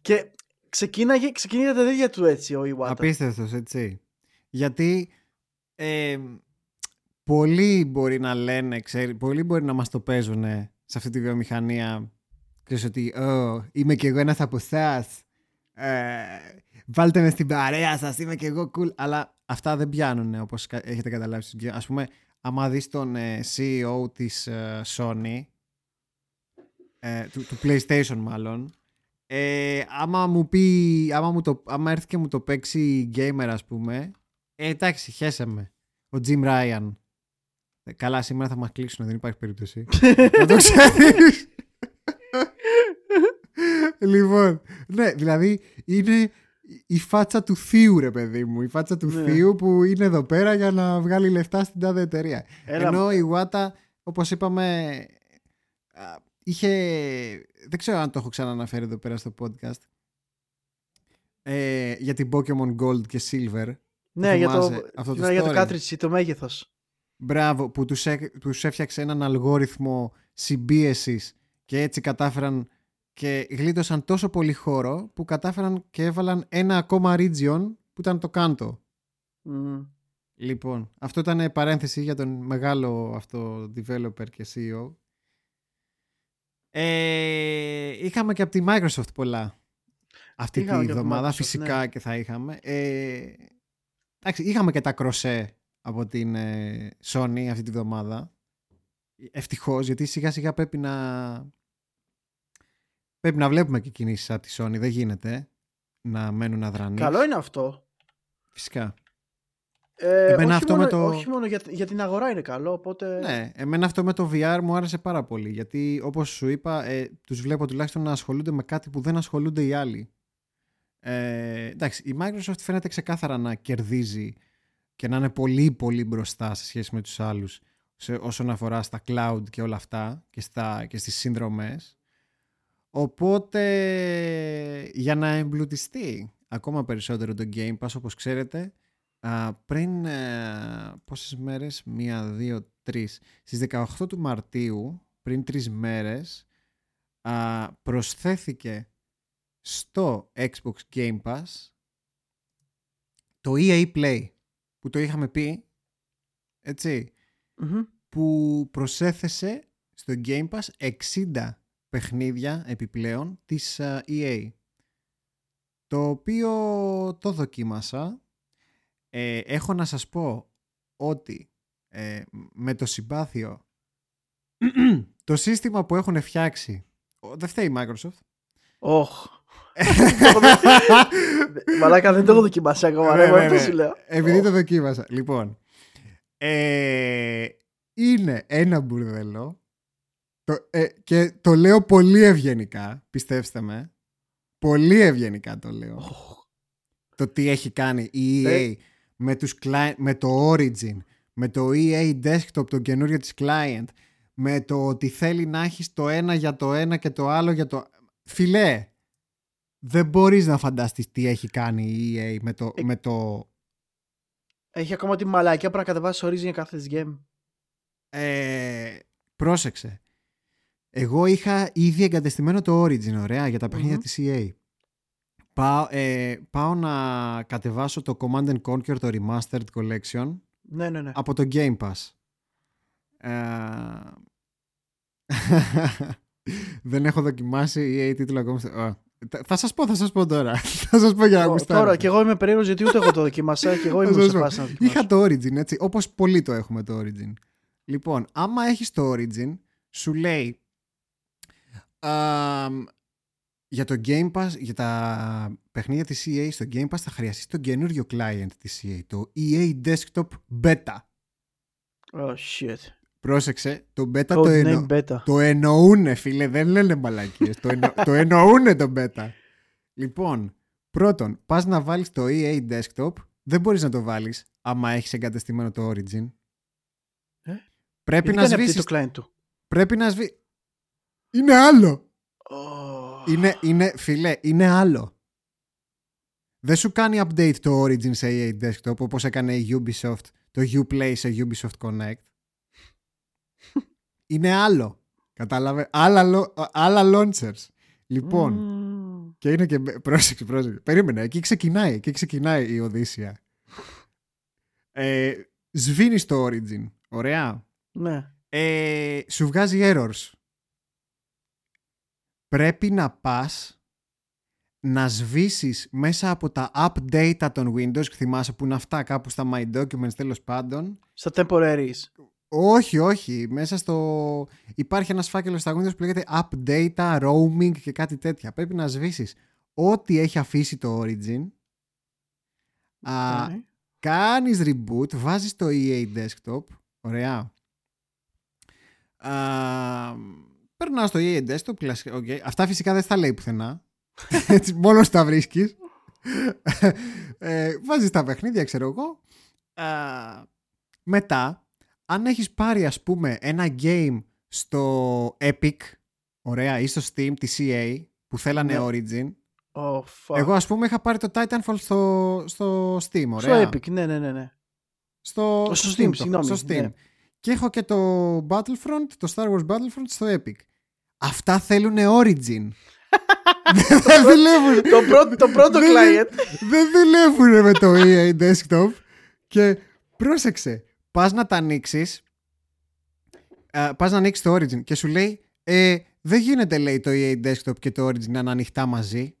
Και ξεκίναγε, ξεκίνησε τα τέτοια του έτσι ο Iwata. Απίστευτος, έτσι. Γιατί ε, πολλοί μπορεί να λένε, ξέρει, πολλοί μπορεί να μας το παίζουν σε αυτή τη βιομηχανία. Ξέρεις ότι «Ω, είμαι κι εγώ ένας από εσάς. Ε, βάλτε με στην παρέα σας, είμαι κι εγώ cool. Αλλά αυτά δεν πιάνουν όπως κα- έχετε καταλάβει. Ας πούμε, άμα δεις τον ε, CEO της ε, Sony, ε, του, του PlayStation μάλλον, ε, άμα μου πει, άμα, μου το, άμα έρθει και μου το παίξει gamer ας πούμε, ε, εντάξει, χέσε με. Ο Jim Ryan. Ε, καλά, σήμερα θα μας κλείσουν, δεν υπάρχει περίπτωση. να το ξέρεις. λοιπόν, ναι, δηλαδή είναι η φάτσα του θείου ρε παιδί μου. Η φάτσα του Ναι. θείου που είναι εδώ πέρα για να βγάλει λεφτά στην τάδε εταιρεία. Έλα, Ενώ η Wata, όπως είπαμε, α, είχε... Δεν ξέρω αν το έχω ξαναναφέρει εδώ πέρα στο podcast. Ε, για την Pokemon Gold και Silver. Ναι, για το, θυμάσαι αυτό το ναι, για το story? cartridge, το μέγεθος. Μπράβο, που τους, έ- τους έφτιαξε έναν αλγόριθμο συμπίεσης και έτσι κατάφεραν και γλίτωσαν τόσο πολύ χώρο που κατάφεραν και έβαλαν ένα ακόμα region που ήταν το κάντο. Μμμ. Λοιπόν, αυτό ήταν παρένθεση για τον μεγάλο αυτό developer και CEO. Ε, είχαμε και από τη Microsoft πολλά αυτή Είχαμε τη και από τη εβδομάδα, Microsoft, φυσικά ναι. και θα είχαμε. Ε, εντάξει, είχαμε και τα κροσέ από την ε, Sony αυτή τη βδομάδα. Ευτυχώς, γιατί σιγά σιγά πρέπει να πρέπει να βλέπουμε και κινήσεις από τη Sony. Δεν γίνεται να μένουν αδρανείς. Καλό είναι αυτό. Φυσικά. Ε, Εμένα όχι αυτό μόνο, με το- όχι μόνο για, για την αγορά είναι καλό, οπότε... Ναι, εμένα αυτό με το VR μου άρεσε πάρα πολύ. Γιατί όπως σου είπα, ε, τους βλέπω τουλάχιστον να ασχολούνται με κάτι που δεν ασχολούνται οι άλλοι. Ε, εντάξει, η Microsoft φαίνεται ξεκάθαρα να κερδίζει και να είναι πολύ πολύ μπροστά σε σχέση με τους άλλους σε, όσον αφορά στα cloud και όλα αυτά και, στα, και στις σύνδρομες. Οπότε για να εμπλουτιστεί ακόμα περισσότερο το Game Pass όπως ξέρετε α, πριν ε, πόσες μέρες, μία, δύο, τρεις στις 18 του Μαρτίου πριν τρεις μέρες α, προσθέθηκε στο Xbox Game Pass το EA Play που το είχαμε πει έτσι Μμμ. που προσέθεσε στο Game Pass 60 παιχνίδια επιπλέον της α, EA το οποίο το δοκίμασα ε, έχω να σας πω ότι ε, με το συμπάθειο το σύστημα που έχουν φτιάξει ο- δεν φταίει η Microsoft Όχ. Μαλάκα δεν το έχω δοκιμάσει ακόμα. Ναι, ρε, ναι, αυτό ναι. σου λέω. Επειδή Ω. το δοκίμασα. Λοιπόν, ε, είναι ένα μπουρδελό το, ε, και το λέω πολύ ευγενικά, πιστέψτε με. Πολύ ευγενικά το λέω. Οχ. Το τι έχει κάνει η EA Ε. με, τους cli- με το Origin, με το EA Desktop, το καινούριο της client, με το ότι θέλει να έχεις το ένα για το ένα και το άλλο για το... Φιλέ, δεν μπορείς να φανταστείς τι έχει κάνει η EA με το, Ε, με το Έχει ακόμα τη μαλακιά που να κατεβάσεις Origin για κάθε της game. Ε, πρόσεξε. Εγώ είχα ήδη εγκατεστημένο το Origin, ωραία, για τα παιχνίδια Μμμ. της EA. Πάω, ε, πάω να κατεβάσω το Command and Conquer, το Remastered Collection, Ναι, ναι, ναι. από το Game Pass. Ε, δεν έχω δοκιμάσει EA τίτλο ακόμα. Στο- Α, Θα σας πω, θα σας πω τώρα. θα σας πω για να Ω, γουστάρετε. Τώρα και εγώ είμαι περίεργος γιατί ούτε εγώ το δοκίμασα και εγώ Θα ήμουν σας σε πω. φάση να το δοκιμάσω. Είχα το Origin, έτσι, όπως πολλοί το έχουμε το Origin. Λοιπόν, άμα έχεις το Origin, σου λέει αμ, για το Game Pass, για τα παιχνίδια της EA στο Game Pass θα χρειαστείς το καινούριο client της EA, το EA Desktop Beta. Oh shit. Πρόσεξε, το Beta Code το, εννο... name beta. το εννοούνε φίλε, δεν λένε μαλακίες, το, εννο... το εννοούνε το Beta. Λοιπόν, πρώτον, πας να βάλεις το EA Desktop, δεν μπορείς να το βάλεις άμα έχεις εγκατεστημένο το Origin. Ε; Πρέπει Γιατί να κάνει σβήσεις update το client του. Πρέπει να σβήσει. Είναι άλλο. Oh. Είναι, είναι, φιλέ, είναι άλλο. Δεν σου κάνει update το Origin σε EA Desktop όπως έκανε η Ubisoft, το Uplay σε Ubisoft Connect. Είναι άλλο. Κατάλαβε; Άλλα, lo- άλλα launchers. Λοιπόν, Mm. και είναι και... Πρόσεξε, πρόσεξε. Περίμενε, εκεί ξεκινάει. Εκεί ξεκινάει η Οδύσσια. Ε, σβήνεις το Origin. Ωραία. Ναι. ε, σου βγάζει errors. Πρέπει να πας να σβήσεις μέσα από τα update των Windows, θυμάσαι που είναι αυτά κάπου στα My Documents τέλος πάντων. Στα temporaries. Όχι, όχι. Μέσα στο... Υπάρχει ένας φάκελος στα Windows που λέγεται Update, Roaming και κάτι τέτοια. Πρέπει να σβήσεις ό,τι έχει αφήσει το Origin. Α, Ναι. κάνεις reboot, βάζεις το EA Desktop, ωραία. Α, περνάω στο EA Desktop, κλασικά, οκ. Αυτά φυσικά δεν στα λέει πουθενά. Έτσι, μόνος τα βρίσκεις. ε, βάζεις τα παιχνίδια, ξέρω εγώ. Α, μετά, αν έχεις πάρει ας πούμε ένα game στο Epic, ωραία, ή στο Steam, τη EA, που θέλανε Ναι. Origin, Oh, fuck. εγώ ας πούμε είχα πάρει το Titanfall στο, στο Steam, Στο ωραία. Epic, ναι, ναι, ναι. ναι. Στο, Στο στο Steam, Steam, το- συγγνώμη, στο Steam. ναι. Και έχω και το Battlefront, το Star Wars Battlefront στο Epic. Αυτά θέλουν Origin. δεν δουλεύουν. το πρώτο, το πρώτο Δεν- client. δεν δουλεύουν με το EA Desktop. Και πρόσεξε, πας να τα ανοίξεις. Πας να ανοίξεις το Origin και σου λέει ε, δεν γίνεται λέει το EA Desktop και το Origin να είναι ανοιχτά μαζί.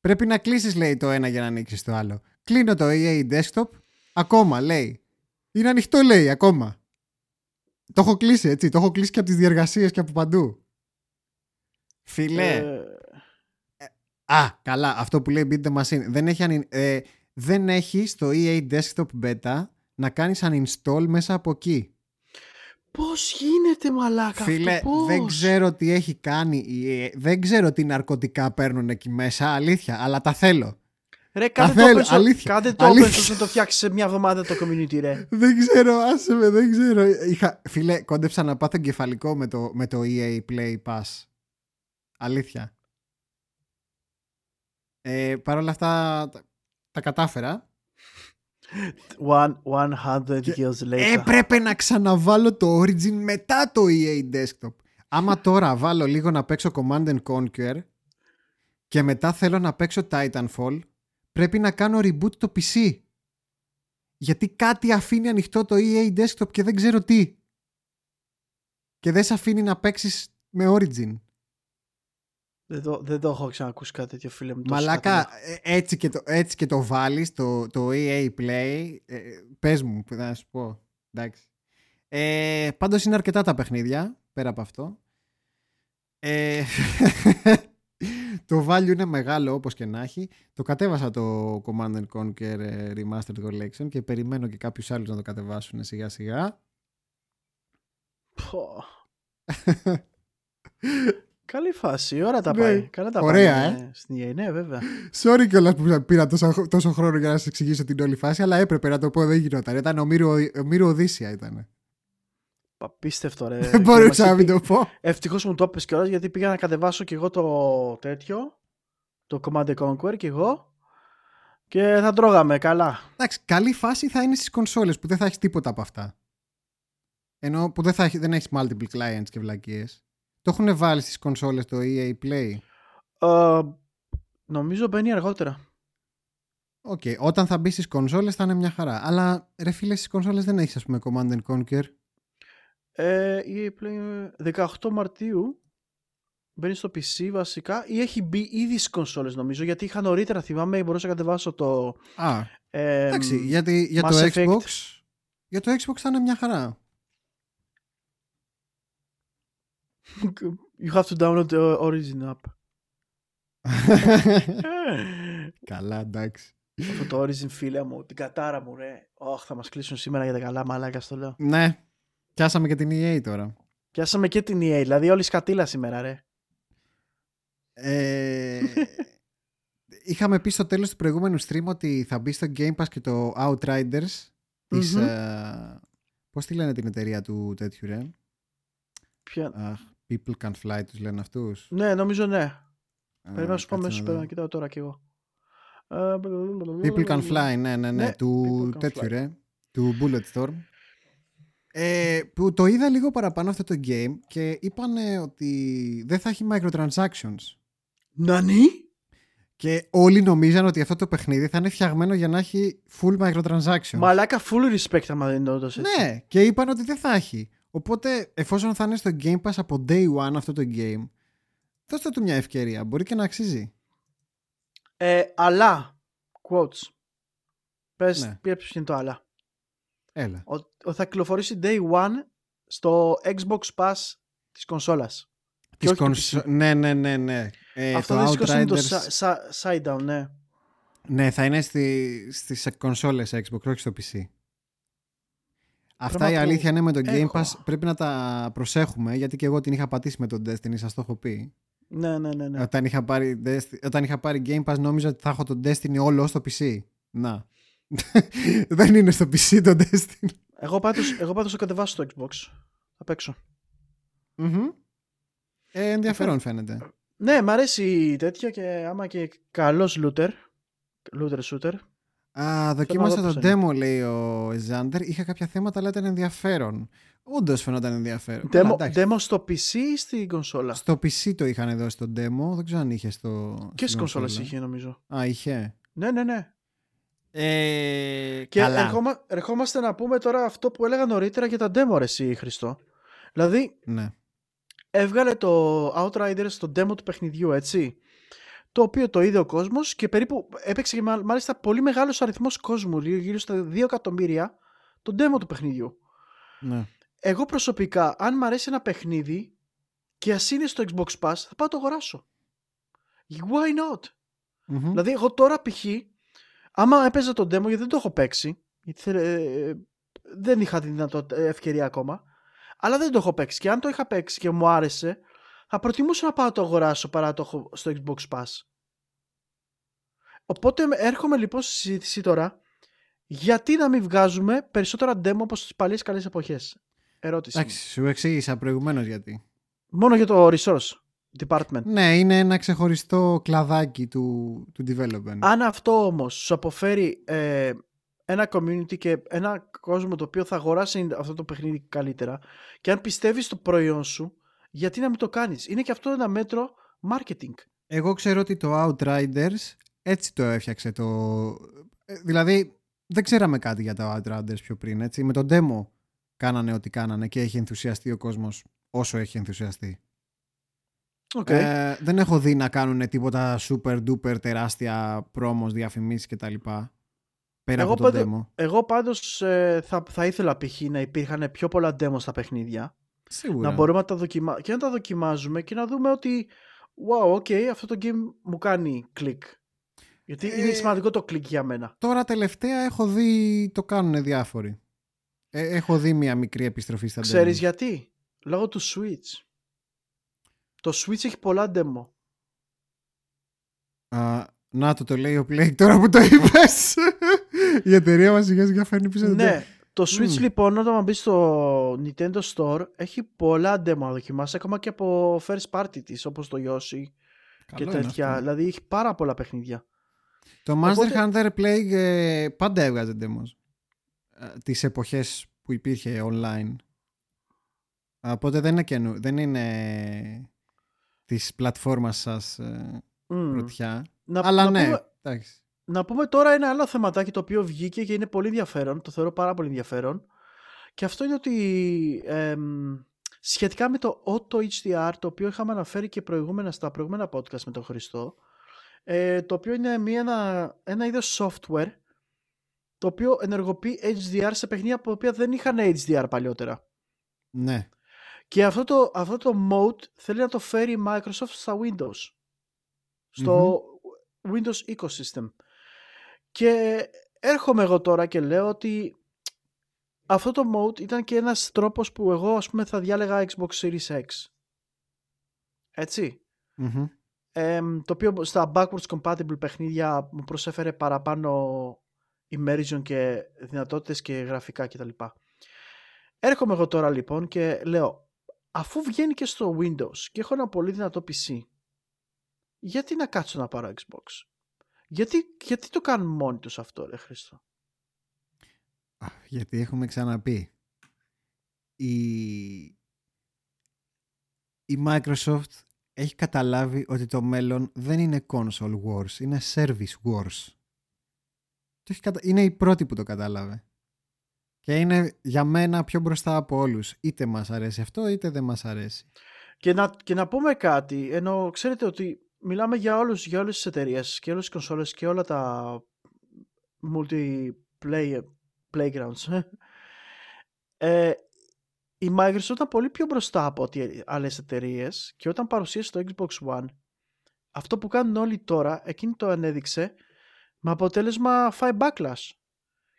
Πρέπει να κλείσεις λέει το ένα για να ανοίξεις το άλλο. Κλείνω το EA Desktop ακόμα λέει. Είναι ανοιχτό λέει ακόμα. Το έχω κλείσει έτσι. Το έχω κλείσει και από τις διεργασίες και από παντού. Φιλέ. Ε, Α, καλά. Αυτό που λέει Beat the Machine. Δεν έχει, ανι- ε, δεν έχει στο EA Desktop Beta να κάνεις uninstall μέσα από εκεί. Πώς γίνεται μαλάκα Φίλε, αυτό, πώς; δεν ξέρω τι έχει κάνει. η EA. Δεν ξέρω τι ναρκωτικά παίρνουν εκεί μέσα. Αλήθεια, αλλά τα θέλω. Ρε, κάντε θέλω, το open source, αλήθεια, κάντε το αλήθεια. open source να το φτιάξεις σε μια εβδομάδα το community, ρε. Δεν ξέρω, άσε με, δεν ξέρω. Είχα, φίλε, κόντεψα να πάθω εγκεφαλικό με το, με το EA Play Pass. Αλήθεια. Ε, Παρ' όλα αυτά τα, τα κατάφερα. One, 100 Και years later. Έπρεπε να ξαναβάλω το Origin μετά το EA Desktop. Άμα τώρα βάλω λίγο να παίξω Command and Conquer και μετά θέλω να παίξω Titanfall, πρέπει να κάνω reboot το PC. Γιατί κάτι αφήνει ανοιχτό το EA Desktop και δεν ξέρω τι. Και δεν σε αφήνει να παίξεις με Origin. Δεν, το, δεν το έχω ξανακούσει κάτι τέτοιο, φίλε μου. τόσο Μαλάκα, σκατά. ε, έτσι και το, έτσι και το βάλεις το, το EA Play. Ε, πες μου, που θα σου πω. Εντάξει. Ε, πάντως είναι αρκετά τα παιχνίδια, πέρα από αυτό. Ε, το value είναι μεγάλο όπως και να έχει. Το κατέβασα το Command and Conquer ε, Remastered Collection και περιμένω και κάποιους άλλους να το κατεβάσουν σιγά σιγά. Πω. Καλή φάση, ωραία τα Ναι. πάει. Καλά τα Ωραία, πάει. ε. ναι, Στην EA, ναι, βέβαια. Sorry κιόλας που πήρα τόσο, τόσο χρόνο για να σας εξηγήσω την όλη φάση, αλλά έπρεπε να το πω, δεν γινόταν. Ήταν ο Μύρο, ο Μύρο Οδύσσια ήταν. Απίστευτο, ρε. Δεν μπορούσα να μην το πω. Ευτυχώς μου το έπες κιόλας γιατί πήγα να κατεβάσω κι εγώ το τέτοιο. Το Command and Conquer κι εγώ. Και θα τρώγαμε καλά. Εντάξει, καλή φάση θα είναι στις κονσόλες που δεν θα έχεις τίποτα από αυτά. Ενώ που δεν, θα έχεις, δεν έχεις multiple clients και βλακίες. Το έχουν βάλει στις κονσόλες το EA Play; Ε, νομίζω μπαίνει αργότερα. Οκ, όταν θα μπει στις κονσόλες θα είναι μια χαρά. Αλλά ρε φίλε στις κονσόλες δεν έχεις ας πούμε Command and Conquer. Ε, EA Play 18 Μαρτίου μπαίνει στο PC βασικά ή έχει μπει ήδη στις κονσόλες νομίζω γιατί είχα νωρίτερα θυμάμαι μπορούσα να κατεβάσω το Α, ε, εντάξει, γιατί για το Mass Effect. Xbox για το Xbox θα είναι μια χαρά. you have to download the Origin app. Καλά, εντάξει. αυτό το Origin φίλε μου την κατάρα μου ρε. Ωχ, θα μας κλείσουν σήμερα για τα καλά μαλάκα στο λέω. Ναι, πιάσαμε και την EA τώρα. πιάσαμε και την EA δηλαδή όλη σκατήλα σήμερα ρε. Ε, είχαμε πει στο τέλος του προηγούμενου stream ότι θα μπει στο Game Pass και το Outriders της, Μμμ. ε, πώς τη λένε την εταιρεία του τέτοιου ρε; Ποια... Αχ, People Can Fly τους λένε αυτούς ναι νομίζω ναι Α, Πρέπει να σου πω κάτσε μέσα να πέρα δω. να κοιτάω τώρα κι εγώ Ε, People Can Fly, ναι, ναι, ναι, Ναι, του People Can τέτοιου Fly. ρε, του Bulletstorm. Ε, που το είδα λίγο παραπάνω αυτό το game και είπαν ότι δεν θα έχει microtransactions. Νανί Και όλοι νομίζαν ότι αυτό το παιχνίδι θα είναι φτιαγμένο για να έχει full microtransactions. Μαλάκα full respect άμα δεν είναι όντως έτσι Ναι, και είπαν ότι δεν θα έχει. Οπότε, εφόσον θα είναι στο Game Pass από day one αυτό το game, δώστε του μια ευκαιρία. Μπορεί και να αξίζει. Ε, αλλά, quotes. Πες, Ναι. ναι. ποιος είναι το αλλά. Έλα. Ο, ο- θα κυκλοφορήσει day one στο Xbox Pass της κονσόλας. Και Της όχι του κονσο- PC. Ναι, ναι, ναι, ναι. Ε, Αυτό το δυστυχώς είναι το Outriders- sa- sa- side down, ναι. Ναι, θα είναι στη, στις κονσόλες Xbox, όχι στο PC. Αυτά Πράγμα η που αλήθεια είναι με το Game έχω. Pass πρέπει να τα προσέχουμε γιατί και εγώ την είχα πατήσει με τον Destiny, σας το έχω πει. Ναι, ναι, ναι. ναι. Όταν, είχα πάρει, Desti- όταν είχα πάρει Game Pass νόμιζα ότι θα έχω τον Destiny όλο στο PC. Να. Δεν είναι στο PC το Destiny. Εγώ πάντως, εγώ πάντως το κατεβάσω στο Xbox. Θα παίξω. Μμμ. Ε, ενδιαφέρον φαίνεται. Ναι, μ' αρέσει η τέτοια και άμα και καλός looter. Looter shooter. Α, δοκίμασα δω το πώς demo, λέει ο Ζάντερ. Είχα κάποια θέματα, αλλά ήταν ενδιαφέρον. Όντως φαινόταν ενδιαφέρον. Αλλά Demo, εντάξει. demo στο PC ή στην κονσόλα; Στο PC το είχαν δώσει το demo. Δεν ξέρω αν είχε στο. Και στις στην κονσόλες κονσόλα. είχε νομίζω. Α, είχε. Ναι, ναι, ναι. Ε, Και καλά. ερχόμα, ερχόμαστε να πούμε τώρα αυτό που έλεγα νωρίτερα για τα demo, ρε εσύ, Χριστό. Δηλαδή, Ναι. έβγαλε το Outriders στο demo του παιχνιδιού, έτσι. Το οποίο το είδε ο κόσμος και περίπου έπαιξε και μα- μάλιστα πολύ μεγάλος αριθμός κόσμου, γύρω γύρω στα 2 εκατομμύρια, το demo του παιχνιδιού. ναι. Εγώ προσωπικά, αν μ' αρέσει ένα παιχνίδι και ας είναι στο Xbox Pass, θα πάω το αγοράσω. Why not? Μμμ. Δηλαδή, εγώ τώρα π.χ. άμα έπαιζα το demo, γιατί δεν το έχω παίξει, γιατί θε- ε, δεν είχα τη δυνατότητα, ε, ευκαιρία ακόμα, αλλά δεν το έχω παίξει. Και αν το είχα παίξει και μου άρεσε, θα προτιμούσα να πάω να το αγοράσω παρά να το έχω στο Xbox Pass. Οπότε έρχομαι λοιπόν στη συζήτηση τώρα, γιατί να μην βγάζουμε περισσότερα demo όπως στις παλιές καλές εποχές; Ερώτηση. μου. Εντάξει, σου εξήγησα προηγουμένως γιατί. Μόνο για το resource department. Ναι, είναι ένα ξεχωριστό κλαδάκι του, του development. Αν αυτό όμως σου αποφέρει ε, ένα community και ένα κόσμο το οποίο θα αγοράσει αυτό το παιχνίδι καλύτερα και αν πιστεύεις στο προϊόν σου, γιατί να μην το κάνεις; Είναι και αυτό ένα μέτρο marketing. Εγώ ξέρω ότι το Outriders έτσι το έφτιαξε το... ε, Δηλαδή δεν ξέραμε κάτι για τα Outriders πιο πριν έτσι. Με το demo κάνανε ό,τι κάνανε και έχει ενθουσιαστεί ο κόσμος όσο έχει ενθουσιαστεί. Okay. Ε, δεν έχω δει να κάνουν τίποτα super duper τεράστια πρόμος, διαφημίσεις κτλ. Πέρα Εγώ από το πάντω- demo. Εγώ πάντως ε, θα, θα ήθελα π.χ. να υπήρχαν πιο πολλά demo στα παιχνίδια Σίγουρα. να μπορούμε να τα δοκιμα... και να τα δοκιμάζουμε και να δούμε ότι wow, ok, αυτό το game μου κάνει κλικ. Γιατί Ε, είναι σημαντικό το κλικ για μένα. Τώρα τελευταία έχω δει το κάνουν διάφοροι. Ε, έχω δει μια μικρή επιστροφή στα Ξέρεις demos. γιατί; Λόγω του Switch. Το Switch έχει πολλά demo. Α, να το το λέει ο Plague τώρα που το είπες. Η εταιρεία μας σιγά σιγά φέρνει πίσω το Ναι, το Switch Μμμ. λοιπόν όταν μπει στο Nintendo Store έχει πολλά demo να δοκιμάσει ακόμα και από first party της όπως το Yoshi και Καλό είναι τέτοια. αυτό. Δηλαδή έχει πάρα πολλά παιχνίδια. Το Master Οπότε- Hunter Plague ε, πάντα έβγαζε demos. Ε, τις εποχές που υπήρχε online. Οπότε δεν είναι, καινού, δεν είναι της πλατφόρμας σας ε, Μμ. πρωτιά. Να, Αλλά να ναι, πούμε, εντάξει. Να πούμε τώρα ένα άλλο θεματάκι το οποίο βγήκε και είναι πολύ ενδιαφέρον. Το θεωρώ πάρα πολύ ενδιαφέρον. Και αυτό είναι ότι εμ, σχετικά με το Auto HDR, το οποίο είχαμε αναφέρει και προηγούμενα στα προηγούμενα podcast με τον Χριστό, ε, το οποίο είναι μια, ένα, ένα είδος software το οποίο ενεργοποιεί HDR σε παιχνίδια που δεν είχαν HDR παλιότερα. Ναι. Και αυτό το, αυτό το mode θέλει να το φέρει η Microsoft στα Windows. Στο Windows Ecosystem. Και έρχομαι εγώ τώρα και λέω ότι αυτό το mode ήταν και ένας τρόπος που εγώ ας πούμε θα διάλεγα Xbox Series X. ετσι το οποίο στα backwards compatible παιχνίδια μου προσέφερε παραπάνω immersion και δυνατότητες και γραφικά κτλ. Έρχομαι εγώ τώρα λοιπόν και λέω αφού βγαίνει και στο Windows και έχω ένα πολύ δυνατό PC γιατί να κάτσω να πάρω Xbox; Γιατί, γιατί το κάνουν μόνοι τους αυτό ρε Χρήστο; Γιατί έχουμε ξαναπεί. Η, η Microsoft έχει καταλάβει ότι το μέλλον δεν είναι console wars, είναι service wars. Είναι η πρώτη που το κατάλαβε. Και είναι για μένα πιο μπροστά από όλους. Είτε μας αρέσει αυτό, είτε δεν μας αρέσει. Και να, και να πούμε κάτι, ενώ ξέρετε ότι μιλάμε για, όλους, για όλες τις εταιρείες και όλες τις κονσόλες και όλα τα multiplayer playgrounds. ε, η Microsoft ήταν πολύ πιο μπροστά από ό,τι άλλες εταιρείες και όταν παρουσίασε το Xbox One αυτό που κάνουν όλοι τώρα εκείνη το ανέδειξε με αποτέλεσμα φάει backlash.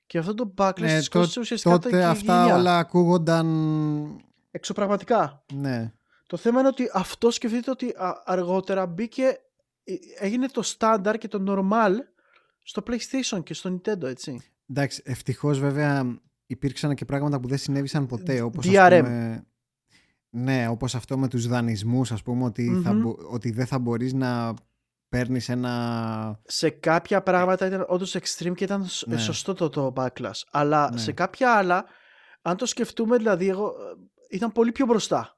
Και αυτό το backlash ναι, της τότε, ουσιαστικά τότε αυτά όλα ακούγονταν εξωπραγματικά. Ναι. Το θέμα είναι ότι αυτό σκεφτείτε ότι αργότερα μπήκε ε, έγινε το standard και το normal στο PlayStation και στο Nintendo, έτσι. Εντάξει, ευτυχώς βέβαια υπήρξαν και πράγματα που δεν συνέβησαν ποτέ. Όπως, DRM. πούμε, ναι, όπως αυτό με τους δανεισμούς, ας πούμε, ότι, θα, ότι δεν θα μπορείς να παίρνεις ένα... Σε κάποια πράγματα ήταν όντως extreme και ήταν ναι. σωστό το, το backlash. Αλλά ναι. σε κάποια άλλα, αν το σκεφτούμε, δηλαδή, εγώ, ε, ήταν πολύ πιο μπροστά.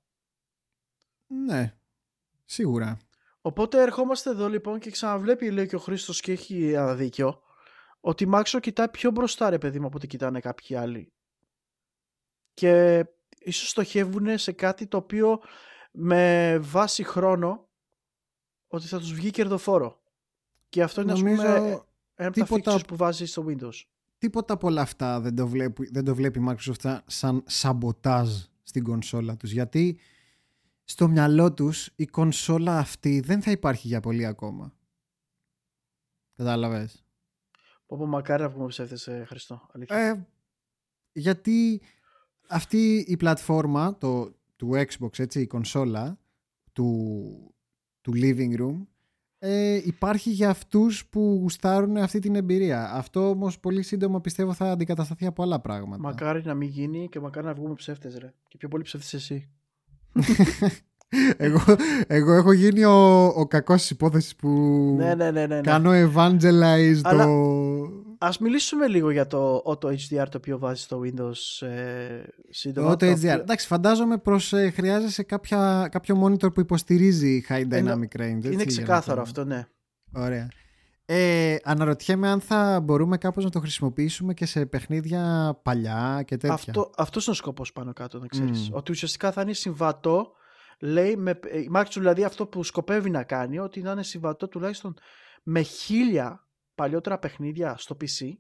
Ναι, σίγουρα. Οπότε ερχόμαστε εδώ λοιπόν και ξαναβλέπει λέει και ο Χρήστος και έχει ένα δίκιο ότι η Microsoft κοιτάει πιο μπροστά ρε παιδί μου από ότι κοιτάνε κάποιοι άλλοι. Και ίσως στοχεύουν σε κάτι το οποίο με βάση χρόνο ότι θα τους βγει κερδοφόρο. Και αυτό είναι Νομίζω ας πούμε ένα από τα features που βάζει στο Windows. Τίποτα από όλα αυτά δεν το βλέπει, δεν το βλέπει η Microsoft σαν σαμποτάζ στην κονσόλα τους. Γιατί στο μυαλό τους η κονσόλα αυτή δεν θα υπάρχει για πολύ ακόμα. Κατάλαβες; Όπω μακάρι να βγούμε ψεύτες, ε, Χριστό. Ε, γιατί αυτή η πλατφόρμα το, του Xbox, έτσι, η κονσόλα του, του living room ε, υπάρχει για αυτούς που γουστάρουν αυτή την εμπειρία. Αυτό όμως πολύ σύντομα πιστεύω θα αντικατασταθεί από άλλα πράγματα. Μακάρι να μην γίνει και μακάρι να βγούμε ψεύτες ρε. Και πιο πολύ ψεύτες εσύ. Εγώ, εγώ έχω γίνει ο, ο κακός της υπόθεσης που ναι, ναι, ναι, ναι, κάνω evangelize Αλλά το... Ας μιλήσουμε λίγο για το Auto HDR το οποίο βάζει στο Windows ε, σύντομα. Το Auto HDR. Εντάξει, φαντάζομαι προς ε, χρειάζεσαι κάποια, κάποιο monitor που υποστηρίζει High Dynamic Range. είναι ξεκάθαρο αυτό, ναι. Ωραία. Ε, αναρωτιέμαι αν θα μπορούμε κάπως να το χρησιμοποιήσουμε και σε παιχνίδια παλιά και τέτοια. Αυτό, αυτός είναι ο σκοπός πάνω κάτω, να ξέρεις. Ότι ουσιαστικά θα είναι συμβατό λέει, με, η Microsoft δηλαδή αυτό που σκοπεύει να κάνει, ότι να είναι συμβατό τουλάχιστον με χίλια παλιότερα παιχνίδια στο PC,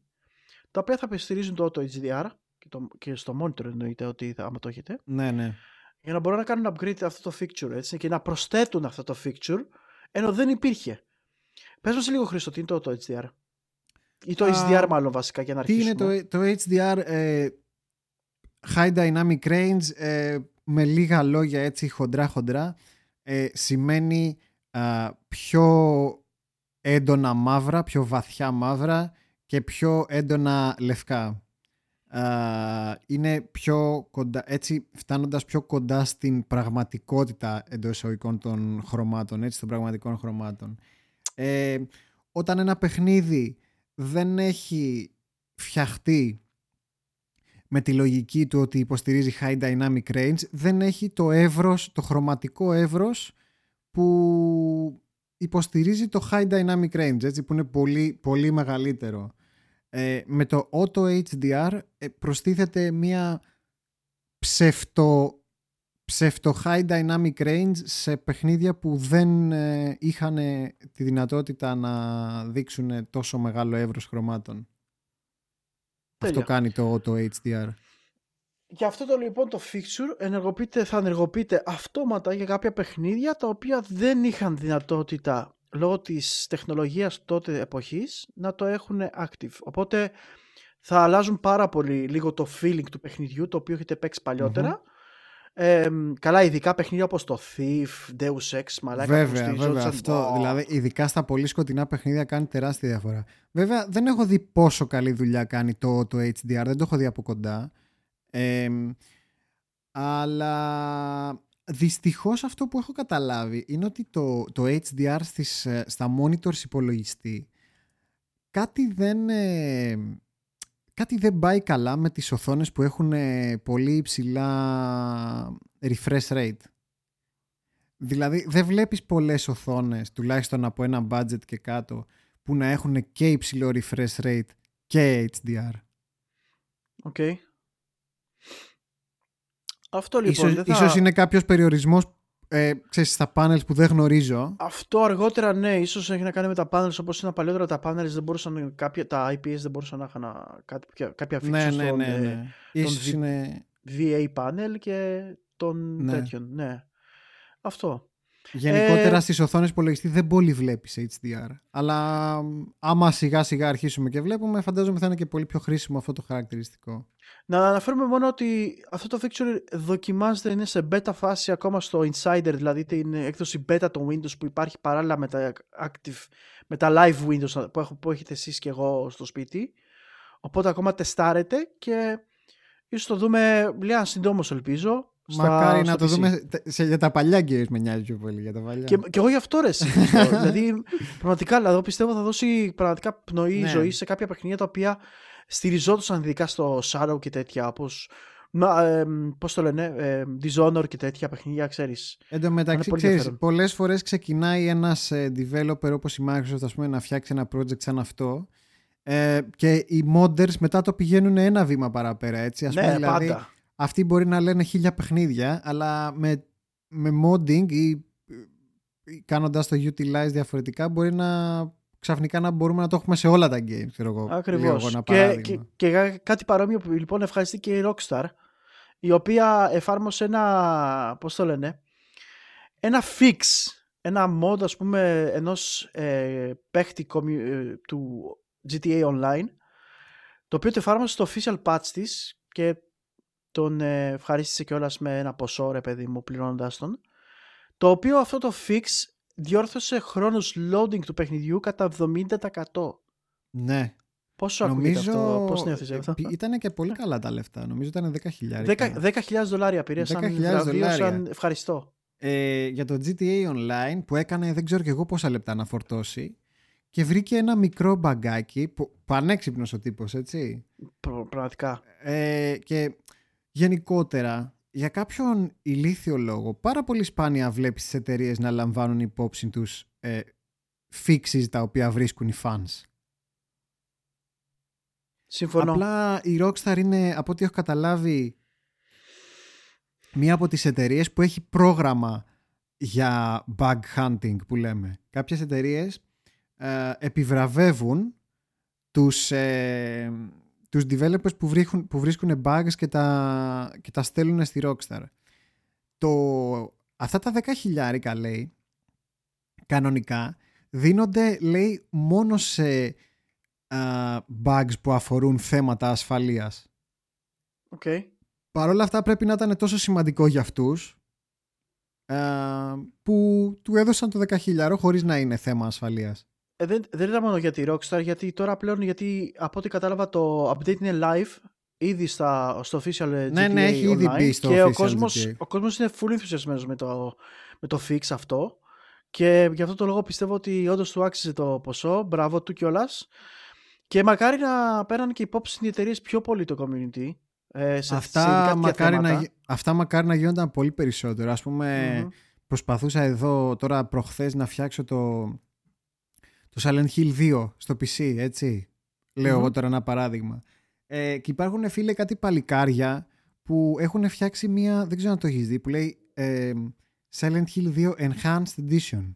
τα οποία θα στηρίζουν το Auto HDR και, το, και στο monitor εννοείται ότι θα, άμα το έχετε. Ναι, ναι. Για να μπορούν να κάνουν upgrade αυτό το feature έτσι, και να προσθέτουν αυτό το feature, ενώ δεν υπήρχε. Πες μας λίγο Χρήστο, τι είναι το Auto HDR. Ή το HDR μάλλον βασικά για να αρχίσουμε. Τι είναι το, το HDR, ε, High Dynamic Range, ε, με λίγα λόγια έτσι χοντρά χοντρά ε, σημαίνει πιο έντονα μαύρα, πιο βαθιά μαύρα και πιο έντονα λευκά. είναι πιο κοντά, έτσι φτάνοντας πιο κοντά στην πραγματικότητα εντός εισαγωγικών των χρωμάτων, έτσι των πραγματικών χρωμάτων. Ε, όταν ένα παιχνίδι δεν έχει φτιαχτεί με τη λογική του ότι υποστηρίζει high dynamic range δεν έχει το εύρος, το χρωματικό εύρος που υποστηρίζει το high dynamic range έτσι, που είναι πολύ, πολύ μεγαλύτερο. Ε, με το auto HDR ε, προστίθεται μια ψευτο ψευτο high dynamic range σε παιχνίδια που δεν ε, είχαν τη δυνατότητα να δείξουν τόσο μεγάλο εύρος χρωμάτων. Αυτό κάνει το, το HDR. Για αυτό το λοιπόν το fixture ενεργοποιείται, θα ενεργοποιείται αυτόματα για κάποια παιχνίδια τα οποία δεν είχαν δυνατότητα λόγω της τεχνολογίας τότε εποχής να το έχουν active. Οπότε θα αλλάζουν πάρα πολύ λίγο το feeling του παιχνιδιού το οποίο έχετε παίξει Ε, καλά, ειδικά παιχνίδια όπως το Thief, Deus Ex, μαλάκα. Βέβαια, βέβαια. Αυτό, δηλαδή, ειδικά στα πολύ σκοτεινά παιχνίδια κάνει τεράστια διαφορά. Βέβαια, δεν έχω δει πόσο καλή δουλειά κάνει το, το HDR, δεν το έχω δει από κοντά. Ε, αλλά δυστυχώς αυτό που έχω καταλάβει είναι ότι το, το HDR στις, ε, στα monitors υπολογιστή κάτι δεν, ε, κάτι δεν πάει καλά με τις οθόνες που έχουν ε, πολύ υψηλά refresh rate. Δηλαδή δεν βλέπεις πολλές οθόνες, τουλάχιστον από ένα budget και κάτω, που να έχουν και υψηλό refresh rate και HDR. OK. Okay. Αυτό λοιπόν. Ίσως, θα... ίσως είναι κάποιος περιορισμός ε, ξέρεις, στα panels που δεν γνωρίζω. Αυτό αργότερα ναι, ίσως έχει να κάνει με τα panels όπως είναι παλιότερα τα panels δεν μπορούσαν, κάποια, τα IPS δεν μπορούσαν να είχαν κάποια, κάποια ναι, ναι, ναι, ναι, ναι. Ίσως είναι... VA panel και των ναι. τέτοιων. Ναι. Αυτό. Γενικότερα ε... στις οθόνες υπολογιστή δεν πολύ βλέπεις HDR. Αλλά άμα σιγά σιγά αρχίσουμε και βλέπουμε, φαντάζομαι θα είναι και πολύ πιο χρήσιμο αυτό το χαρακτηριστικό. Να αναφέρουμε μόνο ότι αυτό το feature δοκιμάζεται, είναι σε beta φάση ακόμα στο Insider, δηλαδή την έκδοση beta των Windows που υπάρχει παράλληλα με τα, active, με τα live Windows που, έχω, που έχετε εσείς και εγώ στο σπίτι. Οπότε ακόμα τεστάρετε και ίσως το δούμε λίγα συντόμως ελπίζω Μακάρι να το δούμε σε, για τα παλιά games με νοιάζει πιο πολύ. Για τα παλιά. Και, και εγώ γι' αυτό ρε. δηλαδή, πραγματικά δηλαδή, πιστεύω θα δώσει πραγματικά πνοή ναι. ζωή σε κάποια παιχνίδια τα οποία στηριζόντουσαν ειδικά στο Shadow και τέτοια. Όπως. Ε, Πώς το λένε, ε, Dishonored και τέτοια παιχνίδια, ξέρεις. Εν τω μεταξύ, ξέρεις, πολλές φορές ξεκινάει ένας ε, developer όπως η Microsoft ας πούμε, να φτιάξει ένα project σαν αυτό. Ε, και οι modders μετά το πηγαίνουν ένα βήμα παραπέρα. Έτσι, ας ναι, πούμε, δηλαδή, πάντα αυτοί μπορεί να λένε χίλια παιχνίδια, αλλά με, με modding ή κάνοντας το utilize διαφορετικά μπορεί να ξαφνικά να μπορούμε να το έχουμε σε όλα τα games. Ξέρω εγώ, Ακριβώς. Και, και, και, κάτι παρόμοιο που λοιπόν ευχαριστεί και η Rockstar η οποία εφάρμοσε ένα, πώς το λένε, ένα fix, ένα mod ας πούμε ενός ε, παίχτη ε, του GTA Online το οποίο το εφάρμοσε στο official patch της και τον ε, ευχαρίστησε κιόλας με ένα ποσό ρε παιδί μου πληρώνοντας τον το οποίο αυτό το fix διόρθωσε χρόνους loading του παιχνιδιού κατά 70%. Ναι. Πόσο Νομίζω... αυτό, πώς νιώθεις αυτό; Ήταν και πολύ καλά τα λεφτά, νομίζω ήταν 10.000. 10.000 δολάρια πήρε σαν βραβείο, σαν ευχαριστώ. Ε, για το GTA Online που έκανε δεν ξέρω και εγώ πόσα λεπτά να φορτώσει και βρήκε ένα μικρό μπαγκάκι, που, πανέξυπνος ο τύπος, έτσι. πραγματικά. Ε, και Γενικότερα, για κάποιον ηλίθιο λόγο, πάρα πολύ σπάνια βλέπεις τις εταιρείες να λαμβάνουν υπόψη τους ε, fixes τα οποία βρίσκουν οι fans. Συμφωνώ. Απλά η Rockstar είναι, από ό,τι έχω καταλάβει, μία από τις εταιρείες που έχει πρόγραμμα για bug hunting που λέμε. Κάποιες εταιρείες ε, επιβραβεύουν τους, ε, τους developers που, βρίσκουν, που βρίσκουν bugs και τα, και τα στέλνουν στη Rockstar. Το, αυτά τα 10 χιλιάρικα λέει κανονικά δίνονται λέει μόνο σε uh, bugs που αφορούν θέματα ασφαλείας. Okay. Παρ' όλα αυτά πρέπει να ήταν τόσο σημαντικό για αυτούς uh, που του έδωσαν το 10 χιλιάρο χωρίς να είναι θέμα ασφαλείας. Ε, δεν, δεν ήταν μόνο για τη Rockstar, γιατί τώρα πλέον, γιατί από ό,τι κατάλαβα το update είναι live ήδη στα, στο official GTA Ναι, ναι, έχει ήδη μπει στο και official ο κόσμος, ο κόσμος είναι full ενθουσιασμένος με το, με το fix αυτό και γι' αυτό το λόγο πιστεύω ότι όντως του άξιζε το ποσό, μπράβο του κιόλας. Και μακάρι να πέραν και υπόψη οι εταιρείες πιο πολύ το community. Ε, σε, αυτά, σε μακάρι να, αυτά μακάρι να γίνονταν πολύ περισσότερο. Ας πούμε, mm-hmm. προσπαθούσα εδώ τώρα προχθές να φτιάξω το, το Silent Hill 2 στο PC, έτσι. Λέω εγώ τώρα ένα παράδειγμα. Ε, και υπάρχουν φίλε κάτι παλικάρια που έχουν φτιάξει μία, δεν ξέρω αν το έχεις δει, που λέει ε, Silent Hill 2 Enhanced Edition.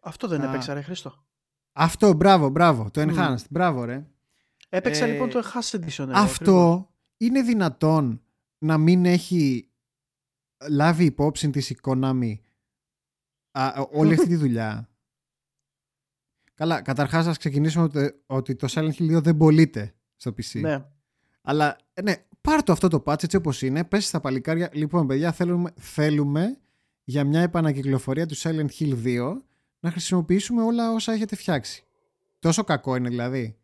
Αυτό δεν Α. έπαιξα, ρε Χρήστο. Αυτό, μπράβο, μπράβο, το Μμ. Enhanced, μπράβο ρε. Έπαιξα Ε, λοιπόν το Enhanced Edition. εγώ, Αυτό ακριβώς. είναι δυνατόν να μην έχει λάβει υπόψη της η Konami α, όλη αυτή τη δουλειά; Καλά, καταρχάς ας ξεκινήσουμε ότι, ότι το Silent Hill 2 δεν πωλείται στο PC. Ναι. Αλλά ε, ναι, πάρ το αυτό το patch έτσι όπως είναι, πες στα παλικάρια. Λοιπόν, παιδιά, θέλουμε, θέλουμε για μια επανακυκλοφορία του Silent Hill 2 να χρησιμοποιήσουμε όλα όσα έχετε φτιάξει. Τόσο κακό είναι δηλαδή.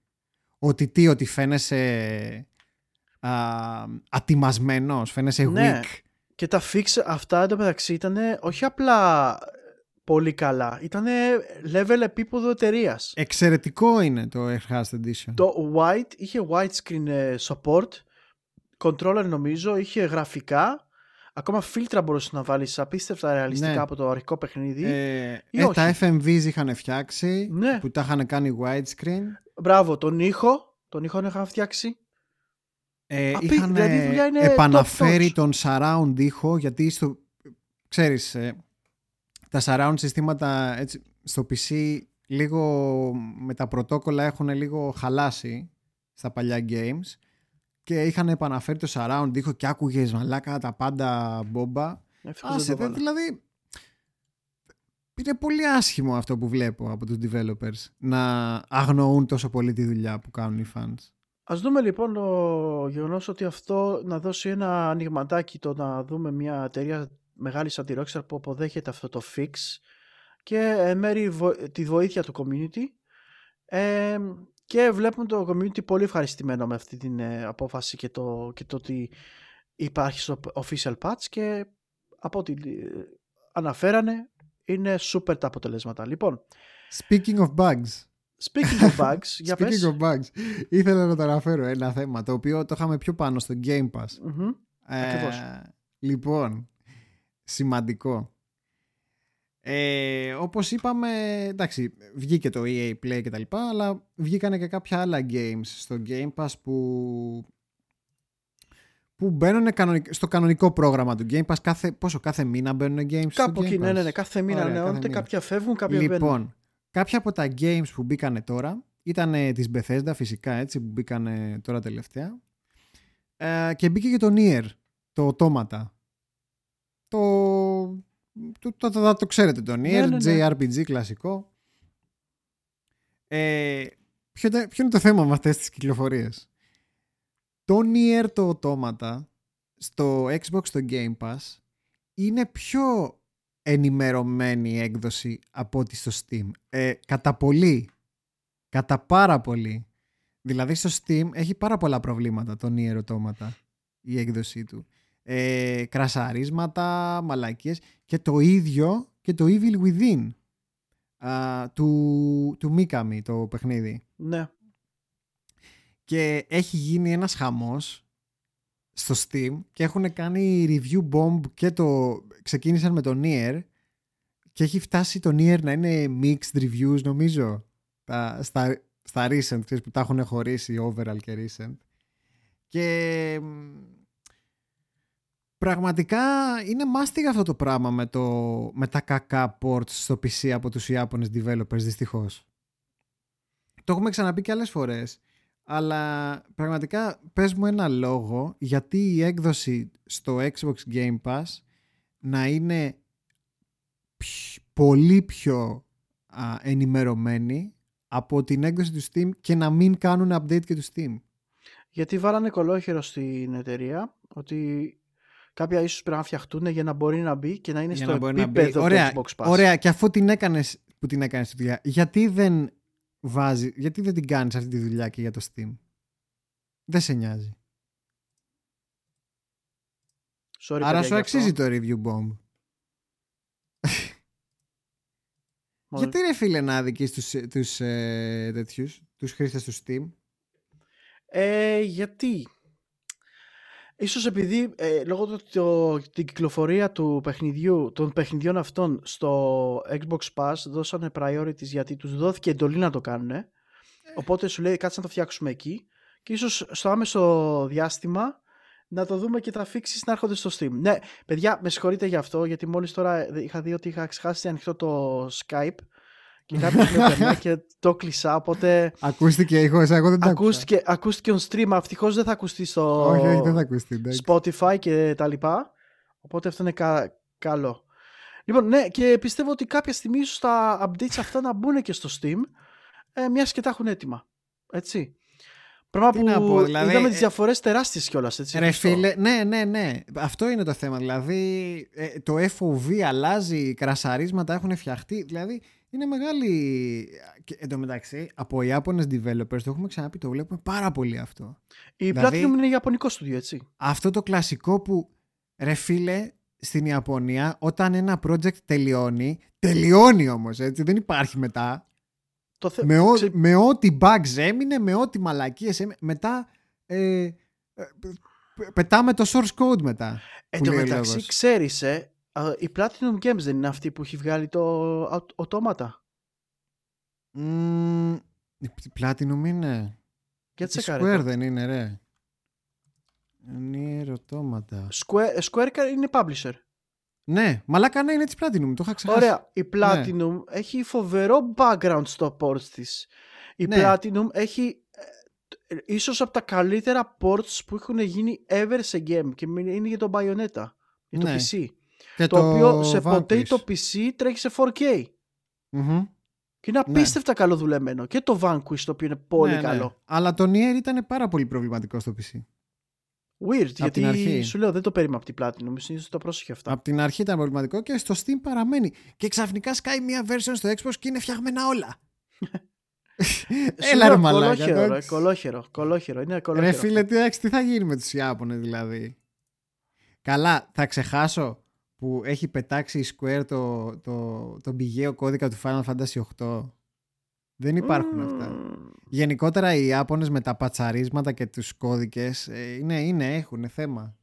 Ότι τι, ότι φαίνεσαι α, ατιμασμένος, φαίνεσαι Ναι. weak. Και τα fix αυτά εντωμεταξύ ήταν όχι απλά πολύ καλά. Ήταν level επίπεδο εταιρείας. Εξαιρετικό είναι το Enhanced Edition. Το white είχε widescreen ε, support, controller νομίζω, είχε γραφικά, ακόμα φίλτρα μπορούσε να βάλεις απίστευτα ρεαλιστικά Ναι. από το αρχικό παιχνίδι. Ε, ή ε, όχι. τα FMVs είχαν φτιάξει, Ναι. που τα είχαν κάνει widescreen. Μπράβο, τον ήχο, τον ήχο είχαν φτιάξει. Ε, Απί- είχαν δηλαδή η δουλειά είναι top επαναφέρει notch. τον surround ήχο γιατί στο, ξέρεις ε, τα surround συστήματα έτσι, στο PC λίγο με τα πρωτόκολλα έχουν λίγο χαλάσει στα παλιά games και είχαν επαναφέρει το surround ήχο και άκουγες μαλάκα τα πάντα μπόμπα Ευτυχώς Άσε, δεν το δε, βάλα. δηλαδή είναι πολύ άσχημο αυτό που βλέπω από τους developers να αγνοούν τόσο πολύ τη δουλειά που κάνουν οι fans. Ας δούμε λοιπόν το γεγονός ότι αυτό να δώσει ένα ανοιγματάκι το να δούμε μια εταιρεία μεγάλη σαν τη Rockstar που αποδέχεται αυτό το fix και εν μέρει βο- τη βοήθεια του community ε, και βλέπουμε το community πολύ ευχαριστημένο με αυτή την ε, απόφαση και το, και το ότι υπάρχει στο official patch και από ό,τι ε, αναφέρανε είναι super τα αποτελέσματα. Λοιπόν, Speaking of bugs, speaking of bugs, για Speaking πες. of bugs, ήθελα να το αναφέρω ένα θέμα το οποίο το είχαμε πιο πάνω στο Game Pass. Μμμ. Ακριβώς. Ε, λοιπόν, σημαντικό. Ε, όπως είπαμε, εντάξει, βγήκε το EA Play και τα λοιπά, αλλά βγήκανε και κάποια άλλα games στο Game Pass που, που μπαίνουν κανονικ- στο κανονικό πρόγραμμα του Game Pass. Κάθε, πόσο, κάθε μήνα μπαίνουν games στο Κάπου Game εκεί, ναι, Pass? ναι, ναι, κάθε μήνα Ωραία, ανανεώνεται, κάθε μήνα. κάποια φεύγουν, κάποια μπαίνουν. Λοιπόν, κάποια από τα games που μπήκανε τώρα ήταν της Bethesda φυσικά έτσι που μπήκανε τώρα τελευταία ε, και μπήκε και το Nier, το Automata. Το, το, το, το, το ξέρετε το Nier, Ναι, ναι, ναι. JRPG κλασικό. Ε, ποιο, είναι- ποιο είναι το θέμα με αυτές τις κυκλοφορίες; Το Nier το Automata στο Xbox το Game Pass είναι πιο ενημερωμένη η έκδοση από ό,τι στο Steam. Ε, κατά πολύ. Κατά πάρα πολύ. Δηλαδή στο Steam έχει πάρα πολλά προβλήματα το Nier Automata η έκδοσή του. Ε, κρασαρίσματα, μαλακίες και το ίδιο και το Evil Within α, του, του Mikami το παιχνίδι. Ναι. Και έχει γίνει ένας χαμός στο Steam και έχουν κάνει review bomb και το ξεκίνησαν με το Nier και έχει φτάσει το Nier να είναι mixed reviews νομίζω τα, στα, στα recent ξέρεις, που τα έχουν χωρίσει overall και recent και μ, πραγματικά είναι μάστιγα αυτό το πράγμα με, το, με τα κακά ports στο PC από τους Ιάπωνες developers δυστυχώς το έχουμε ξαναπεί και άλλες φορές αλλά πραγματικά πες μου ένα λόγο γιατί η έκδοση στο Xbox Game Pass να είναι πι- πολύ πιο α, ενημερωμένη από την έκδοση του Steam και να μην κάνουν update και του Steam. Γιατί βάλανε κολόχερο στην εταιρεία ότι κάποια ίσως πρέπει να φτιαχτούν για να μπορεί να μπει και να είναι Για στο να μπορεί να μπει. επίπεδο Ωραία, του Xbox Pass. Ωραία, και αφού την έκανες που την έκανες τη δουλειά, γιατί δεν βάζει, γιατί δεν την κάνεις αυτή τη δουλειά και για το Steam; Δεν σε νοιάζει. Sorry, Άρα παιδιά, σου γι' αξίζει αυτό. το review bomb. Μόνο- Γιατί ρε φίλε να αδικείς τους, τους, ε, τέτοιους, τους χρήστες του Steam; Ε, γιατί; Ίσως επειδή ε, λόγω του ότι το, την κυκλοφορία του παιχνιδιού, των παιχνιδιών αυτών στο Xbox Pass δώσανε priorities γιατί τους δόθηκε εντολή να το κάνουν. Οπότε σου λέει κάτσε να το φτιάξουμε εκεί και ίσως στο άμεσο διάστημα να το δούμε και τα fixes να έρχονται στο stream. Ναι, παιδιά, με συγχωρείτε για αυτό, γιατί μόλις τώρα είχα δει ότι είχα ξεχάσει ανοιχτό το Skype και κάποιος με έπαιρνε και το κλείσα, οπότε... Ακούστηκε ήχος, εγώ δεν το ακούστηκε, ακούστηκε on stream, ευτυχώς δεν θα ακουστεί στο Όχι, όχι, δεν θα ακουστεί. Spotify και τα λοιπά, οπότε αυτό είναι κα... καλό. Λοιπόν, ναι, και πιστεύω ότι κάποια στιγμή ίσως τα updates αυτά να μπουν και στο Steam, ε, μιας και τα έχουν έτοιμα. Έτσι. Πράγμα που να πω, δηλαδή, είδαμε τις ε, διαφορές τεράστιες κιόλας. Έτσι, ρε φίλε, ναι, ναι, ναι. Αυτό είναι το θέμα. Δηλαδή, ε, το FOV αλλάζει, κρασαρίσματα έχουν φτιαχτεί. Δηλαδή, είναι μεγάλη. Και, εν τω μεταξύ, από Ιάπωνες developers, το έχουμε ξαναπεί, το βλέπουμε πάρα πολύ αυτό. Η δηλαδή, Platinum είναι Ιαπωνικό στούντιο, έτσι. Αυτό το κλασικό που, ρε φίλε, στην Ιαπωνία, όταν ένα project τελειώνει, τελειώνει όμως, έτσι, δεν υπάρχει μετά. Το θε... με, ό, με ό,τι bugs έμεινε, με ό,τι μαλακίες έμεινε, μετά ε, ε, πετάμε το source code μετά. Εν τω μεταξύ, ξέρεις, ε, η Platinum Games δεν είναι αυτή που έχει βγάλει το οτόματα; Mm, η Platinum είναι. Και η Square δεν είναι, ρε. Είναι ερωτώματα. Square, Square είναι publisher. Ναι, μαλάκα ναι, είναι της Platinum, το είχα ξεχάσει. Ωραία, η Platinum ναι. έχει φοβερό background στο ports της. Η ναι. Platinum έχει ε, ίσως από τα καλύτερα ports που έχουν γίνει ever σε game και είναι για το Bayonetta, για το ναι. PC. Και το, το οποίο σε ποτέ το PC τρέχει σε 4K. mm Και είναι ναι. απίστευτα καλό δουλεμένο. Και το Vanquish το οποίο είναι πολύ καλό. Αλλά το Nier ήταν πάρα πολύ προβληματικό στο PC. Weird, γιατί την αρχή. σου λέω δεν το περίμενα από την Platinum, συνήθως το πρόσεχε αυτά. Από την αρχή ήταν προβληματικό και στο Steam παραμένει. Και ξαφνικά σκάει μια version στο Xbox και είναι φτιαγμένα όλα. Έλα ρε μαλάκα. Κολόχερο, κολόχερο, κολόχερο, είναι κολόχερο. Ρε φίλε, τι, τι θα γίνει με τους Ιάπωνες δηλαδή. Καλά, θα ξεχάσω; Που έχει πετάξει η Square το, το, το πηγαίο κώδικα του Final Fantasy VIII. Δεν υπάρχουν αυτά. Γενικότερα οι Ιάπωνες με τα πατσαρίσματα και τους κώδικες ε, είναι, είναι, έχουν θέμα.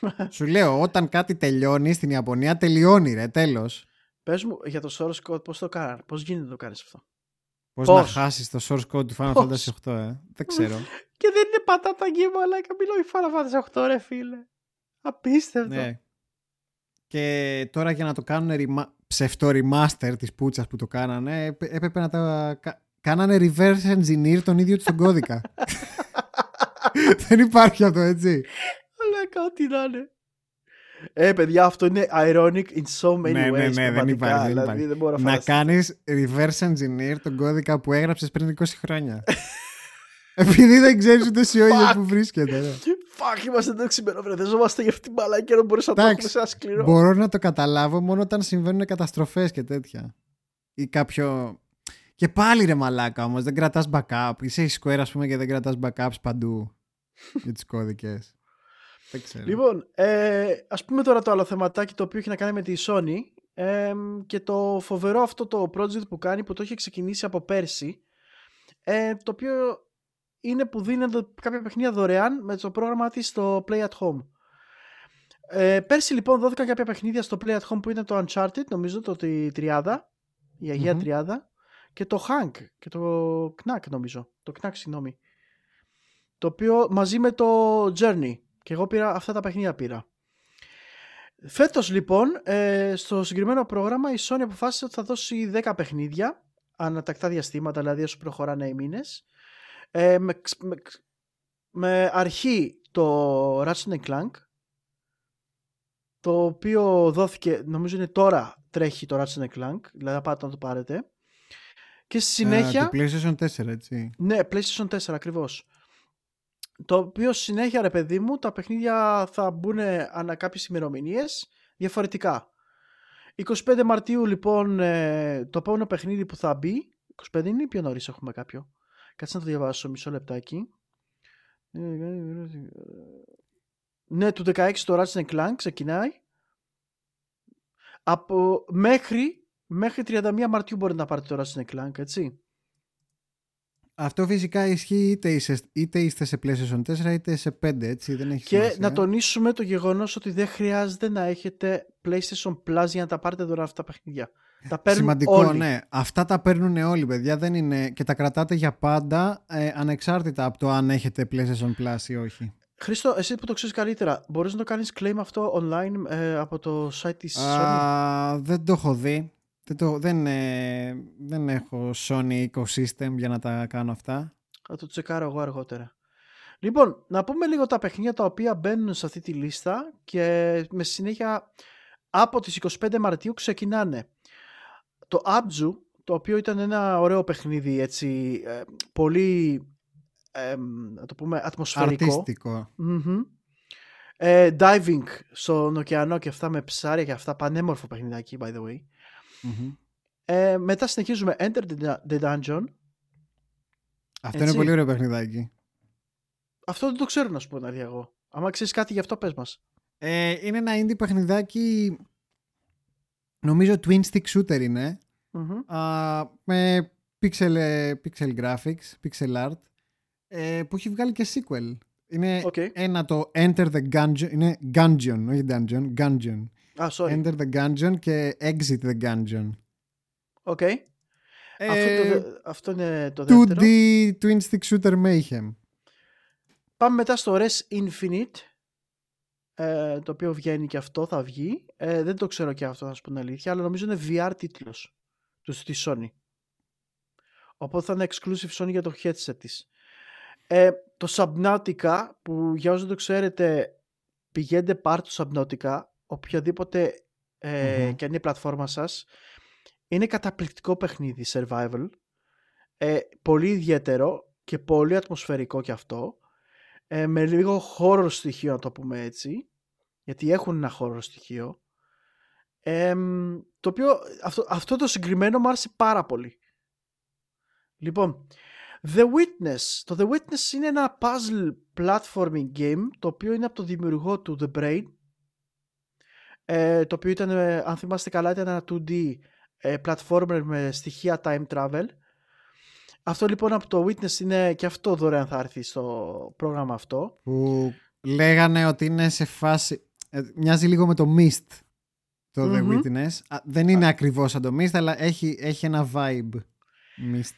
Σου λέω, όταν κάτι τελειώνει στην Ιαπωνία, τελειώνει ρε, τέλος. Πες μου για το source code πώς το κάνεις, πώς γίνεται να το κάνεις αυτό; Πώς, πώς; να χάσεις το source code του Final Fantasy 8, ε; δεν ξέρω. και δεν είναι πατάτα γκέμα, αλλά μιλώ η Final Fantasy 8, ρε φίλε. Απίστευτο. Ναι. Και τώρα για να το κάνουν ρημα... ψευτο remaster της πούτσας που το κάνανε, έπρεπε να τα κάνανε reverse engineer τον ίδιο τους τον κώδικα. Δεν υπάρχει αυτό, έτσι. Αλλά κάτι να είναι. Ε, παιδιά, αυτό είναι ironic in so many ναι, ναι ways. Ναι, ναι, δεν υπάρχει. Δεν δηλαδή, Δεν μπορώ να να κάνεις reverse engineer τον κώδικα που έγραψες πριν 20 χρόνια. Επειδή δεν ξέρεις ούτε εσύ όλο που βρίσκεται. Ναι. Fuck, είμαστε εδώ ξημεροβρεδεζόμαστε για αυτή την μπαλάκια να μπορείς να το έχουμε σε ένα σκληρό. Μπορώ να το καταλάβω μόνο όταν συμβαίνουν καταστροφές και τέτοια. Ή κάποιο και πάλι ρε μαλάκα όμως, δεν κρατάς backup. Είσαι η Square, ας πούμε, και δεν κρατάς backups παντού για τις κώδικες. Δεν ξέρω. Λοιπόν, ε, ας πούμε τώρα το άλλο θεματάκι το οποίο έχει να κάνει με τη Sony ε, και το φοβερό αυτό το project που κάνει που το έχει ξεκινήσει από πέρσι ε, το οποίο είναι που δίνεται κάποια παιχνίδια δωρεάν με το πρόγραμμα της στο Play at Home. Ε, πέρσι λοιπόν δόθηκαν κάποια παιχνίδια στο Play at Home που είναι το Uncharted, νομίζω το τη τριάδα, η Αγία mm-hmm. Τριάδα και το Hank και το Knack νομίζω. Το Knack, συγγνώμη. Το οποίο μαζί με το Journey. Και εγώ πήρα αυτά τα παιχνίδια πήρα. Φέτος λοιπόν, ε, στο συγκεκριμένο πρόγραμμα η Sony αποφάσισε ότι θα δώσει 10 παιχνίδια ανατακτά διαστήματα, δηλαδή όσο προχωράνε οι μήνες. Ε, με, με, αρχή το Ratchet Clank, το οποίο δόθηκε, νομίζω είναι τώρα τρέχει το Ratchet Clank, δηλαδή πάτε να το πάρετε. Και στη συνέχεια. το PlayStation 4, έτσι. Ναι, PlayStation 4 ακριβώς. Το οποίο συνέχεια, ρε παιδί μου, τα παιχνίδια θα μπουν ανά κάποιες ημερομηνίες διαφορετικά. 25 Μαρτίου, λοιπόν, ε, το επόμενο παιχνίδι που θα μπει. 25 είναι ή πιο νωρίς έχουμε κάποιο; Κάτσε να το διαβάσω μισό λεπτάκι. Ναι, του 16 το Ratchet Clank ξεκινάει. Από μέχρι μέχρι 31 Μαρτίου μπορείτε να πάρετε τώρα στην Clank, έτσι. Αυτό φυσικά ισχύει είτε είστε, είτε είστε σε PlayStation 4 είτε σε 5, έτσι. Δεν έχει και σημασία. να τονίσουμε το γεγονός ότι δεν χρειάζεται να έχετε PlayStation Plus για να τα πάρετε τώρα αυτά τα παιχνίδια. Τα παίρνουν Σημαντικό, όλοι. ναι. Αυτά τα παίρνουν όλοι, παιδιά. Δεν είναι... Και τα κρατάτε για πάντα, ε, ανεξάρτητα από το αν έχετε PlayStation Plus ή όχι. Χρήστο, εσύ που το ξέρεις καλύτερα, μπορείς να το κάνεις claim αυτό online ε, από το site της Sony; Α, δεν το έχω δει. Δεν, το, δεν, ε, δεν έχω Sony ecosystem για να τα κάνω αυτά. Θα το τσεκάρω εγώ αργότερα. Λοιπόν, να πούμε λίγο τα παιχνίδια τα οποία μπαίνουν σε αυτή τη λίστα και με συνέχεια από τις 25 Μαρτίου ξεκινάνε το Abzu, το οποίο ήταν ένα ωραίο παιχνίδι, έτσι, ε, πολύ, ε, να το πούμε, ατμοσφαιρικό. Αρτίστικο. Μμμ. Ε, diving στον ωκεανό και αυτά με ψάρια και αυτά, πανέμορφο παιχνιδάκι, by the way. Μμμ. Ε, μετά συνεχίζουμε Enter the- the Dungeon. Αυτό Έτσι. είναι πολύ ωραίο παιχνιδάκι. Αυτό δεν το ξέρω να σου πω να δει εγώ. Αν ξέρεις κάτι γι' αυτό πες μας. Ε, είναι ένα indie παιχνιδάκι νομίζω twin stick shooter είναι Μμμ. α, με pixel, ε, pixel graphics, pixel art ε, που έχει βγάλει και sequel. Είναι Οκ. ένα το Enter the Gungeon, είναι Gungeon, όχι Dungeon, Gungeon. Α, sorry. Enter the Gungeon και Exit the Gungeon. OK. Ε, Αυτό, το, δε- αυτό είναι το δεύτερο. 2D twin stick shooter mayhem. Πάμε μετά στο Rez Infinite. Ε, το οποίο βγαίνει και αυτό, θα βγει. Ε, δεν το ξέρω και αυτό, να σου πω την αλήθεια, αλλά νομίζω είναι VR τίτλος του στη Sony. Οπότε θα είναι exclusive Sony για το headset της. Ε, το Subnautica, που για όσους δεν το ξέρετε, πηγαίνετε πάρ' το Subnautica, οποιαδήποτε ε, Μμμ. και αν είναι η πλατφόρμα σας, είναι καταπληκτικό παιχνίδι survival. Ε, πολύ ιδιαίτερο και πολύ ατμοσφαιρικό κι αυτό. Ε, με λίγο χώρο στοιχείο να το πούμε έτσι. Γιατί έχουν ένα χώρο στοιχείο. Ε, μ, το οποίο αυτό, αυτό το συγκεκριμένο μου άρεσε πάρα πολύ. Λοιπόν, The Witness. Το The Witness είναι ένα puzzle platforming game το οποίο είναι από το δημιουργό του The Brain ε, το οποίο ήταν, ε, αν θυμάστε καλά, ήταν ένα 2D ε, platformer με στοιχεία time travel. Αυτό λοιπόν από το Witness είναι και αυτό δωρεάν θα έρθει στο πρόγραμμα αυτό. που λέγανε ότι είναι σε φάση. ε, μοιάζει λίγο με το Mist. Το Μμμ. The Witness. Α, δεν είναι ακριβώς σαν το Mist, αλλά έχει, έχει ένα vibe. Mist.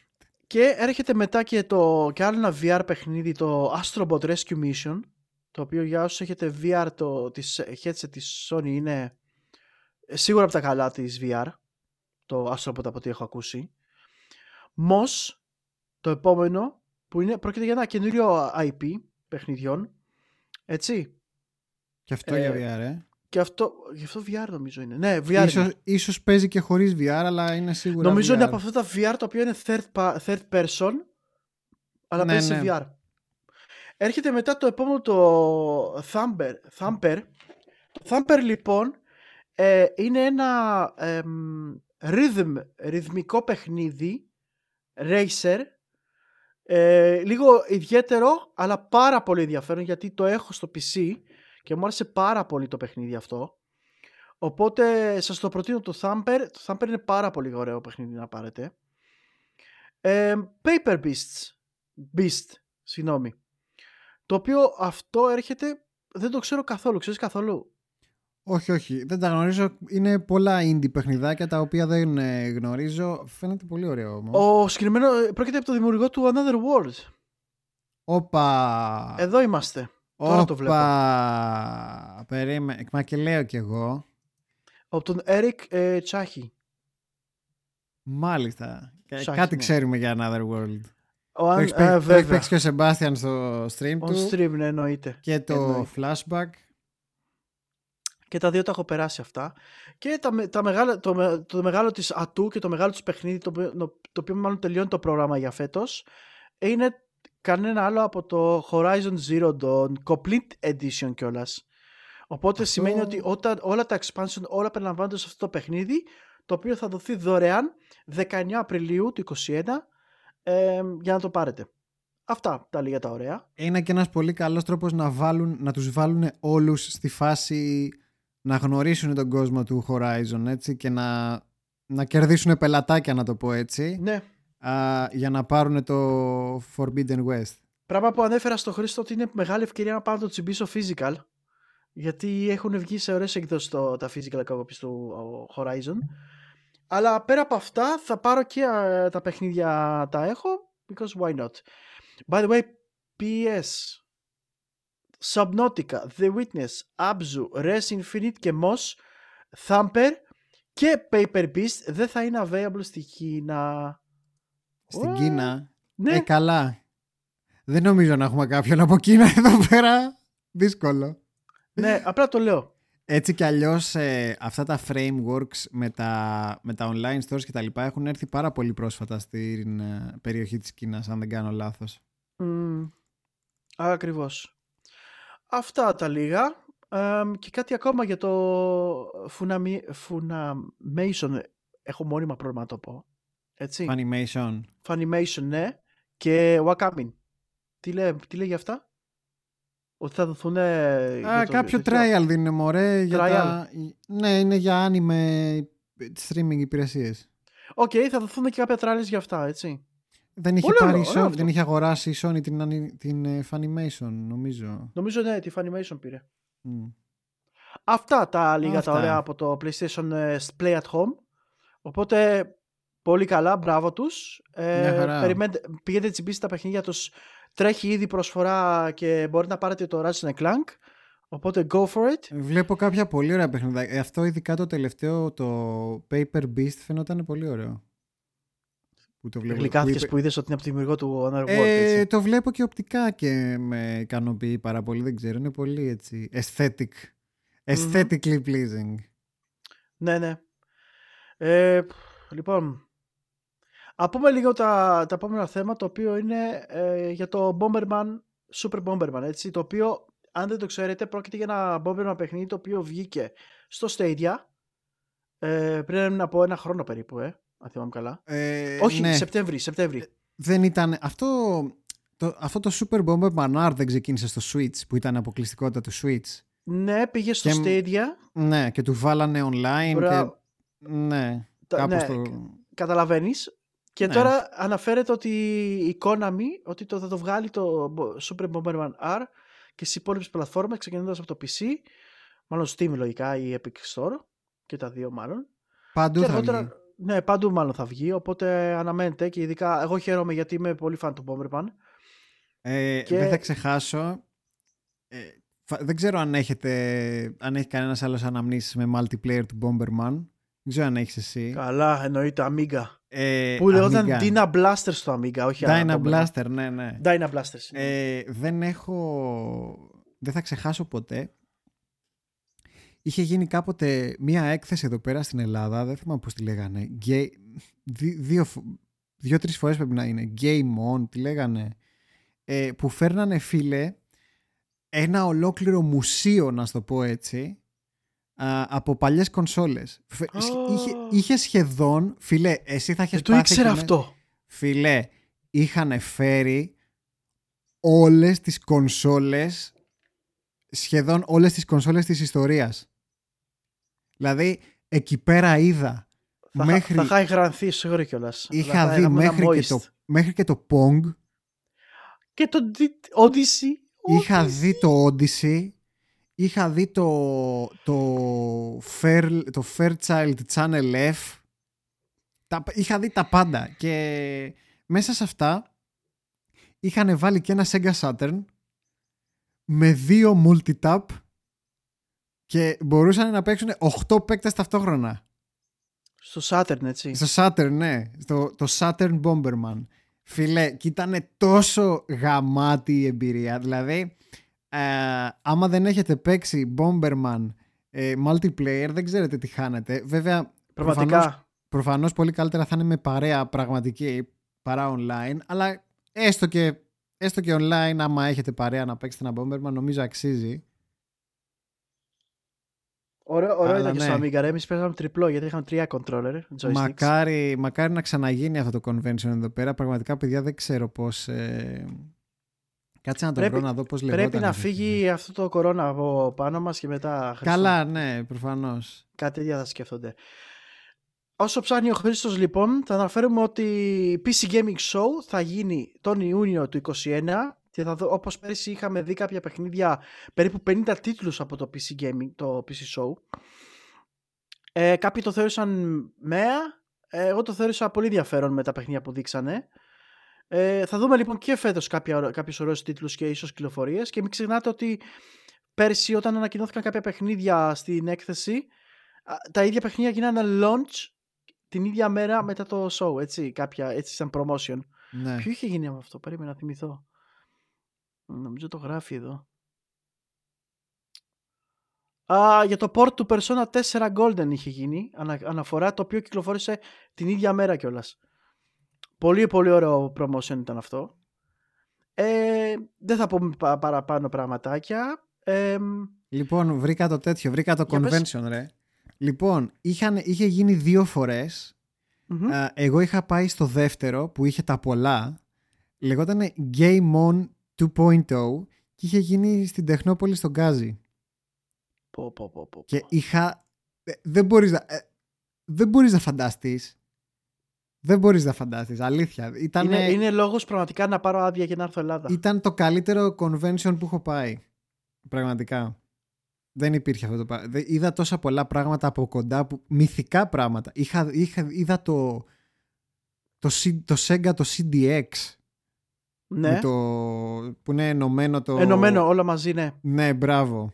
Και έρχεται μετά και, το, και άλλο ένα VR παιχνίδι, το Astrobot Rescue Mission, το οποίο για όσους έχετε VR το της headset της Sony είναι ε, σίγουρα από τα καλά της VR, το Astrobot από ό,τι έχω ακούσει. Moss, το επόμενο, που είναι, πρόκειται για ένα καινούριο IP παιχνιδιών, έτσι. Και αυτό Ε, για VR, ε. Και αυτό, γι' αυτό VR νομίζω είναι. Ναι, VR είναι. Ίσως, ίσως παίζει και χωρίς VR, αλλά είναι σίγουρα Νομίζω VR. είναι από αυτά τα VR τα οποία είναι third, pa- third person, αλλά Ναι, παίζει σε ναι. VR. Έρχεται μετά το επόμενο το Thumper. Thumper. Το Thumper λοιπόν ε, είναι ένα εμ, rhythm, ρυθμικό παιχνίδι, racer, ε, λίγο ιδιαίτερο αλλά πάρα πολύ ενδιαφέρον γιατί το έχω στο PC και μου άρεσε πάρα πολύ το παιχνίδι αυτό. Οπότε σας το προτείνω το Thumper. Το Thumper είναι πάρα πολύ ωραίο παιχνίδι να πάρετε. Ε, Paper Beasts. Beast, συγγνώμη. Το οποίο αυτό έρχεται, δεν το ξέρω καθόλου. Ξέρεις καθόλου; Όχι, όχι. Δεν τα γνωρίζω. Είναι πολλά indie παιχνιδάκια τα οποία δεν ε, γνωρίζω. Φαίνεται πολύ ωραίο όμως. Ο συγκεκριμένο ε, πρόκειται από το δημιουργό του Another World. Όπα! Εδώ είμαστε. τώρα το βλέπω. Όπα! Περίμενε. Μα και λέω κι εγώ. Από τον Eric ε, Τσάχη. Μάλιστα. Και Ψάχνει, Κάτι ναι. ξέρουμε για Another World. Ο Το Αν, έχει ε, παίξει- το έχει βέβαια. παίξει και ο Σεμπάστιαν στο stream On του. stream, ναι, εννοείται. Και το Εννοείται. flashback. Και τα δύο τα έχω περάσει αυτά. Και τα, με- τα μεγάλα, το, με- το μεγάλο της ατού και το μεγάλο της παιχνίδι, το, οποίο- το οποίο μάλλον τελειώνει το πρόγραμμα για φέτος, είναι κανένα άλλο από το Horizon Zero Dawn Complete Edition κιόλας. Οπότε Αυτό- σημαίνει ότι όταν, όλα τα expansion όλα περιλαμβάνονται σε αυτό το παιχνίδι, το οποίο θα δοθεί δωρεάν 19 Απριλίου του 2021 ε, για να το πάρετε. Αυτά τα λίγα τα ωραία. Είναι και ένας πολύ καλός τρόπος να, βάλουν, να τους βάλουν όλους στη φάση να γνωρίσουν τον κόσμο του Horizon έτσι, και να, να κερδίσουν πελατάκια να το πω έτσι Ναι. α, για να πάρουν το Forbidden West. Πράγμα που ανέφερα στο Χρήστο ότι είναι μεγάλη ευκαιρία να πάω να το τσιμπήσω physical. Γιατί έχουν βγει σε ωραίες εκδόσεις το, τα physical copies του ο, Horizon. Αλλά πέρα από αυτά θα πάρω και ε, τα παιχνίδια τα έχω. Because why not. By the way, PS. Subnautica, The Witness, Abzu, Res Infinite και Moss, Thumper και Paper Beast δεν θα είναι available στη Κίνα. Στην What? Κίνα; Ναι, Ε, καλά. Δεν νομίζω να έχουμε κάποιον από Κίνα εδώ πέρα. Δύσκολο. ναι, απλά το λέω. Έτσι κι αλλιώς ε, αυτά τα frameworks με τα, με τα online stores και τα λοιπά έχουν έρθει πάρα πολύ πρόσφατα στην ε, περιοχή της Κίνας, αν δεν κάνω λάθος. Mm, ακριβώς. Αυτά τα λίγα. Εμ, και κάτι ακόμα για το Funami, Funimation. Έχω μόνιμα πρόβλημα να το πω. Έτσι. Funimation. Funimation, ναι. Και Wakamin. Τι λέει, τι λέει για αυτά; Ότι θα δοθούν. Α, κάποιο trial δίνουν μωρέ. Για τα... Ναι, είναι για anime streaming υπηρεσίες. Οκ, θα δοθούν και κάποια trials για αυτά, έτσι. Δεν είχε, Πολύ πάρει ωραίο, η ωραίο Sony, αυτό. δεν είχε αγοράσει η Sony την, ανι- την ε, Funimation, νομίζω. Νομίζω ναι, τη Funimation πήρε. Μμ. Αυτά τα λίγα Αυτά. τα ωραία από το PlayStation ε, Play at Home. Οπότε πολύ καλά, μπράβο τους. Ε, Μια χαρά. περιμένετε, πηγαίνετε τσιμπήσετε τα παιχνίδια τους. Τρέχει ήδη προσφορά και μπορείτε να πάρετε το Ratchet Clank. Οπότε go for it. Βλέπω κάποια πολύ ωραία παιχνίδια. Ε, Αυτό ειδικά το τελευταίο, το Paper Beast, φαινόταν πολύ ωραίο. Που το βλέπω. Γλυκάθηκες είπε- που είδες ότι είναι από τη δημιουργό του Honor World, Ε, έτσι. το βλέπω και οπτικά και με ικανοποιεί πάρα πολύ. Δεν ξέρω, είναι πολύ έτσι aesthetic. Aesthetically pleasing. Ναι, ναι. Ε, λοιπόν, α πούμε λίγο τα, τα επόμενα θέματα, το οποίο είναι ε, για το Bomberman, Super Bomberman, έτσι, το οποίο, αν δεν το ξέρετε, πρόκειται για ένα Bomberman παιχνίδι το οποίο βγήκε στο Stadia ε, πριν από ένα χρόνο περίπου, ε, αν θυμάμαι καλά. Ε, Όχι, ναι. Σεπτέμβρη, Σεπτέμβρη. δεν ήταν. Αυτό το, αυτό το Super Bomberman R δεν ξεκίνησε στο Switch που ήταν αποκλειστικότητα του Switch. Ναι, πήγε στο Και- Stadia. Ναι, και του βάλανε online. Μπράβο. Και, ναι, Τα- κάπως ναι, το. Καταλαβαίνεις. Και Ναι. τώρα αναφέρεται ότι η Konami ότι το, θα το βγάλει το Super Bomberman R και στις υπόλοιπες πλατφόρμες ξεκινώντας από το PC, μάλλον Steam λογικά ή Epic Store και τα δύο μάλλον. Παντού και θα αργότερα, βγει. Ναι, παντού μάλλον θα βγει, οπότε αναμένεται και ειδικά εγώ χαίρομαι γιατί είμαι πολύ φαν του Bomberman. Ε, Και- Δεν θα ξεχάσω. Ε, φα- δεν ξέρω αν έχετε, αν έχει κανένας άλλος αναμνήσεις με multiplayer του Bomberman. Δεν ξέρω αν έχεις εσύ. Καλά, εννοείται Amiga. Ε, που λεγόταν Amiga. Dyna Blaster στο Amiga, όχι Dyna Bomberman. Blaster, ναι, ναι. Dyna Blaster. συγγνώμη. Ε, δεν έχω... Δεν θα ξεχάσω ποτέ. Είχε γίνει κάποτε μία έκθεση εδώ πέρα στην Ελλάδα, δεν θυμάμαι πώς τη λέγανε. Gay... δι- Δύο, φο- δύο-τρεις φορές πρέπει να είναι. Game On, τη λέγανε. Ε, που φέρνανε φίλε ένα ολόκληρο μουσείο, να σου το πω έτσι, α, από παλιές κονσόλες. Φε- Oh. είχε, είχε σχεδόν, φίλε, εσύ θα Δεν έχεις το πάθει ήξερα και με- αυτό. Φίλε, είχαν φέρει όλες τις κονσόλες, σχεδόν όλες τις κονσόλες της ιστορίας. Δηλαδή, εκεί πέρα είδα, Θα, μέχρι, θα είχα γρανθεί σίγουρα κιόλας. είχα Θα δει έκανα ένα μέχρι και, moist. το, μέχρι και το Pong, Και το Di- Odyssey. είχα Odyssey. δει το Odyssey, είχα δει το, το, Fair, το Fairchild Channel F, τα, είχα δει τα πάντα και μέσα σε αυτά είχαν βάλει και ένα Sega Saturn με δύο multitap και μπορούσαν να παίξουν 8 παίκτες ταυτόχρονα. Στο Saturn, έτσι. Στο Saturn, ναι. Στο, το Saturn Bomberman. Φίλε, και ήταν τόσο γαμάτη η εμπειρία. Δηλαδή, ε, άμα δεν έχετε παίξει Bomberman ε, multiplayer, δεν ξέρετε τι χάνετε. Βέβαια, Πραγματικά. προφανώς, προφανώς πολύ καλύτερα θα είναι με παρέα πραγματική παρά online, αλλά έστω και, έστω και online, άμα έχετε παρέα να παίξετε ένα Bomberman, νομίζω αξίζει. Ωραίο, ωραίο Αλλά ήταν και στο ναι. Amiga. ρε. Εμείς παίζαμε τριπλό γιατί είχαμε τρία controller. Joysticks. Μακάρι, μακάρι να ξαναγίνει αυτό το convention εδώ πέρα. Πραγματικά, παιδιά, δεν ξέρω πώς... Ε... Κάτσε να το Πρέπει- βρω να δω πώς λεγόταν. Πρέπει να αυτό. φύγει αυτό το κορώνα από πάνω μας και μετά Χριστό. Καλά, ναι, προφανώς. Κάτι τέτοια θα σκέφτονται. Όσο ψάχνει ο Χρήστος λοιπόν, θα αναφέρουμε ότι η PC Gaming Show θα γίνει τον Ιούνιο του 2021 και θα δω, όπως πέρυσι είχαμε δει κάποια παιχνίδια, περίπου 50 τίτλους από το PC Gaming, το PC Show. Ε, κάποιοι το θεώρησαν μέα, ε, εγώ το θεώρησα πολύ ενδιαφέρον με τα παιχνίδια που δείξανε. Ε, θα δούμε λοιπόν και φέτος κάποια, κάποιους ωραίους τίτλους και ίσως κυκλοφορίες και μην ξεχνάτε ότι πέρσι όταν ανακοινώθηκαν κάποια παιχνίδια στην έκθεση τα ίδια παιχνίδια γίνανε launch την ίδια μέρα μετά το show, έτσι, κάποια, έτσι σαν promotion. Ναι. Ποιο είχε γίνει από αυτό, περίμενα να θυμηθώ. Νομίζω το γράφει εδώ. Α, για το port του Persona 4 Golden είχε γίνει αναφορά το οποίο κυκλοφόρησε την ίδια μέρα κιόλας. Πολύ πολύ ωραίο promotion ήταν αυτό. Ε, δεν θα πούμε παραπάνω πραγματάκια. Ε, λοιπόν, βρήκα το τέτοιο, βρήκα το convention, ρε. Λοιπόν, είχαν, είχε γίνει δύο Εγώ είχα πάει στο δεύτερο που είχε τα πολλά. Λεγόταν Game On 2.0 και είχε γίνει στην Τεχνόπολη στον Γκάζι. Πω, πω, πω, πω. Και είχα... Ε, δεν μπορείς να... Ε, δεν μπορείς να φανταστείς. Δεν μπορείς να φανταστείς, αλήθεια. Ήτανε... Είναι, είναι λόγος πραγματικά να πάρω άδεια και να έρθω Ελλάδα. Ήταν το καλύτερο convention που έχω πάει. Πραγματικά. Δεν υπήρχε αυτό το πράγμα. Είδα τόσα πολλά πράγματα από κοντά, που, μυθικά πράγματα. Είχα, είχα, είδα το, το, το Sega, το CDX. Ναι. το, που είναι ενωμένο το... Ενωμένο όλα μαζί, ναι. Ναι, μπράβο.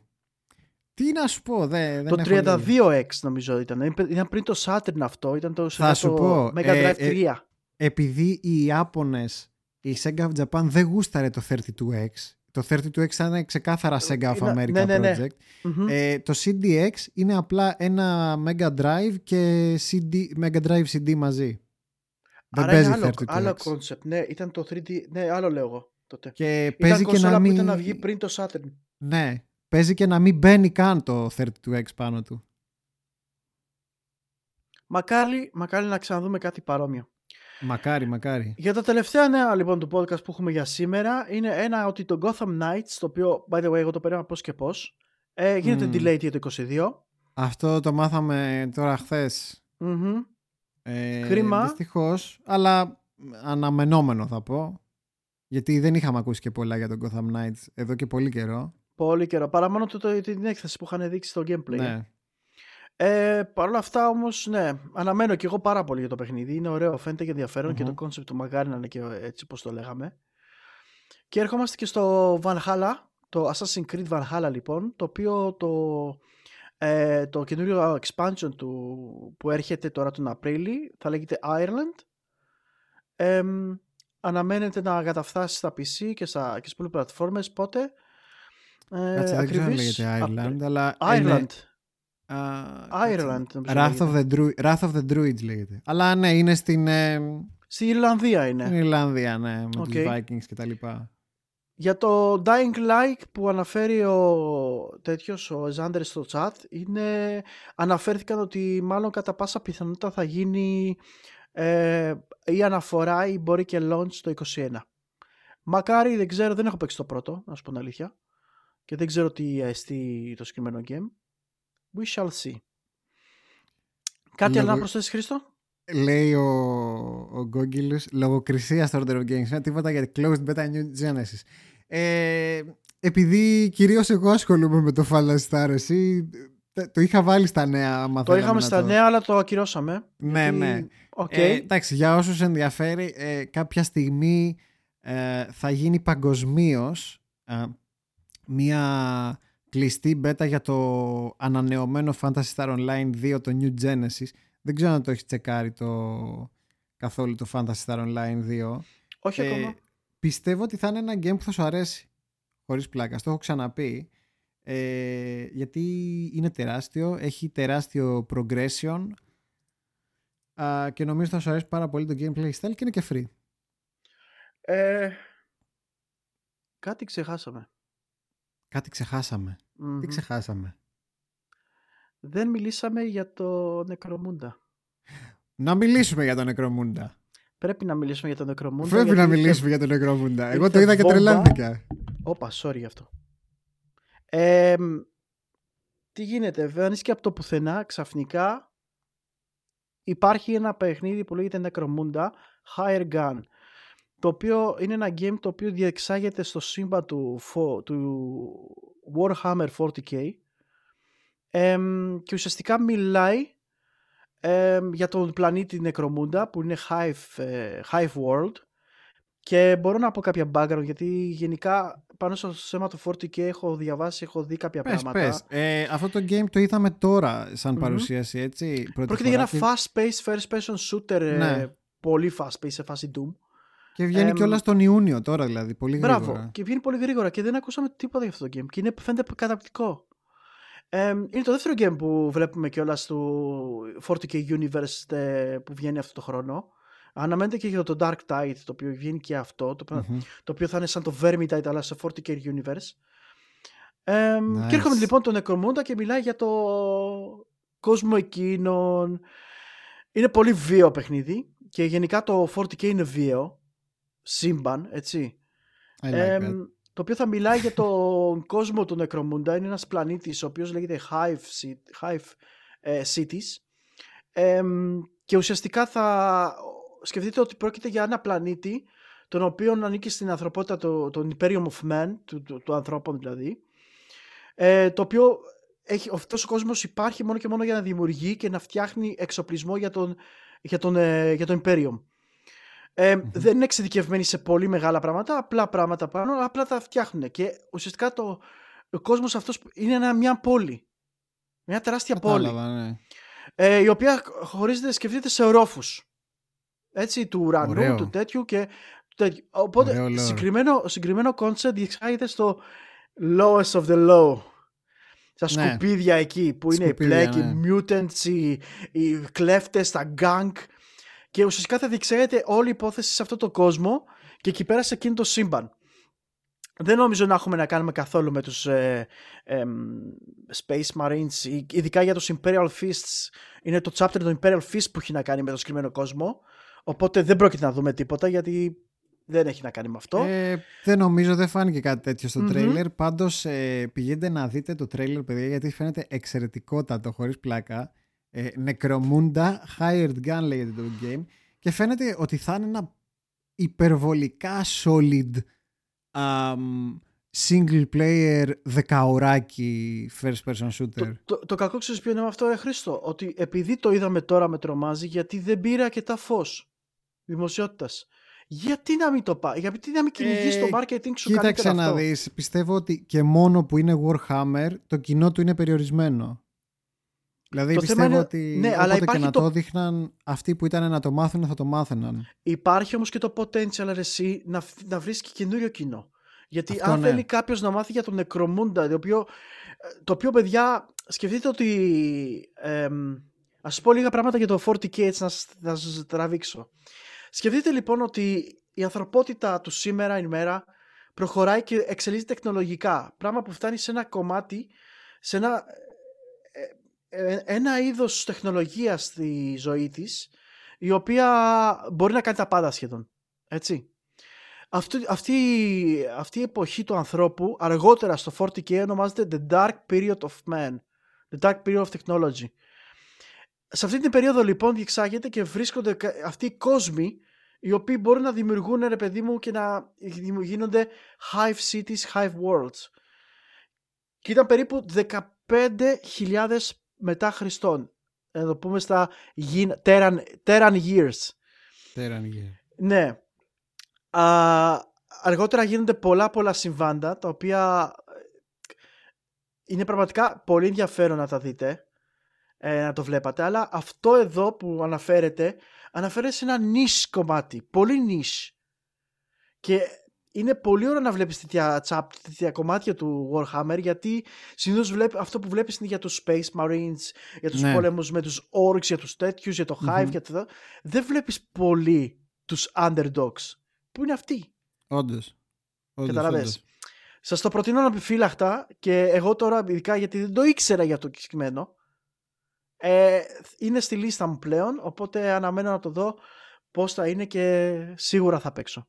Τι να σου πω, δε, δεν Το 32X νομίζω ήταν. Ήταν πριν το Saturn αυτό, ήταν το, Θα σου το πω, Mega Drive 3. Ε, ε, επειδή οι Ιάπωνες, η Sega of Japan δεν γούσταρε το 32X, το 32X ήταν ξεκάθαρα Sega of America ναι, ναι, ναι. project. Ε, το CDX είναι απλά ένα Mega Drive και CD, Mega Drive CD μαζί. Δεν παίζει άλλο, 32X. άλλο concept. Ναι, ήταν το 3D. Ναι, άλλο λέω εγώ τότε. Και ήταν παίζει και να μην... ήταν να βγει πριν το Saturn. Ναι, παίζει και να μην μπαίνει καν το 32X πάνω του. Μακάρι, μακάρι να ξαναδούμε κάτι παρόμοιο. Μακάρι, μακάρι. Για τα τελευταία νέα λοιπόν του podcast που έχουμε για σήμερα είναι ένα ότι το Gotham Knights, το οποίο by the way εγώ το περίμενα πώς και πώς, ε, γίνεται mm. delayed για το 22. Αυτό το μάθαμε τώρα χθες. Mm-hmm. Ε, Κρίμα. Δυστυχώς, αλλά αναμενόμενο θα πω. Γιατί δεν είχαμε ακούσει και πολλά για τον Gotham Knights εδώ και πολύ καιρό. Πολύ καιρό. Παρά μόνο το, το, την έκθεση που είχαν δείξει στο gameplay. Ναι. Ε, Παρ' όλα αυτά όμως, ναι, αναμένω και εγώ πάρα πολύ για το παιχνίδι. Είναι ωραίο, φαίνεται και ενδιαφερον και το concept του μακάρι να είναι και έτσι όπως το λέγαμε. Και ερχόμαστε και στο Valhalla, το Assassin's Creed Valhalla λοιπόν, το οποίο το, ε, το καινούριο expansion του που έρχεται τώρα τον Απρίλη θα λέγεται Ireland. Ε, αναμένεται να καταφτάσει στα PC και, στα, και στις πολλές πλατφόρμες πότε; Ε, Κάτσε, δεν ξέρω αν λέγεται Ireland, αλλά Ireland. Είναι... Ireland. Wrath of, the Dru- Wrath of the Druids λέγεται. Αλλά ναι, είναι στην... Ε... Στην Ιρλανδία είναι. Στην Ιρλανδία, ναι, με okay. τους Vikings και τα λοιπά. Για το Dying Like που αναφέρει ο τέτοιος, ο Ζάντερ στο chat, είναι, αναφέρθηκαν ότι μάλλον κατά πάσα πιθανότητα θα γίνει ε, η αναφορά ή μπορεί και launch το 21. Μακάρι, δεν ξέρω, δεν έχω παίξει το πρώτο, να σου πω την αλήθεια. Και δεν ξέρω τι εστί το συγκεκριμένο game. We shall see. Κάτι άλλο να προσθέσεις, Χρήστο; Λέει ο, ο Γκόγγιλος λογοκρισίας στο Order of Games. τίποτα για closed beta new genesis. Ε, επειδή κυρίως εγώ ασχολούμαι με το Fallen Star, εσύ το είχα βάλει στα νέα. Το είχαμε στα νέα, αλλά το ακυρώσαμε. Ναι, γιατί... ναι. Okay. Ε, εντάξει, για όσους ενδιαφέρει, ε, κάποια στιγμή ε, θα γίνει παγκοσμίως ε, μία κλειστή beta για το ανανεωμένο Fantasy Star Online 2, το New Genesis. Δεν ξέρω αν το έχεις τσεκάρει το... καθόλου το Fantasy Star Online 2. Όχι ε, ακόμα. Πιστεύω ότι θα είναι ένα game που θα σου αρέσει. Χωρίς πλάκα. Το έχω ξαναπεί. Ε, γιατί είναι τεράστιο, έχει τεράστιο progression και νομίζω θα σου αρέσει πάρα πολύ το gameplay style και είναι και free. Ε, κάτι ξεχάσαμε. Κάτι ξεχάσαμε. Τι ξεχάσαμε; Δεν μιλήσαμε για το Νεκρομούντα. Να μιλήσουμε για το Νεκρομούντα. Πρέπει να μιλήσουμε για το Νεκρομούντα. Πρέπει να μιλήσουμε για το Νεκρομούντα. Εγώ το είδα και τρελάθηκα. Όπα, sorry γι' αυτό. Ε, τι γίνεται, και από το πουθενά ξαφνικά υπάρχει ένα παιχνίδι που λέγεται Νεκρομούντα Higher Gun το οποίο είναι ένα game το οποίο διεξάγεται στο σύμπαν του, του Warhammer 40k και ουσιαστικά μιλάει για τον πλανήτη Νεκρομούντα που είναι Hive, ε, Hive World Και μπορώ να πω κάποια background γιατί γενικά πάνω στο θέμα του 40K έχω διαβάσει, έχω δει κάποια πες, πράγματα. Πες. Ε, αυτό το game το είδαμε τώρα σαν παρουσίαση, έτσι. Πρώτη Πρόκειται για φορά ένα και- fast-paced first-person shooter, ε, Ναι. πολύ fast-paced σε φάση Doom. Και βγαίνει Εμ, κιόλας τον Ιούνιο τώρα, δηλαδή. Πολύ Μπράβο. γρήγορα. Και βγαίνει πολύ γρήγορα και δεν ακούσαμε τίποτα για αυτό το game. Και είναι, φαίνεται καταπληκτικό. Ε, είναι το δεύτερο game που βλέπουμε κιόλας του 40k Universe ε, που βγαίνει αυτό το χρόνο. Αναμένεται και για το Dark Tide το οποίο βγαίνει και αυτό. Το, οποίο- Μμμ. το οποίο θα είναι σαν το Vermintide αλλά σε 40k Universe. Ε, Nice. Και έρχομαι λοιπόν τον Necromunda και μιλάει για το κόσμο εκείνον. Είναι πολύ βίαιο παιχνίδι και γενικά το 40k είναι βίαιο. Σύμπαν, έτσι. I like Εμ, that. Το οποίο θα μιλάει για τον κόσμο του Νεκρομούντα. Είναι ένας πλανήτης ο οποίος λέγεται Hive, Ci- Hive ε, Cities. Εμ, και ουσιαστικά θα σκεφτείτε ότι πρόκειται για ένα πλανήτη τον οποίο ανήκει στην ανθρωπότητα, το, τον Imperium of Man, του, του, του ανθρώπων δηλαδή, ε, το οποίο έχει, αυτός ο κόσμος υπάρχει μόνο και μόνο για να δημιουργεί και να φτιάχνει εξοπλισμό για τον, για τον, ε, για τον Imperium. Ε, Δεν είναι εξειδικευμένοι σε πολύ μεγάλα πράγματα, απλά πράγματα πάνω, αλλά απλά τα φτιάχνουν. Και ουσιαστικά το, ο κόσμος αυτός είναι ένα, μια πόλη. Μια τεράστια πόλη. Κατάλαβα, ναι. Ε, η οποία χωρίζεται, σκεφτείτε, σε ορόφους. Έτσι, του ουρανού, Ωραίο. του τέτοιου και του τέτοιου. Οπότε, Ωραίο lore. συγκεκριμένο, συγκεκριμένο concept διεξάγεται στο lowest of the low. Στα Ναι. σκουπίδια εκεί που είναι οι Σκουπίδια, πλέκοι, οι ναι. mutants, οι, οι κλέφτες, τα gang και ουσιαστικά θα διεξάγεται όλη η υπόθεση σε αυτό το κόσμο και εκεί πέρα σε εκείνο το σύμπαν. Δεν νομίζω να έχουμε να κάνουμε καθόλου με τους ε, εμ, Space Marines, ει- ειδικά για τους Imperial Fists. Είναι το chapter των Imperial Fists που έχει να κάνει με το συγκεκριμένο κόσμο. Οπότε δεν πρόκειται να δούμε τίποτα γιατί δεν έχει να κάνει με αυτό. Ε, δεν νομίζω, δεν φάνηκε κάτι τέτοιο στο Μμμ. τρέιλερ. Πάντως ε, πηγαίνετε να δείτε το τρέιλερ, παιδιά, γιατί φαίνεται εξαιρετικότατο, χωρίς πλάκα. Ε, Necromunda Hired Gun λέγεται το game. Και φαίνεται ότι θα είναι ένα υπερβολικά solid αμ, single player δεκαωράκι first person shooter. Το, το, το κακό ξέρεις ποιο είναι με αυτό, ρε Χρήστο, ότι επειδή το είδαμε τώρα με τρομάζει, γιατί δεν πήρε αρκετά φως δημοσιότητας. Γιατί να μην το πάει, γιατί να μην κυνηγήσει Ε, το marketing σου Κοίταξε καλύτερα να αυτό; δεις, πιστεύω ότι και μόνο που είναι Warhammer το κοινό του είναι περιορισμένο. Δηλαδή Το πιστεύω θέμα είναι- ότι ναι, αλλά όποτε και υπάρχει να το- το... δείχναν αυτοί που ήταν να το μάθουν θα το μάθαιναν. Υπάρχει όμως και το potential ρε, εσύ να, φ- να βρεις και καινούριο κοινό. Γιατί Αυτό αν ναι. θέλει κάποιος να μάθει για τον Necromunda, το οποίο, το οποίο παιδιά, σκεφτείτε ότι, εμ, ας σας πω λίγα πράγματα για το 40k έτσι να σας, να σας τραβήξω. Σκεφτείτε λοιπόν ότι η ανθρωπότητα του σήμερα ημέρα προχωράει και εξελίσσεται τεχνολογικά. Πράγμα που φτάνει σε ένα κομμάτι, σε ένα, ε, ε, ένα είδος τεχνολογίας στη ζωή της, η οποία μπορεί να κάνει τα πάντα σχεδόν. Έτσι. Αυτή, αυτή, αυτή η εποχή του ανθρώπου αργότερα στο 40K ονομάζεται The Dark Period of Man. The Dark Period of Technology. Σε αυτή την περίοδο λοιπόν διεξάγεται και βρίσκονται κα- αυτοί οι κόσμοι οι οποίοι μπορούν να δημιουργούν ρε παιδί μου και να δημιου- γίνονται hive cities, hive worlds. Και ήταν περίπου 15.000 μετά Χριστόν. Να το πούμε στα γιν- Terran, Terran years. Τέραν γε. Ναι. Α, αργότερα γίνονται πολλά πολλά συμβάντα τα οποία ε, είναι πραγματικά πολύ ενδιαφέρον να τα δείτε ε, να το βλέπατε αλλά αυτό εδώ που αναφέρεται αναφέρεται σε ένα νης κομμάτι πολύ νης και είναι πολύ ωραίο να βλέπεις τέτοια, τσαπ, τέτοια κομμάτια του Warhammer γιατί συνήθως βλέπει, αυτό που βλέπεις είναι για τους Space Marines για τους Ναι. πόλεμους με τους Orcs, για τους τέτοιους, για το Hive Μμμ. και το δεν βλέπεις πολύ τους underdogs που είναι αυτοί; Όντως. Όντως, Καταλαβες. όντως. Σας το προτείνω αναπιφύλακτα και εγώ τώρα ειδικά γιατί δεν το ήξερα για το συγκεκριμένο ε, είναι στη λίστα μου πλέον οπότε αναμένω να το δω πώς θα είναι και σίγουρα θα παίξω.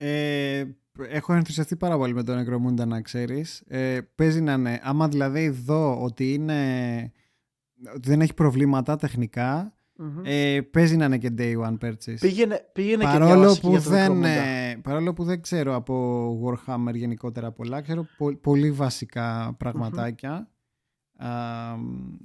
Ε, έχω ενθουσιαστεί πάρα πολύ με τον Necromunda να ξέρεις. Ε, παίζει να είναι, άμα δηλαδή δω ότι είναι ότι δεν έχει προβλήματα τεχνικά, Μμμ. ε, παίζει να είναι και day one purchase. Πήγαινε, πήγαινε και παρόλο, διάβασε και που για τον δεν, Necromunda. ε, παρόλο που δεν ξέρω από Warhammer γενικότερα πολλά, ξέρω πο- πολύ βασικά πραγματάκια. Α, μ,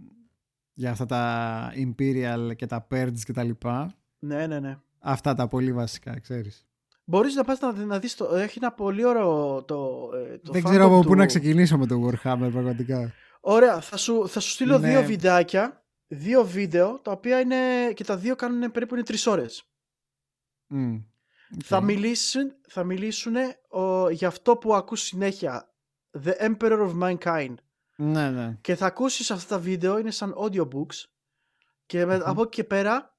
για αυτά τα Imperial και τα Purge και τα λοιπά. Ναι, ναι, ναι. Αυτά τα πολύ βασικά, ξέρεις. Μπορείς να πας να, να δεις το... Έχει ένα πολύ ωραίο το, ε, το Δεν ξέρω από fandom πού να του- ξεκινήσω με το Warhammer πραγματικά. Ωραία, θα σου, θα σου στείλω Ναι. δύο βιντεάκια, δύο βίντεο, τα οποία είναι και τα δύο κάνουν περίπου είναι τρεις ώρες. Μμ. Θα Οκ. μιλήσουν, θα μιλήσουν ο, για αυτό που ακούς συνέχεια. The Emperor of Mankind. Ναι, ναι. Και θα ακούσεις αυτά τα βίντεο, είναι σαν audiobooks. Και με, Μμμ. από εκεί και πέρα,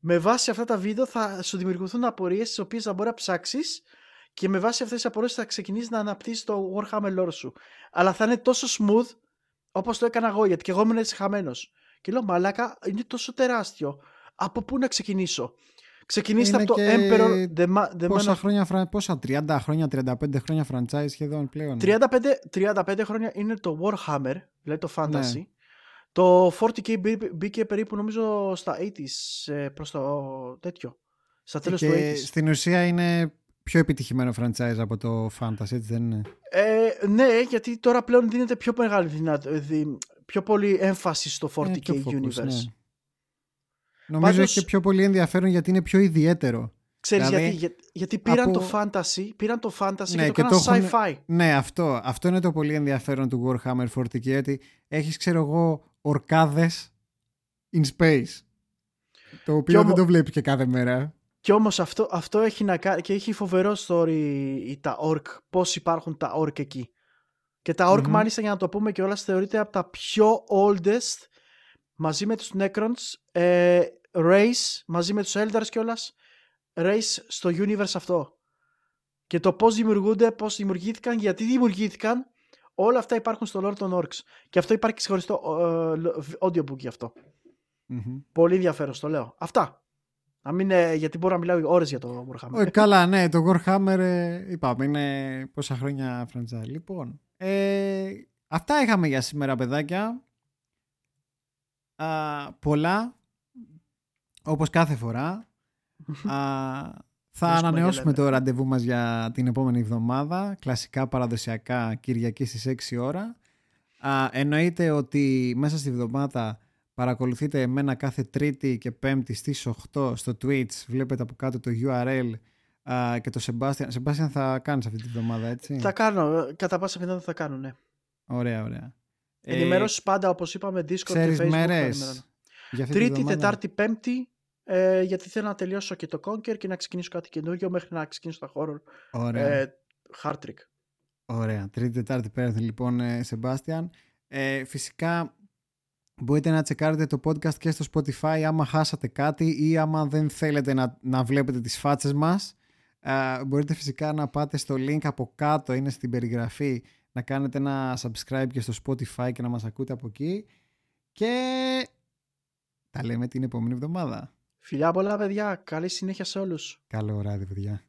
με βάση αυτά τα βίντεο θα σου δημιουργηθούν απορίες τις οποίες θα μπορεί να ψάξεις και με βάση αυτές τις απορίες θα ξεκινήσεις να αναπτύσσεις το Warhammer lore σου. Αλλά θα είναι τόσο smooth όπως το έκανα εγώ, γιατί και εγώ ήμουν έτσι χαμένος. Και λέω, μαλάκα, είναι τόσο τεράστιο. Από πού να ξεκινήσω; Ξεκινήστε Είναι από το και Emperor The, Ma- The Man Πόσα of χρόνια, φρα- πόσα, 30 χρόνια, 35 χρόνια franchise σχεδόν πλέον. 35, 35 χρόνια είναι το Warhammer, δηλαδή το Fantasy. Ναι. Το 40k μπή- μπήκε περίπου νομίζω στα 80s ε, προς το τέτοιο. Στα τέλος του και 80s. στην ουσία είναι πιο επιτυχημένο franchise από το Fantasy, έτσι δεν είναι; Ε, ναι, γιατί τώρα πλέον δίνεται πιο μεγάλη δυνατό, δι- πιο πολύ έμφαση στο 40k Είναι πιο focus, universe. ναι. Νομίζω Πάντως- έχει και πιο πολύ ενδιαφέρον γιατί είναι πιο ιδιαίτερο. Ξέρεις Δηλαδή, γιατί, για- γιατί πήραν από- το fantasy, πήραν το fantasy Ναι, και το και έκαναν το έχουνε- sci-fi. Ναι, αυτό. Αυτό είναι το πολύ ενδιαφέρον του Warhammer 40k, ότι έχεις, ξέρω εγώ, ορκάδες in space. Το οποίο όμο- δεν το βλέπεις και κάθε μέρα. Και όμως αυτό, αυτό έχει να κάνει και έχει φοβερό story η- τα orc, πώς υπάρχουν τα orc εκεί. Και τα orc Μμμ. μάλιστα για να το πούμε και όλα θεωρείται από τα πιο oldest μαζί με τους Necrons ε, race, μαζί με τους Eldars κιόλας race στο universe αυτό. Και το πώς δημιουργούνται, πώς δημιουργήθηκαν, γιατί δημιουργήθηκαν όλα αυτά υπάρχουν στο lore των orcs. Και αυτό υπάρχει και ξεχωριστό ε, audiobook γι' αυτό. Μμμ. Πολύ ενδιαφέρον, στο λέω. Αυτά. Να μην, ε, γιατί μπορώ να μιλάω ώρες για το Warhammer. Ε, καλά, ναι, το Warhammer ε, είπαμε είναι πόσα χρόνια franchise. Λοιπόν, ε, αυτά είχαμε για σήμερα, παιδάκια. Α, πολλά, όπως κάθε φορά. Α, θα Βρίσκουμε ανανεώσουμε και το ραντεβού μας για την επόμενη εβδομάδα. Κλασικά παραδοσιακά Κυριακής στις 6 ώρα. Α, εννοείται ότι μέσα στη εβδομάδα παρακολουθείτε εμένα κάθε Τρίτη και Πέμπτη στις 8 στο Twitch. Βλέπετε από κάτω το URL α, και το Sebastian. Sebastian θα κάνεις αυτή τη βδομάδα, έτσι; Θα κάνω, ε, κατά πάσα πιθανότητα θα κάνω, ναι. Ωραία, ωραία. Ε, Ενημερώσεις πάντα, όπως είπαμε, Discord ξέρεις και Facebook. θα μέρες ενημερώνω. για αυτή τη Τρίτη, βδομάδα; Τετάρτη, Πέμπτη, ε, γιατί θέλω να τελειώσω και το Conquer και να ξεκινήσω κάτι καινούριο μέχρι να ξεκινήσω τα horror. Ωραία. Ε, hard trick. Ωραία. Τρίτη, Τετάρτη, Πέμπτη, λοιπόν, ε, Σεμπάστιαν. Ε, φυσικά μπορείτε να τσεκάρετε το podcast και στο Spotify άμα χάσατε κάτι ή άμα δεν θέλετε να, να βλέπετε τις φάτσες μας. Ε, μπορείτε φυσικά να πάτε στο link από κάτω, είναι στην περιγραφή, να κάνετε ένα subscribe και στο Spotify και να μας ακούτε από εκεί. Και τα λέμε την επόμενη εβδομάδα. Φιλιά πολλά, παιδιά. Καλή συνέχεια σε όλους. Καλό βράδυ, παιδιά.